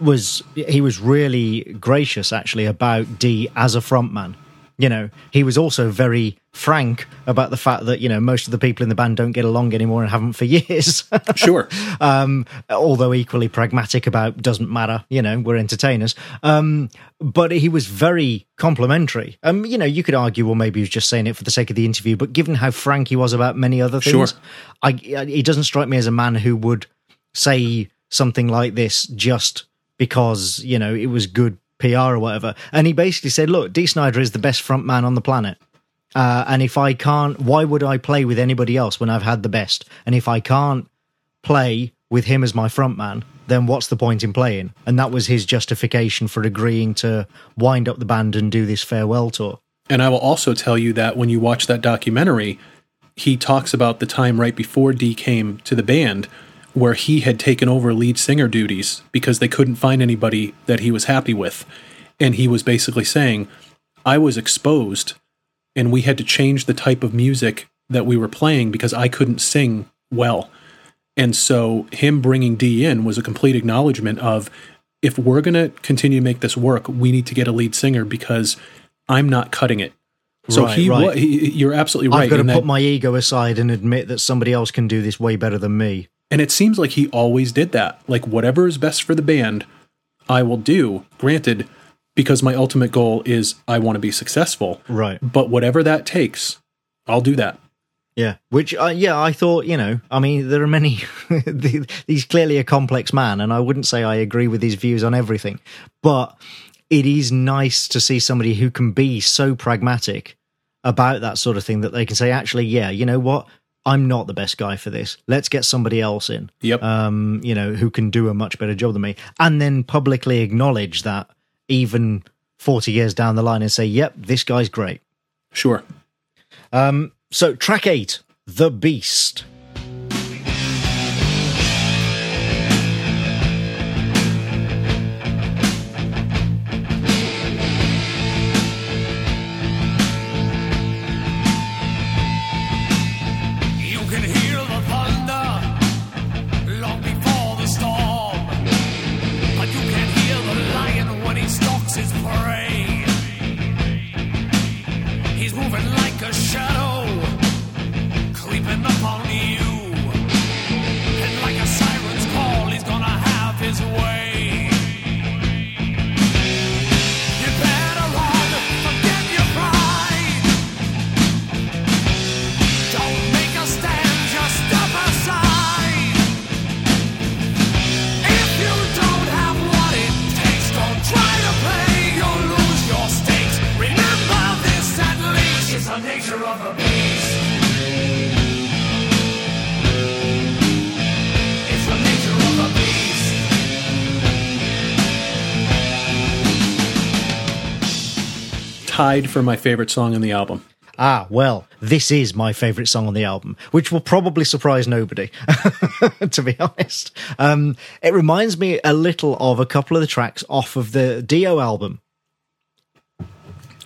was he was really gracious actually about Dee as a frontman. You know, he was also very frank about the fact that you know most of the people in the band don't get along anymore and haven't for years. sure. Um, although equally pragmatic about doesn't matter. You know, we're entertainers. Um, but he was very complimentary. Um, you know, you could argue, well, maybe he was just saying it for the sake of the interview. But given how frank he was about many other things, sure. I, he doesn't strike me as a man who would say something like this just because you know it was good PR or whatever. And he basically said, look, Dee Snider is the best front man on the planet. Uh, and if I can't, why would I play with anybody else when I've had the best? And if I can't play with him as my front man, then what's the point in playing? And that was his justification for agreeing to wind up the band and do this farewell tour. And I will also tell you that when you watch that documentary, he talks about the time right before Dee came to the band where he had taken over lead singer duties because they couldn't find anybody that he was happy with. And he was basically saying, I was exposed and we had to change the type of music that we were playing because I couldn't sing well. And so him bringing Dee in was a complete acknowledgement of if we're going to continue to make this work, we need to get a lead singer because I'm not cutting it. So right, he, right. he, you're absolutely right. I've got to put that, my ego aside and admit that somebody else can do this way better than me. And it seems like he always did that. Like, whatever is best for the band, I will do. Granted, because my ultimate goal is I want to be successful. Right. But whatever that takes, I'll do that. Yeah, which uh, yeah, I thought you know, I mean, there are many. he's clearly a complex man, and I wouldn't say I agree with his views on everything, but it is nice to see somebody who can be so pragmatic about that sort of thing that they can say, actually, yeah, you know what, I'm not the best guy for this. Let's get somebody else in. Yep. Um, you know, who can do a much better job than me. And then publicly acknowledge that even 40 years down the line and say, yep, this guy's great. Sure. Um, so, track eight The Beast. Tied for my favorite song on the album. Ah, well, this is my favourite song on the album, which will probably surprise nobody, to be honest. Um, it reminds me a little of a couple of the tracks off of the Dio album.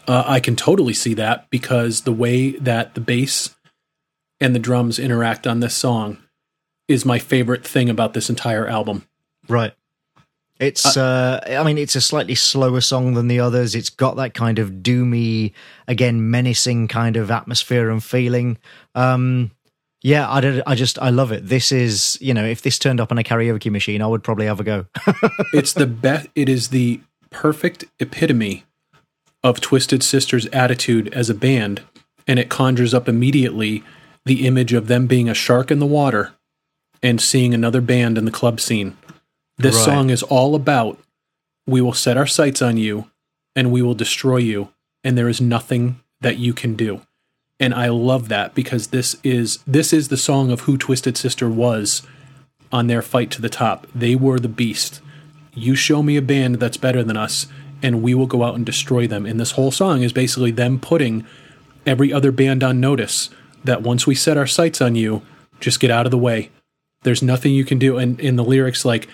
Uh, I can totally see that because the way that the bass and the drums interact on this song is my favorite thing about this entire album. Right. It's, uh, uh, I mean, it's a slightly slower song than the others. It's got that kind of doomy, again, menacing kind of atmosphere and feeling. Um, yeah, I, I just, I love it. This is, you know, if this turned up on a karaoke machine, I would probably have a go. it's the best, it is the perfect epitome of Twisted Sister's attitude as a band. And it conjures up immediately the image of them being a shark in the water and seeing another band in the club scene this right. song is all about we will set our sights on you and we will destroy you, and there is nothing that you can do. And I love that because this is this is the song of who Twisted Sister was on their fight to the top. They were the beast. You show me a band that's better than us, and we will go out and destroy them. And this whole song is basically them putting every other band on notice that once we set our sights on you, just get out of the way. There's nothing you can do. And in the lyrics, like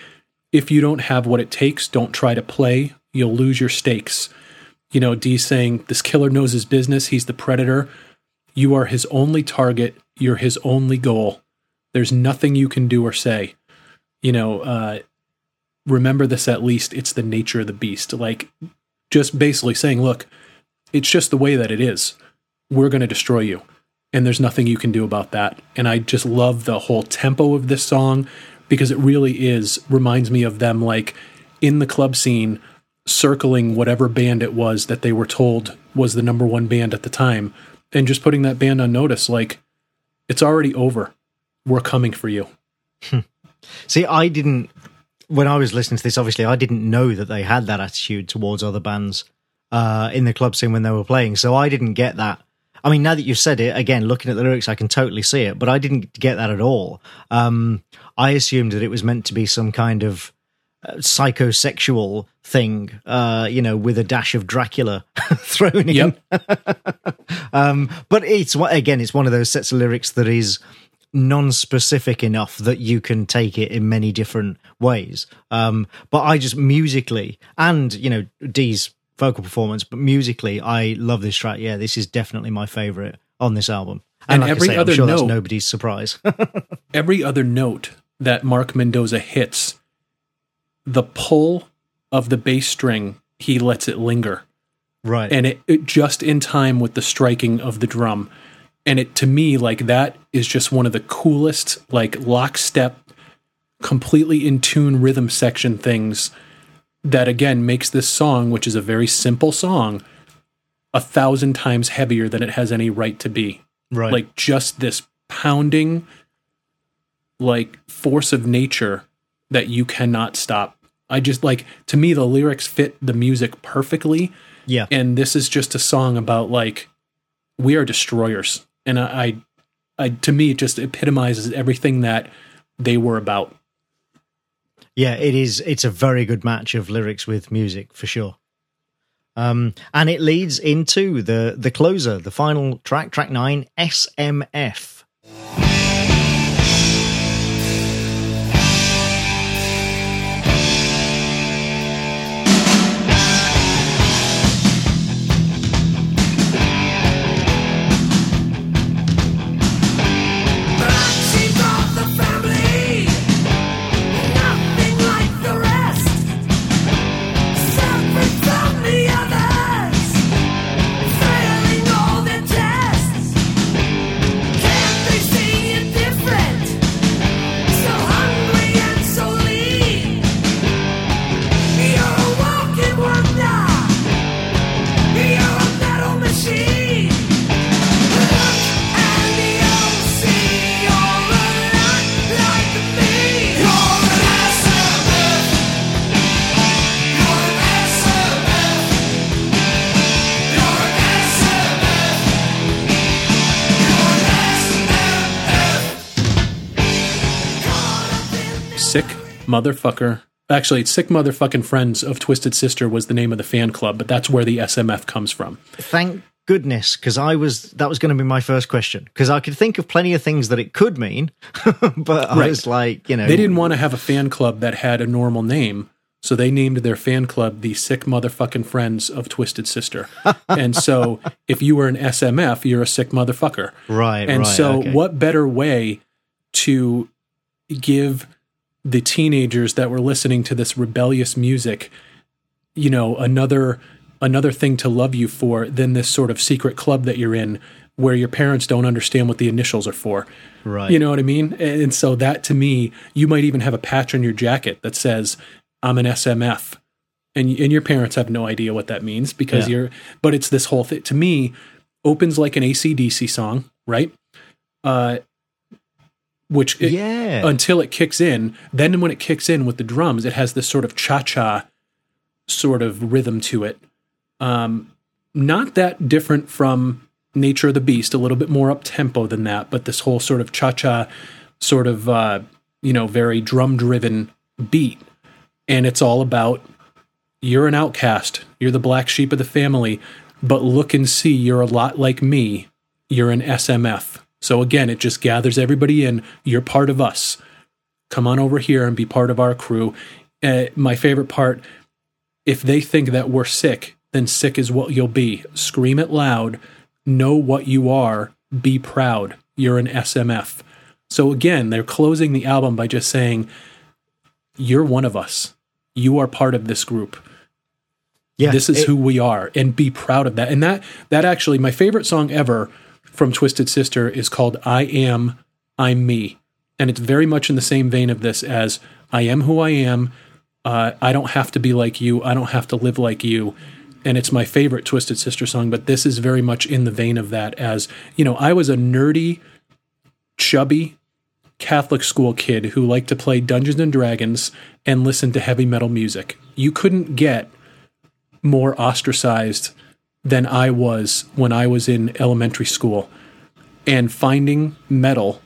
if you don't have what it takes, don't try to play. You'll lose your stakes. You know, Dee saying, This killer knows his business. He's the predator. You are his only target. You're his only goal. There's nothing you can do or say. You know, uh, remember this at least. It's the nature of the beast. Like, just basically saying, Look, it's just the way that it is. We're going to destroy you. And there's nothing you can do about that. And I just love the whole tempo of this song because it really is reminds me of them like in the club scene circling whatever band it was that they were told was the number one band at the time and just putting that band on notice like it's already over. We're coming for you. See i didn't when i was listening to this obviously i didn't know that they had that attitude towards other bands uh, in the club scene when they were playing so i didn't get that. I mean, now that you've said it, again, looking at the lyrics, I can totally see it, but I didn't get that at all. Um, I assumed that it was meant to be some kind of uh, psychosexual thing, uh, you know, with a dash of Dracula thrown in. um, but it's again, it's one of those sets of lyrics that is non-specific enough that you can take it in many different ways. Um, but I just musically and you know Dee's vocal performance, but musically, I love this track. Yeah, this is definitely my favorite on this album. And, and like every say, other sure note, nobody's surprise. every other note that Mark Mendoza hits, the pull of the bass string, he lets it linger. Right. And it, it just in time with the striking of the drum. And it to me, like that is just one of the coolest, like lockstep, completely in tune rhythm section things that again makes this song, which is a very simple song, a thousand times heavier than it has any right to be. Right. Like just this pounding, like force of nature that you cannot stop. I just like to me the lyrics fit the music perfectly. Yeah. And this is just a song about like we are destroyers. And I, I, I to me it just epitomizes everything that they were about. Yeah, it is. It's a very good match of lyrics with music for sure. Um, and it leads into the the closer, the final track, track nine, SMF. Sick Motherfucker. Actually, Sick Motherfucking Friends of Twisted Sister was the name of the fan club, but that's where the SMF comes from. Thank goodness, because I was that was going to be my first question because I could think of plenty of things that it could mean, but I was like, you know, They didn't want to have a fan club that had a normal name, so they named their fan club the Sick Motherfucking Friends of Twisted Sister. and so if you were an SMF, you're a sick motherfucker. right, And right, so, okay. what better way to give the teenagers that were listening to this rebellious music, you know, another another thing to love you for than this sort of secret club that you're in where your parents don't understand what the initials are for. Right. You know what I mean? And so that to me, you might even have a patch on your jacket that says I'm an SMF. And and your parents have no idea what that means because Yeah. you're but it's this whole thing to me opens like an AC/DC song, right? Uh which it- yeah, until it kicks in. Then when it kicks in with the drums, it has this sort of cha cha sort of rhythm to it. Um, not that different from Nature of the Beast, a little bit more up tempo than that, but this whole sort of cha cha, sort of, uh, you know, very drum driven beat. And it's all about you're an outcast, you're the black sheep of the family, but look and see, you're a lot like me. You're an SMF. So again, it just gathers everybody in. You're part of us. Come on over here and be part of our crew. Uh, my favorite part if they think that we're sick, then sick is what you'll be. Scream it loud. Know what you are. Be proud. You're an SMF. So again, they're closing the album by just saying, You're one of us. You are part of this group yeah. this is it- who we are and be proud of that and that that actually my favorite song ever from twisted sister is called i am i'm me and it's very much in the same vein of this as i am who i am uh, i don't have to be like you i don't have to live like you and it's my favorite twisted sister song but this is very much in the vein of that as you know i was a nerdy chubby Catholic school kid who liked to play Dungeons and Dragons and listen to heavy metal music. You couldn't get more ostracized than I was when I was in elementary school. And finding metal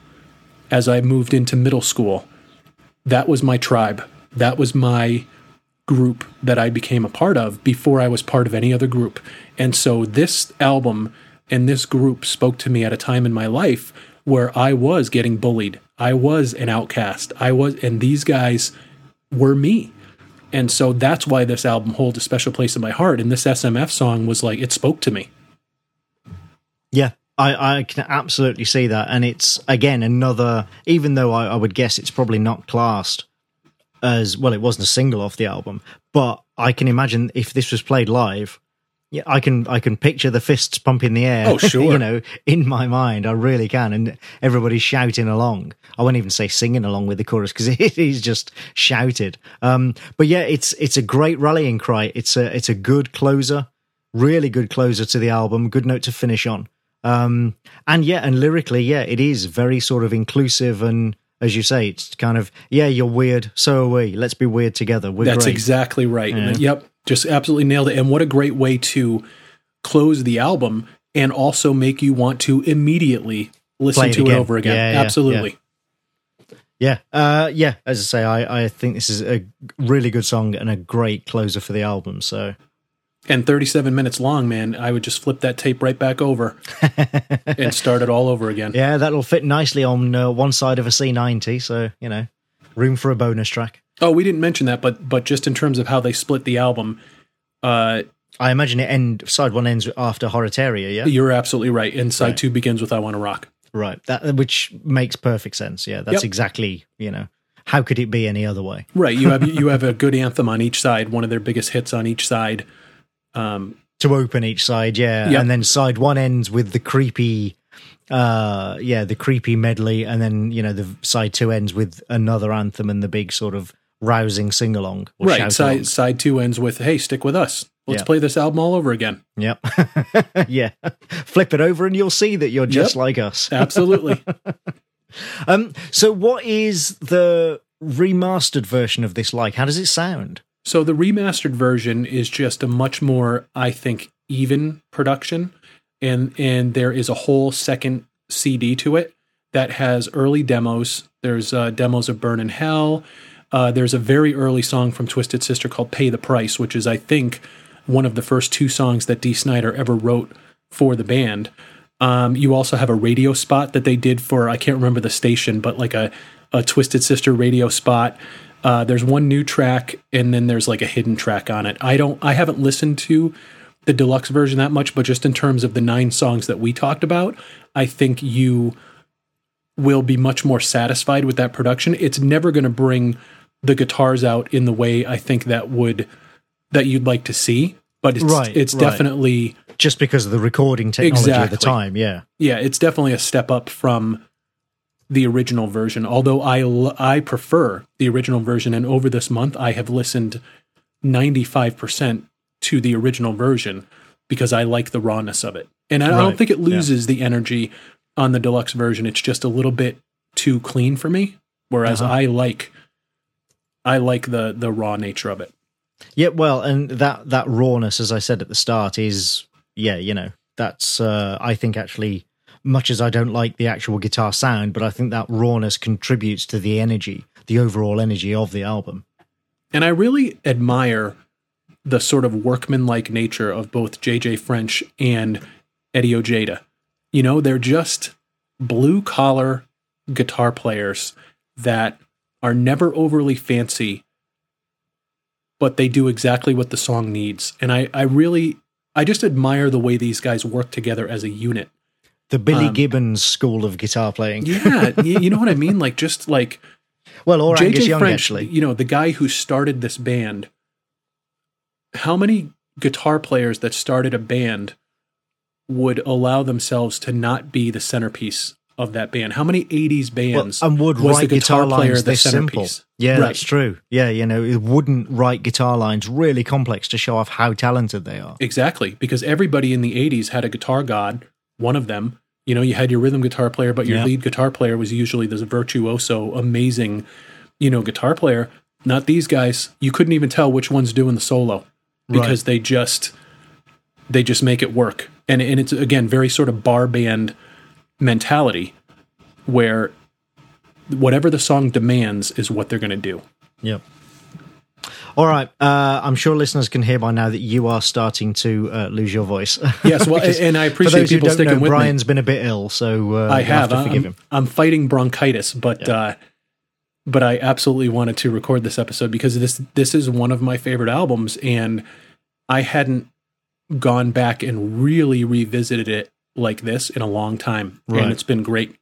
as I moved into middle school, that was my tribe. That was my group that I became a part of before I was part of any other group. And so this album and this group spoke to me at a time in my life where I was getting bullied. I was an outcast. I was, and these guys were me. And so that's why this album holds a special place in my heart. And this SMF song was like, it spoke to me. Yeah, I, I can absolutely see that. And it's, again, another, even though I, I would guess it's probably not classed as, well, it wasn't a single off the album, but I can imagine if this was played live, yeah, I can I can picture the fists pumping the air. Oh, sure. you know, in my mind, I really can, and everybody's shouting along. I won't even say singing along with the chorus because it is just shouted. Um, but yeah, it's it's a great rallying cry. It's a it's a good closer, really good closer to the album. Good note to finish on. Um, and yeah, and lyrically, yeah, it is very sort of inclusive and. As you say, it's kind of yeah, you're weird, so are we. Let's be weird together. We're That's great. exactly right. Yeah. Yep. Just absolutely nailed it. And what a great way to close the album and also make you want to immediately listen it to it over again. Yeah, yeah, absolutely. Yeah, uh, yeah. As I say, I, I think this is a really good song and a great closer for the album. So And 37 minutes long, man. I would just flip that tape right back over and start it all over again. yeah, that'll fit nicely on uh, one side of a C90. So you know, room for a bonus track. Oh, we didn't mention that, but but just in terms of how they split the album, uh, I imagine it end side one ends after Horror-Teria. Yeah, you're absolutely right. And side Right. two begins with "I Want to Rock." right. That which makes perfect sense. Yeah, that's Yep. exactly you know how could it be any other way? Right. You have you have a good anthem on each side, one of their biggest hits on each side. Um, To open each side, yeah, Yep. and then side one ends with the creepy. Uh, yeah, the creepy medley, and then you know the side two ends with another anthem and the big sort of rousing sing along. right. Side side two ends with "Hey, stick with us. Let's Yeah. play this album all over again." Yep. yeah. Flip it over and you'll see that you're just Yep. like us. Absolutely. Um, so what is the remastered version of this like? How does it sound? So the remastered version is just a much more, I think, even production, and and there is a whole second CD to it that has early demos. There's uh, demos of Burn in Hell. Uh, there's a very early song from Twisted Sister called "Pay the Price," which is, I think, one of the first two songs that Dee Snider ever wrote for the band. Um, you also have a radio spot that they did for I can't remember the station, but like a, a Twisted Sister radio spot. Uh, there's one new track, and then there's like a hidden track on it. I don't, I haven't listened to the deluxe version that much, but just in terms of the nine songs that we talked about, I think you will be much more satisfied with that production. It's never going to bring the guitars out in the way I think that would that you'd like to see, but it's right, it's right. definitely just because of the recording technology exactly. at the time. Yeah, yeah, it's definitely a step up from the original version. Although I I prefer the original version, and over this month I have listened ninety five percent to the original version because I like the rawness of it, and I, right. I don't think it loses yeah. the energy on the deluxe version. It's just a little bit too clean for me. Whereas uh-huh. I like I like the the raw nature of it. Yeah, well, and that that rawness, as I said at the start, is yeah, you know, that's uh, I think actually much as I don't like the actual guitar sound, but I think that rawness contributes to the energy, the overall energy of the album. And I really admire the sort of workmanlike nature of both Jay Jay French and Eddie Ojeda. You know, they're just blue collar guitar players that are never overly fancy, but they do exactly what the song needs. And I, I really, I just admire the way these guys work together as a unit. The Billy um, Gibbons school of guitar playing. yeah, you know what I mean? Like just like, well, or JJ Young, French, actually. You know, the guy who started this band. How many guitar players that started a band would allow themselves to not be the centerpiece of that band. How many '80s bands well, and would was write the guitar, guitar player this simple? Yeah, right. that's true. Yeah, you know, it wouldn't write guitar lines really complex to show off how talented they are. Exactly, because everybody in the '80s had a guitar god. One of them, you know, you had your rhythm guitar player, but your lead guitar player was usually this virtuoso, amazing, you know, guitar player. Not these guys. You couldn't even tell which one's doing the solo because right. they just they just make it work. And and it's again very sort of bar band mentality where whatever the song demands is what they're going to do. Yep. All right. Uh, I'm sure listeners can hear by now that you are starting to uh, lose your voice. Yes, well, and I appreciate people sticking know, with Brian's me. been a bit ill, so uh, I have. have forgive I'm, him. I'm fighting bronchitis, but yeah. Uh, but I absolutely wanted to record this episode because this this is one of my favorite albums, and I hadn't gone back and really revisited it like this in a long time, right. and it's been great.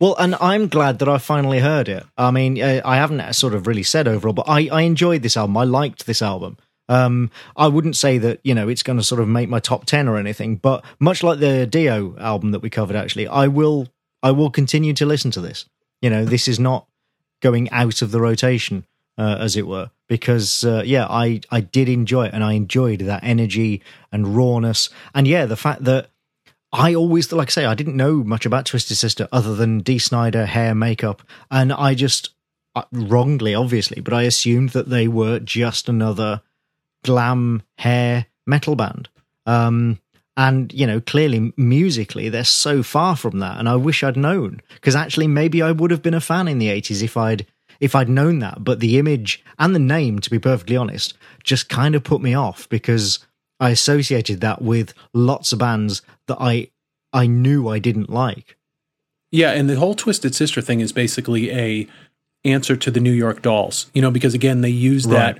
Well, and I'm glad that I finally heard it. I mean, uh, I haven't sort of really said overall, but I, I enjoyed this album. I liked this album. Um, I wouldn't say that you know it's going to sort of make my top ten or anything, but much like the Dio album that we covered, actually, I will I will continue to listen to this. You know, this is not going out of the rotation, uh, as it were, because uh, yeah, I I did enjoy it, and I enjoyed that energy and rawness, and yeah, the fact that I always, like I say, I didn't know much about Twisted Sister other than Dee Snider, hair, makeup, and I just, uh, wrongly, obviously, but I assumed that they were just another glam hair metal band. Um, and, you know, clearly musically, they're so far from that. And I wish I'd known because actually, maybe I would have been a fan in the 80s if I'd if I'd known that. But the image and the name, to be perfectly honest, just kind of put me off because I associated that with lots of bands that I I knew I didn't like. Yeah, and the whole Twisted Sister thing is basically a answer to the New York Dolls. You know, because again, they use right. that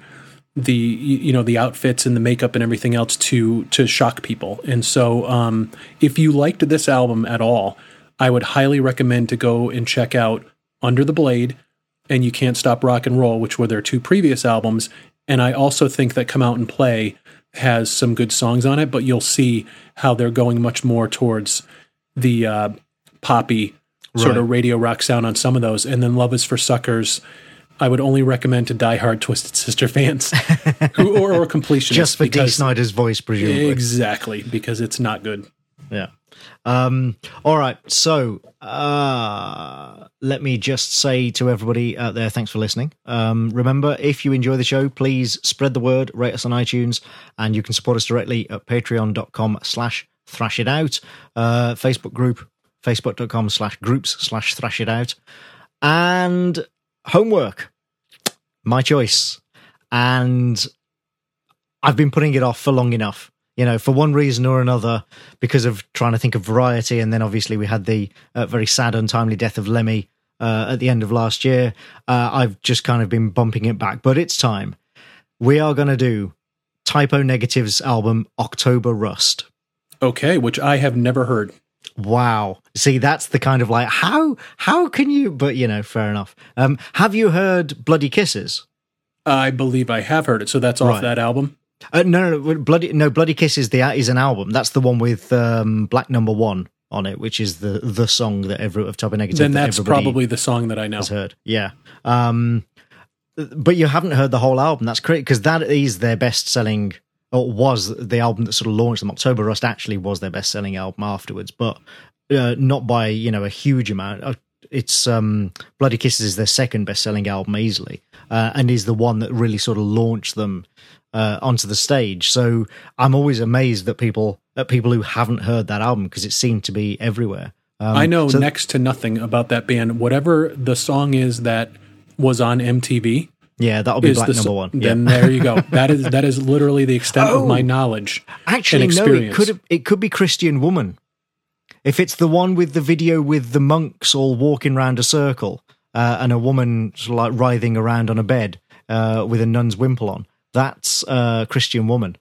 the you know the outfits and the makeup and everything else to to shock people. And so, um, if you liked this album at all, I would highly recommend to go and check out Under the Blade and You Can't Stop Rock and Roll, which were their two previous albums. And I also think that Come Out and Play has some good songs on it, but you'll see how they're going much more towards the uh, poppy sort right. of radio rock sound on some of those. And then Love is for Suckers. I would only recommend to die-hard Twisted Sister fans who, or, or completionists. Just for because, Dee Snider's voice, presumably. Exactly, because it's not good. Yeah. Um, all right. So uh, let me just say to everybody out there, thanks for listening. Um, remember, if you enjoy the show, please spread the word, rate us on iTunes, and you can support us directly at patreon.com slash thrash it out, uh, Facebook group, facebook.com slash groups slash thrash it out, and homework. my choice, and I've been putting it off for long enough. You know, for one reason or another, because of trying to think of variety, and then obviously we had the uh, very sad, untimely death of Lemmy uh, at the end of last year. Uh, I've just kind of been bumping it back, but it's time. We are going to do Type O Negative's album October Rust. Okay, which I have never heard. Wow. See, that's the kind of like how how can you? But you know, fair enough. Um, have you heard Bloody Kisses? I believe I have heard it. So that's off right. that album. Uh, no, no, no, bloody no, bloody kisses. The is an album. That's the one with um, Black Number One on it, which is the the song that every of O Negative. Then that's probably the song that I know. Has heard, yeah. Um, but you haven't heard the whole album. That's great because that is their best selling, or was the album that sort of launched them. October Rust actually was their best selling album afterwards, but uh, not by you know a huge amount. Uh, it's um, Bloody Kisses is their second best selling album easily, uh, and is the one that really sort of launched them uh, onto the stage. So I'm always amazed that people at people who haven't heard that album because it seemed to be everywhere. Um, I know so next to nothing about that band. Whatever the song is that was on MTV. Yeah, that'll be black the, number one. Then there you go. That is that is literally the extent oh, of my oh, knowledge. Actually, no, it could it could be Christian Woman. If it's the one with the video with the monks all walking around a circle uh, and a woman sort of like writhing around on a bed uh, with a nun's wimple on, that's uh, Christian Woman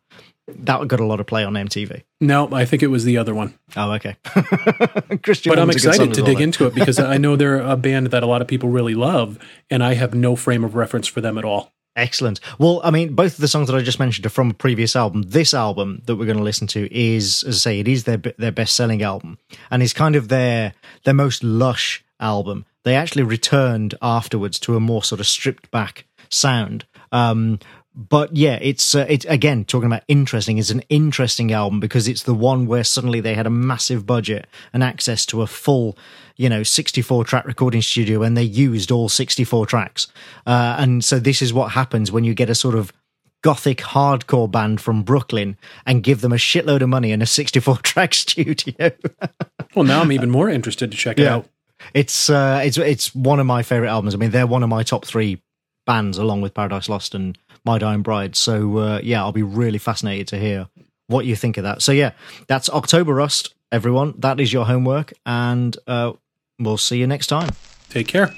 that got a lot of play on MTV. No, I think it was the other one. Oh, okay. Christian, but I'm excited to dig into it because I know they're a band that a lot of people really love, and I have no frame of reference for them at all. Excellent. Well, I mean, both of the songs that I just mentioned are from a previous album. This album that we're going to listen to is, as I say, it is their their best selling album, and it's kind of their their most lush album. They actually returned afterwards to a more sort of stripped back sound. Um, but yeah, it's uh, it's again talking about interesting. It's an interesting album because it's the one where suddenly they had a massive budget and access to a full, you know, sixty-four track recording studio, and they used all sixty-four tracks. Uh, and so this is what happens when you get a sort of gothic hardcore band from Brooklyn and give them a shitload of money and a sixty-four track studio. well, now I'm even more interested to check it yeah. out. It's uh, it's it's one of my favorite albums. I mean, they're one of my top three bands, along with Paradise Lost and my Dying Bride. So uh, yeah, I'll be really fascinated to hear what you think of that. So yeah, that's October Rust, everyone. That is your homework, and uh, we'll see you next time. Take care.